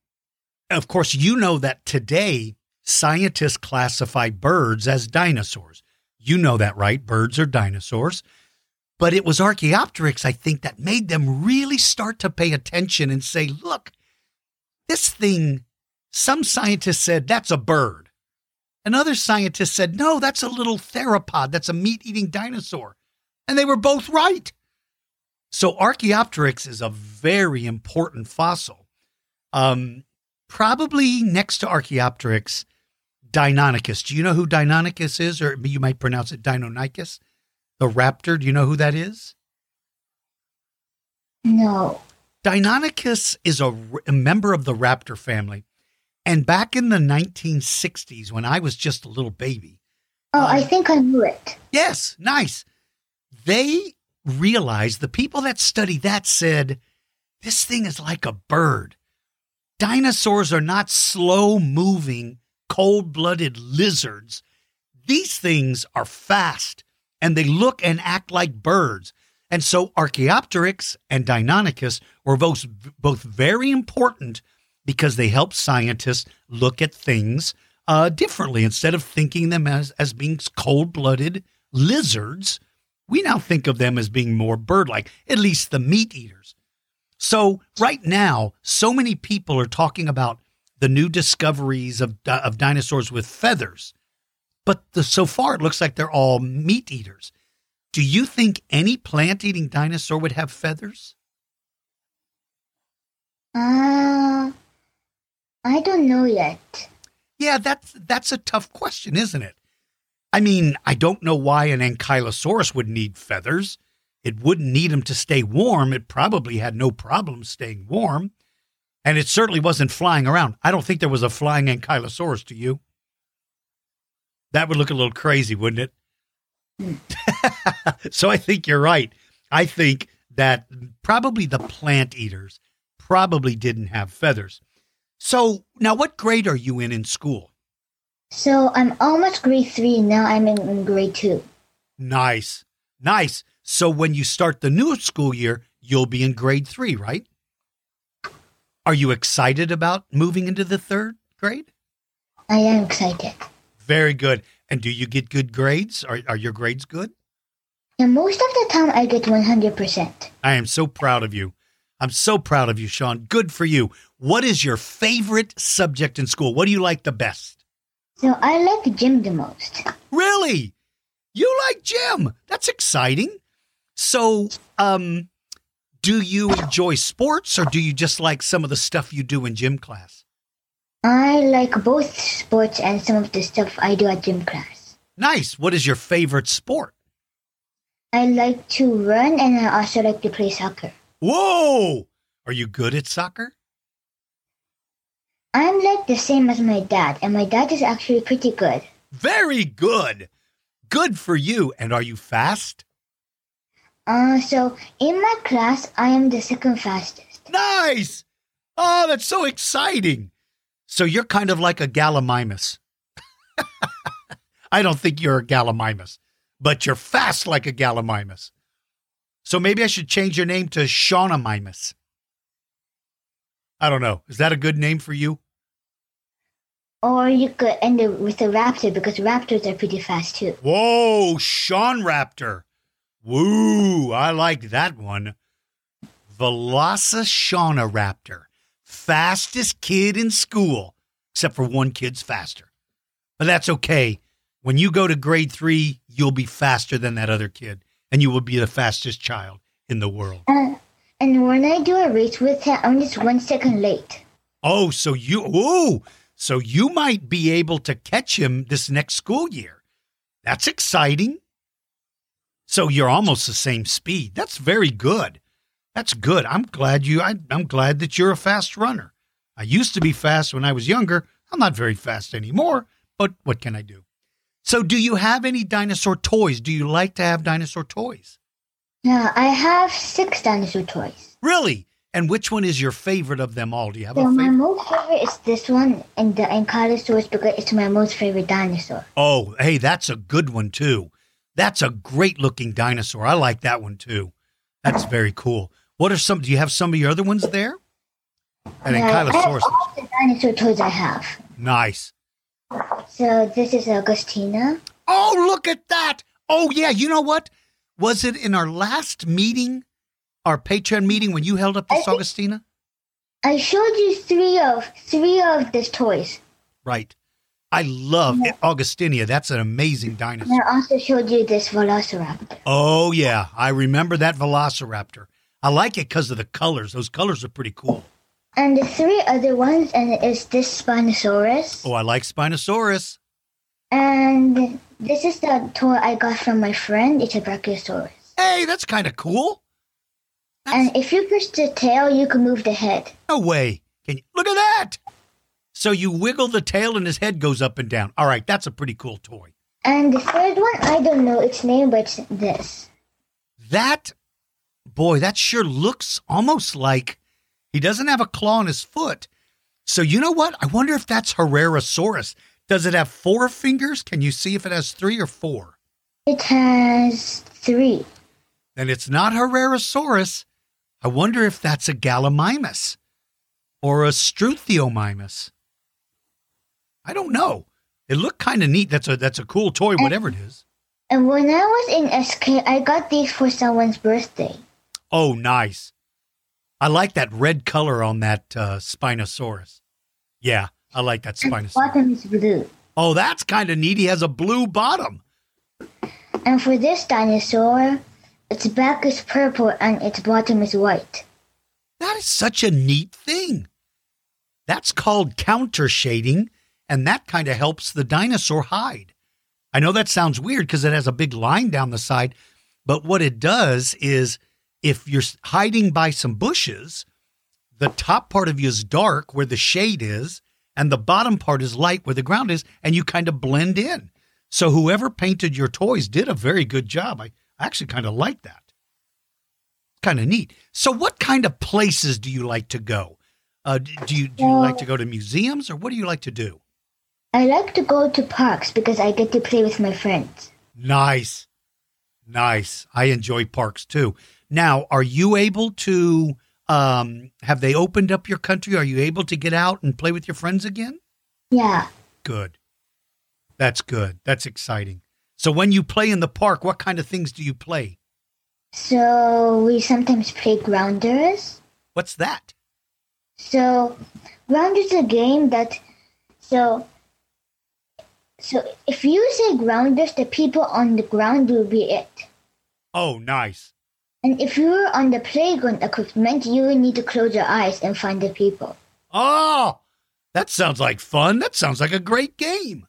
of course, you know that today scientists classify birds as dinosaurs. You know that, right? Birds are dinosaurs. But it was Archaeopteryx, I think, that made them really start to pay attention and say, look, this thing, some scientists said that's a bird. Another scientist said, no, that's a little theropod. That's a meat eating dinosaur. And they were both right. So Archaeopteryx is a very important fossil. Um, probably next to Archaeopteryx, Deinonychus. Do you know who Deinonychus is? Or you might pronounce it Deinonychus, the raptor. Do you know who that is?
No.
Deinonychus is a, a member of the raptor family. And back in the 1960s, when I was just a little baby.
Oh, I um, think I knew it.
Yes, nice. They realized the people that study that said, this thing is like a bird. Dinosaurs are not slow moving, cold blooded lizards. These things are fast and they look and act like birds. And so Archaeopteryx and Deinonychus were both, both very important because they help scientists look at things uh, differently. Instead of thinking them as, as being cold blooded lizards, we now think of them as being more bird like, at least the meat eaters. So, right now, so many people are talking about the new discoveries of, of dinosaurs with feathers. But the, so far, it looks like they're all meat eaters. Do you think any plant eating dinosaur would have feathers?
Uh, I don't know yet.
Yeah, that's that's a tough question, isn't it? I mean, I don't know why an ankylosaurus would need feathers. It wouldn't need them to stay warm. It probably had no problem staying warm. And it certainly wasn't flying around. I don't think there was a flying ankylosaurus to you. That would look a little crazy, wouldn't it? so I think you're right. I think that probably the plant eaters probably didn't have feathers. So now, what grade are you in in school?
So I'm almost grade three now. I'm in, in grade two.
Nice, nice. So when you start the new school year, you'll be in grade three, right? Are you excited about moving into the third grade?
I am excited.
Very good. And do you get good grades? Are, are your grades good?
And most of the time, I get 100%.
I am so proud of you. I'm so proud of you, Sean. Good for you. What is your favorite subject in school? What do you like the best?
So I like gym the most.
Really? You like gym? That's exciting. So, um, do you enjoy sports or do you just like some of the stuff you do in gym class?
I like both sports and some of the stuff I do at gym class.
Nice. What is your favorite sport?
I like to run and I also like to play soccer.
Whoa! Are you good at soccer?
I'm like the same as my dad, and my dad is actually pretty good.
Very good. Good for you. And are you fast?
Uh, so in my class, I am the second fastest.
Nice. Oh, that's so exciting. So you're kind of like a Gallimimus. I don't think you're a Gallimimus, but you're fast like a Gallimimus. So maybe I should change your name to Shaunamimus. I don't know. Is that a good name for you?
Or you could end it with a raptor because raptors are pretty fast too.
Whoa, Sean Raptor. Woo, I like that one. Velocishana Raptor. Fastest kid in school, except for one kid's faster. But that's okay. When you go to grade three, you'll be faster than that other kid, and you will be the fastest child in the world.
Uh, and when I do a race with him, I'm just one second late.
Oh, so you, ooh, so you might be able to catch him this next school year. That's exciting. So you're almost the same speed. That's very good. That's good. I'm glad you. I, I'm glad that you're a fast runner. I used to be fast when I was younger. I'm not very fast anymore. But what can I do? So, do you have any dinosaur toys? Do you like to have dinosaur toys?
Yeah, I have six dinosaur toys.
Really? And which one is your favorite of them all? Do you have
So
a
my most favorite is this one, and the Ankylosaurus because it's my most favorite dinosaur.
Oh, hey, that's a good one too. That's a great looking dinosaur. I like that one too. That's very cool. What are some? Do you have some of your other ones there? And
Yeah, I have
Ankylosaurus.
all the dinosaur toys I have.
Nice.
So this is Agustinia.
Oh, look at that. Oh, yeah. You know what? Was it in our last meeting, our Patreon meeting, when you held up this Agustinia?
I showed you three of three of these toys.
Right. I love Agustinia. That's an amazing
And
dinosaur.
I also showed you this Velociraptor.
Oh, yeah. I remember that Velociraptor. I like it because of the colors. Those colors are pretty cool.
And the three other ones, and it's this Spinosaurus.
Oh, I like Spinosaurus.
And this is the toy I got from my friend. It's a Brachiosaurus.
Hey, that's kind of cool.
And if you push the tail, you can move the head.
No way. Can you look at that? So you wiggle the tail and his head goes up and down. All right, that's a pretty cool toy.
And the third one, I don't know its name, but it's this.
That boy, that sure looks almost like he doesn't have a claw on his foot. So you know what? I wonder if that's Herrerasaurus. Does it have four fingers? Can you see if it has three or four?
It has three.
Then it's not Herrerasaurus. I wonder if that's a Gallimimus or a Struthiomimus. I don't know. It looked kind of neat. That's a that's a cool toy, whatever it is.
And when I was in SK, I got these for someone's birthday.
Oh, nice. I like that red color on that uh, Spinosaurus. Yeah, I like that Spinosaurus.
Bottom is blue.
Oh, that's kind of neat. He has a blue bottom.
And for this dinosaur, its back is purple and its bottom is white.
That is such a neat thing. That's called counter shading, and that kind of helps the dinosaur hide. I know that sounds weird because it has a big line down the side, but what it does is if you're hiding by some bushes, the top part of you is dark where the shade is, and the bottom part is light where the ground is, and you kind of blend in. So whoever painted your toys did a very good job. I actually kind of like that. Kind of neat. So, what kind of places do you like to go? Uh, do you do you like to go to museums, or what do you like to do?
I like to go to parks because I get to play with my friends.
Nice, nice. I enjoy parks too. Now, are you able to? Um, have they opened up your country? Are you able to get out and play with your friends again?
Yeah.
Good. That's good. That's exciting. So, when you play in the park, what kind of things do you play?
So we sometimes play grounders.
What's that?
So grounders is a game that so so if you say grounders, the people on the ground will be it.
Oh, nice.
And if you're on the playground equipment, you will need to close your eyes and find the people.
Oh, that sounds like fun. That sounds like a great game.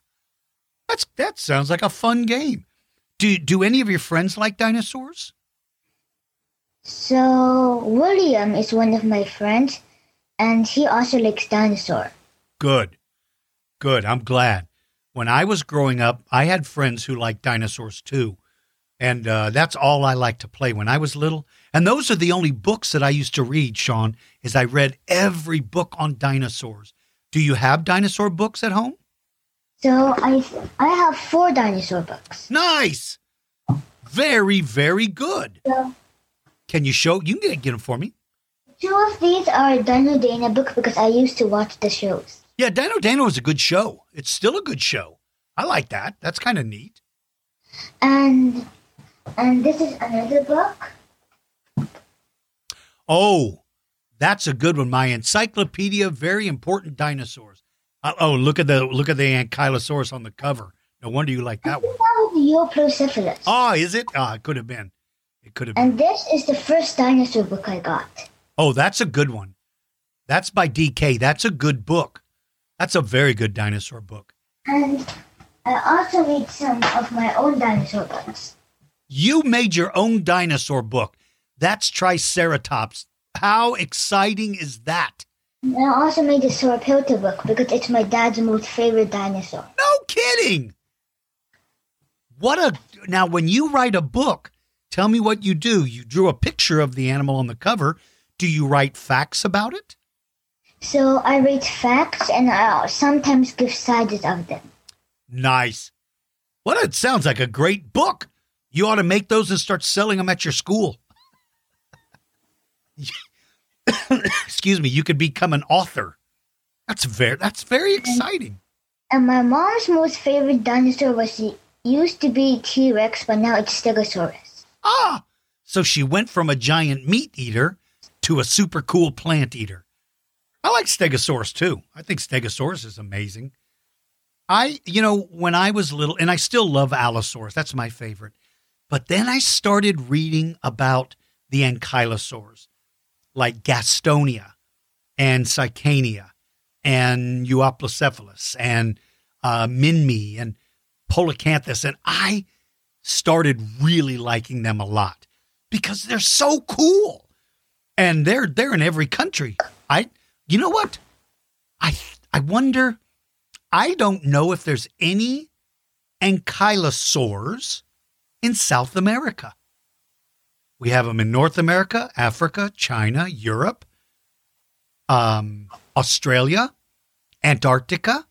That's that sounds like a fun game. Do do any of your friends like dinosaurs?
So William is one of my friends, and he also likes dinosaur.
Good. Good. I'm glad. When I was growing up, I had friends who liked dinosaurs too. And uh, that's all I liked to play when I was little. And those are the only books that I used to read, Sean, is I read every book on dinosaurs. Do you have dinosaur books at home?
So I I have four dinosaur books.
Nice. Very, very good.
So
Can you show? You can get, get them for me.
two of these are Dino Dana books because I used to watch the shows.
Yeah, Dino Dana was a good show. It's still a good show. I like that. That's kind of neat.
And and this is another book.
Oh, that's a good one. My encyclopedia, very important dinosaurs. Uh, oh, look at the look at the ankylosaurus on the cover. No wonder you like that one.
That was the Eoprocephalus.
Oh, is it? Ah, it could have been. It could have been.
And this is the first dinosaur book I got.
Oh, that's a good one. That's by DK. That's a good book. That's a very good dinosaur book.
And I also read some of my own dinosaur books.
You made your own dinosaur book. That's Triceratops. How exciting is that?
And I also made a Sauropelta book because it's my dad's most favorite dinosaur.
No kidding. What a now when you write a book, tell me what you do. You drew a picture of the animal on the cover. Do you write facts about it?
So I read facts and I sometimes give sides of them.
Nice. Well, it sounds like a great book. You ought to make those and start selling them at your school. Excuse me, you could become an author. That's very that's very exciting.
And my mom's most favorite dinosaur was the used to be T Rex, but now it's Stegosaurus.
Ah, so she went from a giant meat eater to a super cool plant eater. I like Stegosaurus too. I think Stegosaurus is amazing. I, you know, when I was little, and I still love Allosaurus, that's my favorite. But then I started reading about the ankylosaurs, like Gastonia and Saichania and Euoplocephalus and uh, Minmi and Polacanthus. And I started really liking them a lot because they're so cool. And they're they're in every country. I you know what? I I wonder I don't know if there's any ankylosaurs in South America. We have them in North America, Africa, China, Europe, um, Australia, Antarctica,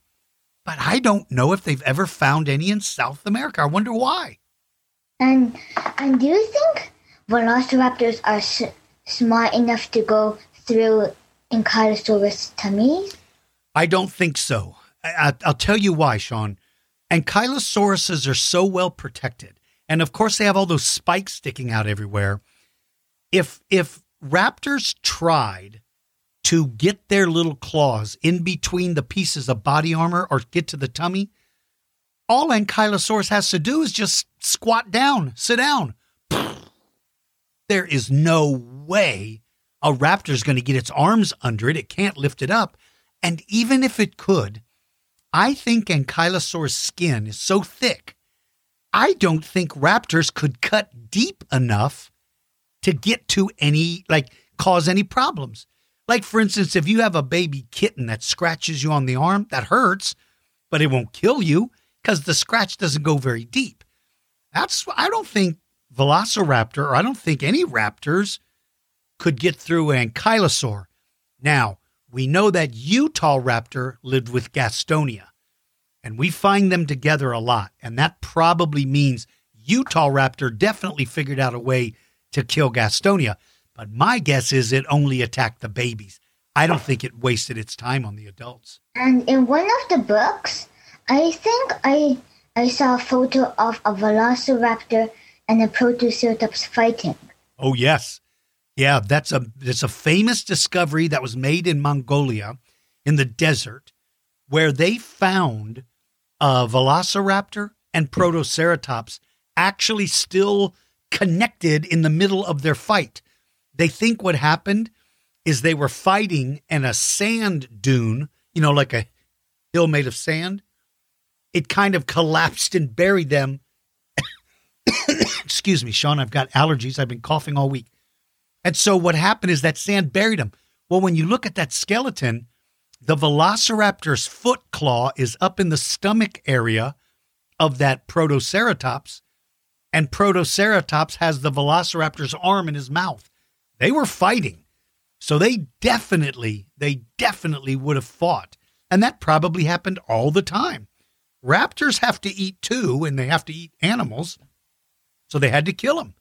but I don't know if they've ever found any in South America. I wonder why.
And and do you think velociraptors are s- smart enough to go through Ankylosaurus tummies?
I don't think so. I, I, I'll tell you why, Sean. Ankylosauruses are so well protected, and of course they have all those spikes sticking out everywhere. If if raptors tried to get their little claws in between the pieces of body armor or get to the tummy, all Ankylosaurus has to do is just squat down, sit down. There is no way a raptor is going to get its arms under it. It can't lift it up. And even if it could, I think Ankylosaurus skin is so thick, I don't think raptors could cut deep enough to get to any, like, cause any problems. Like, for instance, if you have a baby kitten that scratches you on the arm, that hurts, but it won't kill you because the scratch doesn't go very deep. That's, I don't think Velociraptor, or I don't think any raptors could get through ankylosaur. Now, we know that Utah raptor lived with Gastonia, and we find them together a lot. And that probably means Utah raptor definitely figured out a way to kill Gastonia. But my guess is it only attacked the babies. I don't think it wasted its time on the adults.
And in one of the books, I think I I saw a photo of a velociraptor and a protoceratops fighting.
Oh yes. Yeah, that's a that's a famous discovery that was made in Mongolia in the desert where they found a velociraptor and protoceratops actually still connected in the middle of their fight. They think what happened is they were fighting and a sand dune, you know, like a hill made of sand, it kind of collapsed and buried them. Excuse me, Sean, I've got allergies. I've been coughing all week. And so what happened is that sand buried them. Well, when you look at that skeleton, the velociraptor's foot claw is up in the stomach area of that protoceratops, and protoceratops has the velociraptor's arm in his mouth. They were fighting. So they definitely, they definitely would have fought. And that probably happened all the time. Raptors have to eat too, and they have to eat animals. So they had to kill them.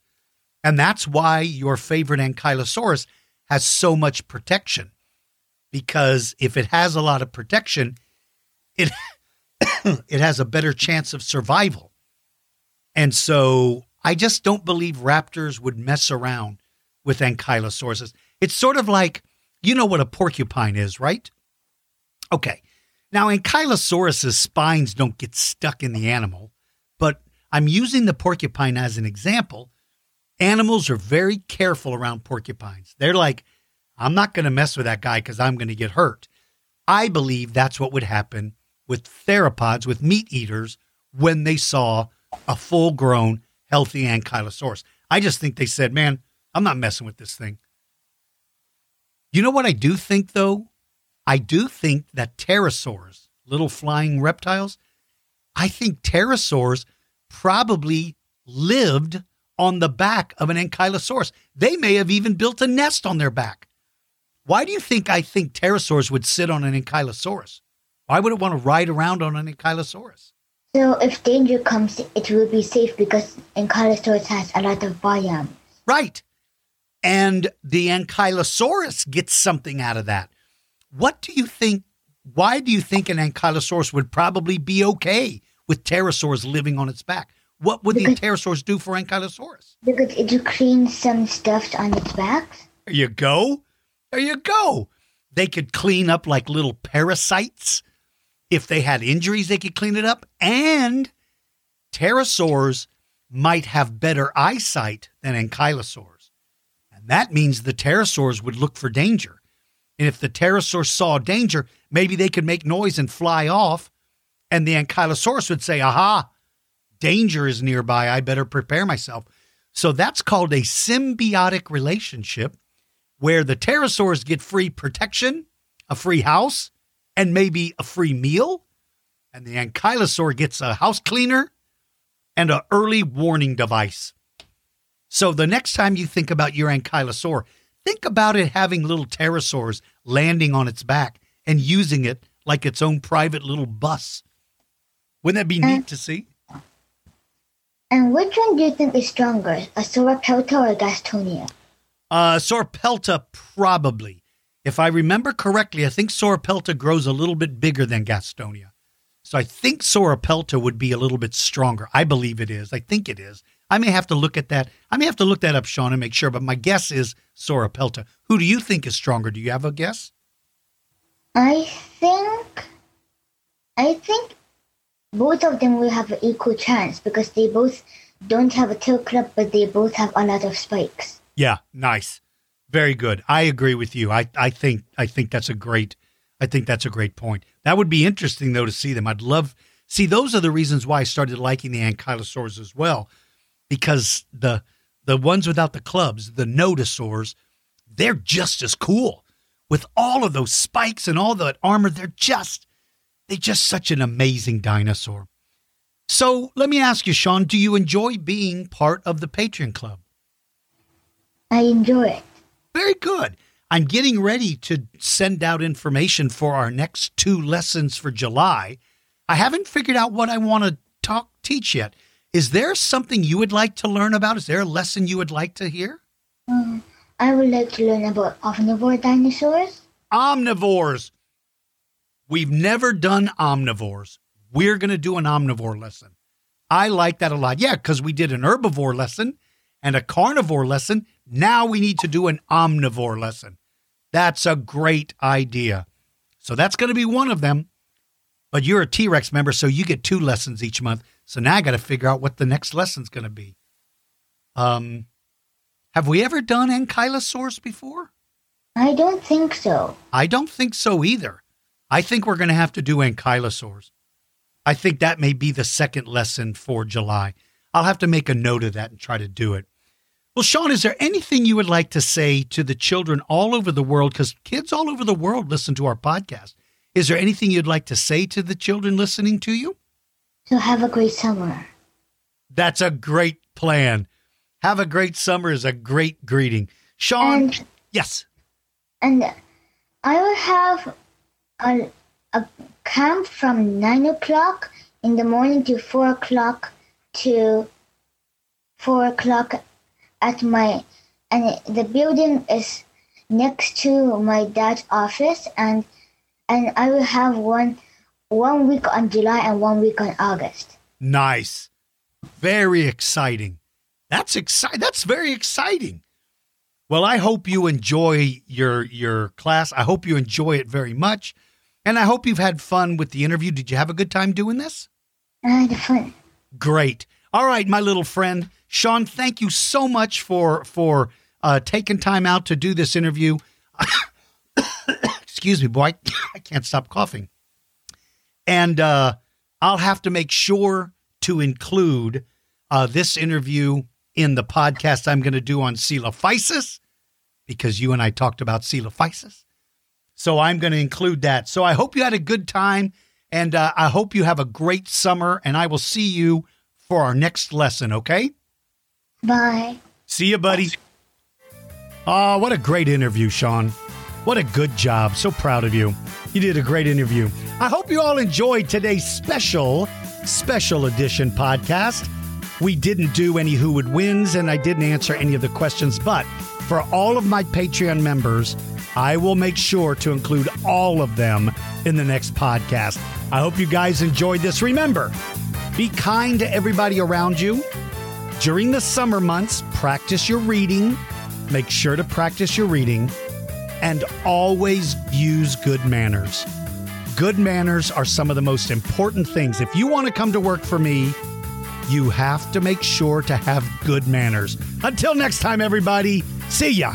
And that's why your favorite Ankylosaurus has so much protection. Because if it has a lot of protection, it it has a better chance of survival. And so I just don't believe raptors would mess around with ankylosauruses. It's sort of like, you know what a porcupine is, right? Okay. Now, ankylosaurus's spines don't get stuck in the animal, but I'm using the porcupine as an example. Animals are very careful around porcupines. They're like, I'm not going to mess with that guy because I'm going to get hurt. I believe that's what would happen with theropods, with meat eaters, when they saw a full grown, healthy ankylosaurus. I just think they said, man, I'm not messing with this thing. You know what I do think, though? I do think that pterosaurs, little flying reptiles, I think pterosaurs probably lived on the back of an ankylosaurus. They may have even built a nest on their back. Why do you think I think pterosaurs would sit on an ankylosaurus? Why would it want to ride around on an ankylosaurus?
So if danger comes, it will be safe because Ankylosaurus has a lot of biome.
Right. And the ankylosaurus gets something out of that. What do you think? Why do you think an ankylosaurus would probably be okay with pterosaurs living on its back? What would because, the pterosaurs do for ankylosaurus?
Because it would clean some stuff on its back.
There you go. There you go. They could clean up like little parasites. If they had injuries, they could clean it up. And pterosaurs might have better eyesight than ankylosaurs. And that means the pterosaurs would look for danger. And if the pterosaur saw danger, maybe they could make noise and fly off. And the ankylosaurus would say, aha, danger is nearby. I better prepare myself. So that's called a symbiotic relationship where the pterosaurs get free protection, a free house, and maybe a free meal. And the ankylosaur gets a house cleaner and an early warning device. So the next time you think about your ankylosaur, think about it having little pterosaurs landing on its back and using it like its own private little bus. Wouldn't that be neat to see?
And which one do you think is stronger, a Sauropelta or a Gastonia?
Uh, Sauropelta, probably. If I remember correctly, I think Sauropelta grows a little bit bigger than Gastonia. So I think Sauropelta would be a little bit stronger. I believe it is. I think it is. I may have to look at that. I may have to look that up, Sean, and make sure. But my guess is Sauropelta. Who do you think is stronger? Do you have a guess?
I think. I think both of them will have an equal chance because they both don't have a tail club, but they both have a lot of spikes.
Yeah, nice. Very good. I agree with you. I, I think I think that's a great I think that's a great point. That would be interesting though to see them. I'd love see those are the reasons why I started liking the ankylosaurs as well, because the the ones without the clubs, the nodosaurs, they're just as cool with all of those spikes and all that armor. They're just they're just such an amazing dinosaur. So let me ask you, Sean, do you enjoy being part of the Patreon Club?
I enjoy it.
Very good. I'm getting ready to send out information for our next two lessons for July. I haven't figured out what I want to talk teach yet. Is there something you would like to learn about? Is there a lesson you would like to hear?
Um, I would like to learn about omnivore dinosaurs.
Omnivores. We've never done omnivores. We're going to do an omnivore lesson. I like that a lot. Yeah, because we did an herbivore lesson and a carnivore lesson. Now we need to do an omnivore lesson. That's a great idea. So that's going to be one of them. But you're a T Rex member, so you get two lessons each month. So now I got to figure out what the next lesson's going to be. Um, have we ever done ankylosaurs before?
I don't think so.
I don't think so either. I think we're going to have to do ankylosaurs. I think that may be the second lesson for July. I'll have to make a note of that and try to do it. Well, Sean, is there anything you would like to say to the children all over the world? Because kids all over the world listen to our podcast. Is there anything you'd like to say to the children listening to you?
So have a great summer.
That's a great plan. Have a great summer is a great greeting. Sean,
And-
yes.
And I will have a, a camp from 9 o'clock in the morning to 4 o'clock to 4 o'clock at my, and the building is next to my dad's office and and I will have one one week on July and one week on August.
Nice. Very exciting. That's exciting. That's very exciting. Well, I hope you enjoy your your class. I hope you enjoy it very much. And I hope you've had fun with the interview. Did you have a good time doing this?
I had fun.
Great. All right, my little friend. Sean, thank you so much for for uh, taking time out to do this interview. Excuse me, boy. I can't stop coughing. And uh, I'll have to make sure to include uh, this interview in the podcast I'm going to do on coelophysis because you and I talked about coelophysis. So I'm going to include that. So I hope you had a good time and uh, I hope you have a great summer. And I will see you for our next lesson, okay?
Bye.
See you, buddy. Oh, what a great interview, Sean. What a good job. So proud of you. You did a great interview. I hope you all enjoyed today's special, special edition podcast. We didn't do any Who Would Wins, and I didn't answer any of the questions, but for all of my Patreon members, I will make sure to include all of them in the next podcast. I hope you guys enjoyed this. Remember, be kind to everybody around you. During the summer months, practice your reading. Make sure to practice your reading and always use good manners. Good manners are some of the most important things. If you want to come to work for me, you have to make sure to have good manners. Until next time, everybody, see ya.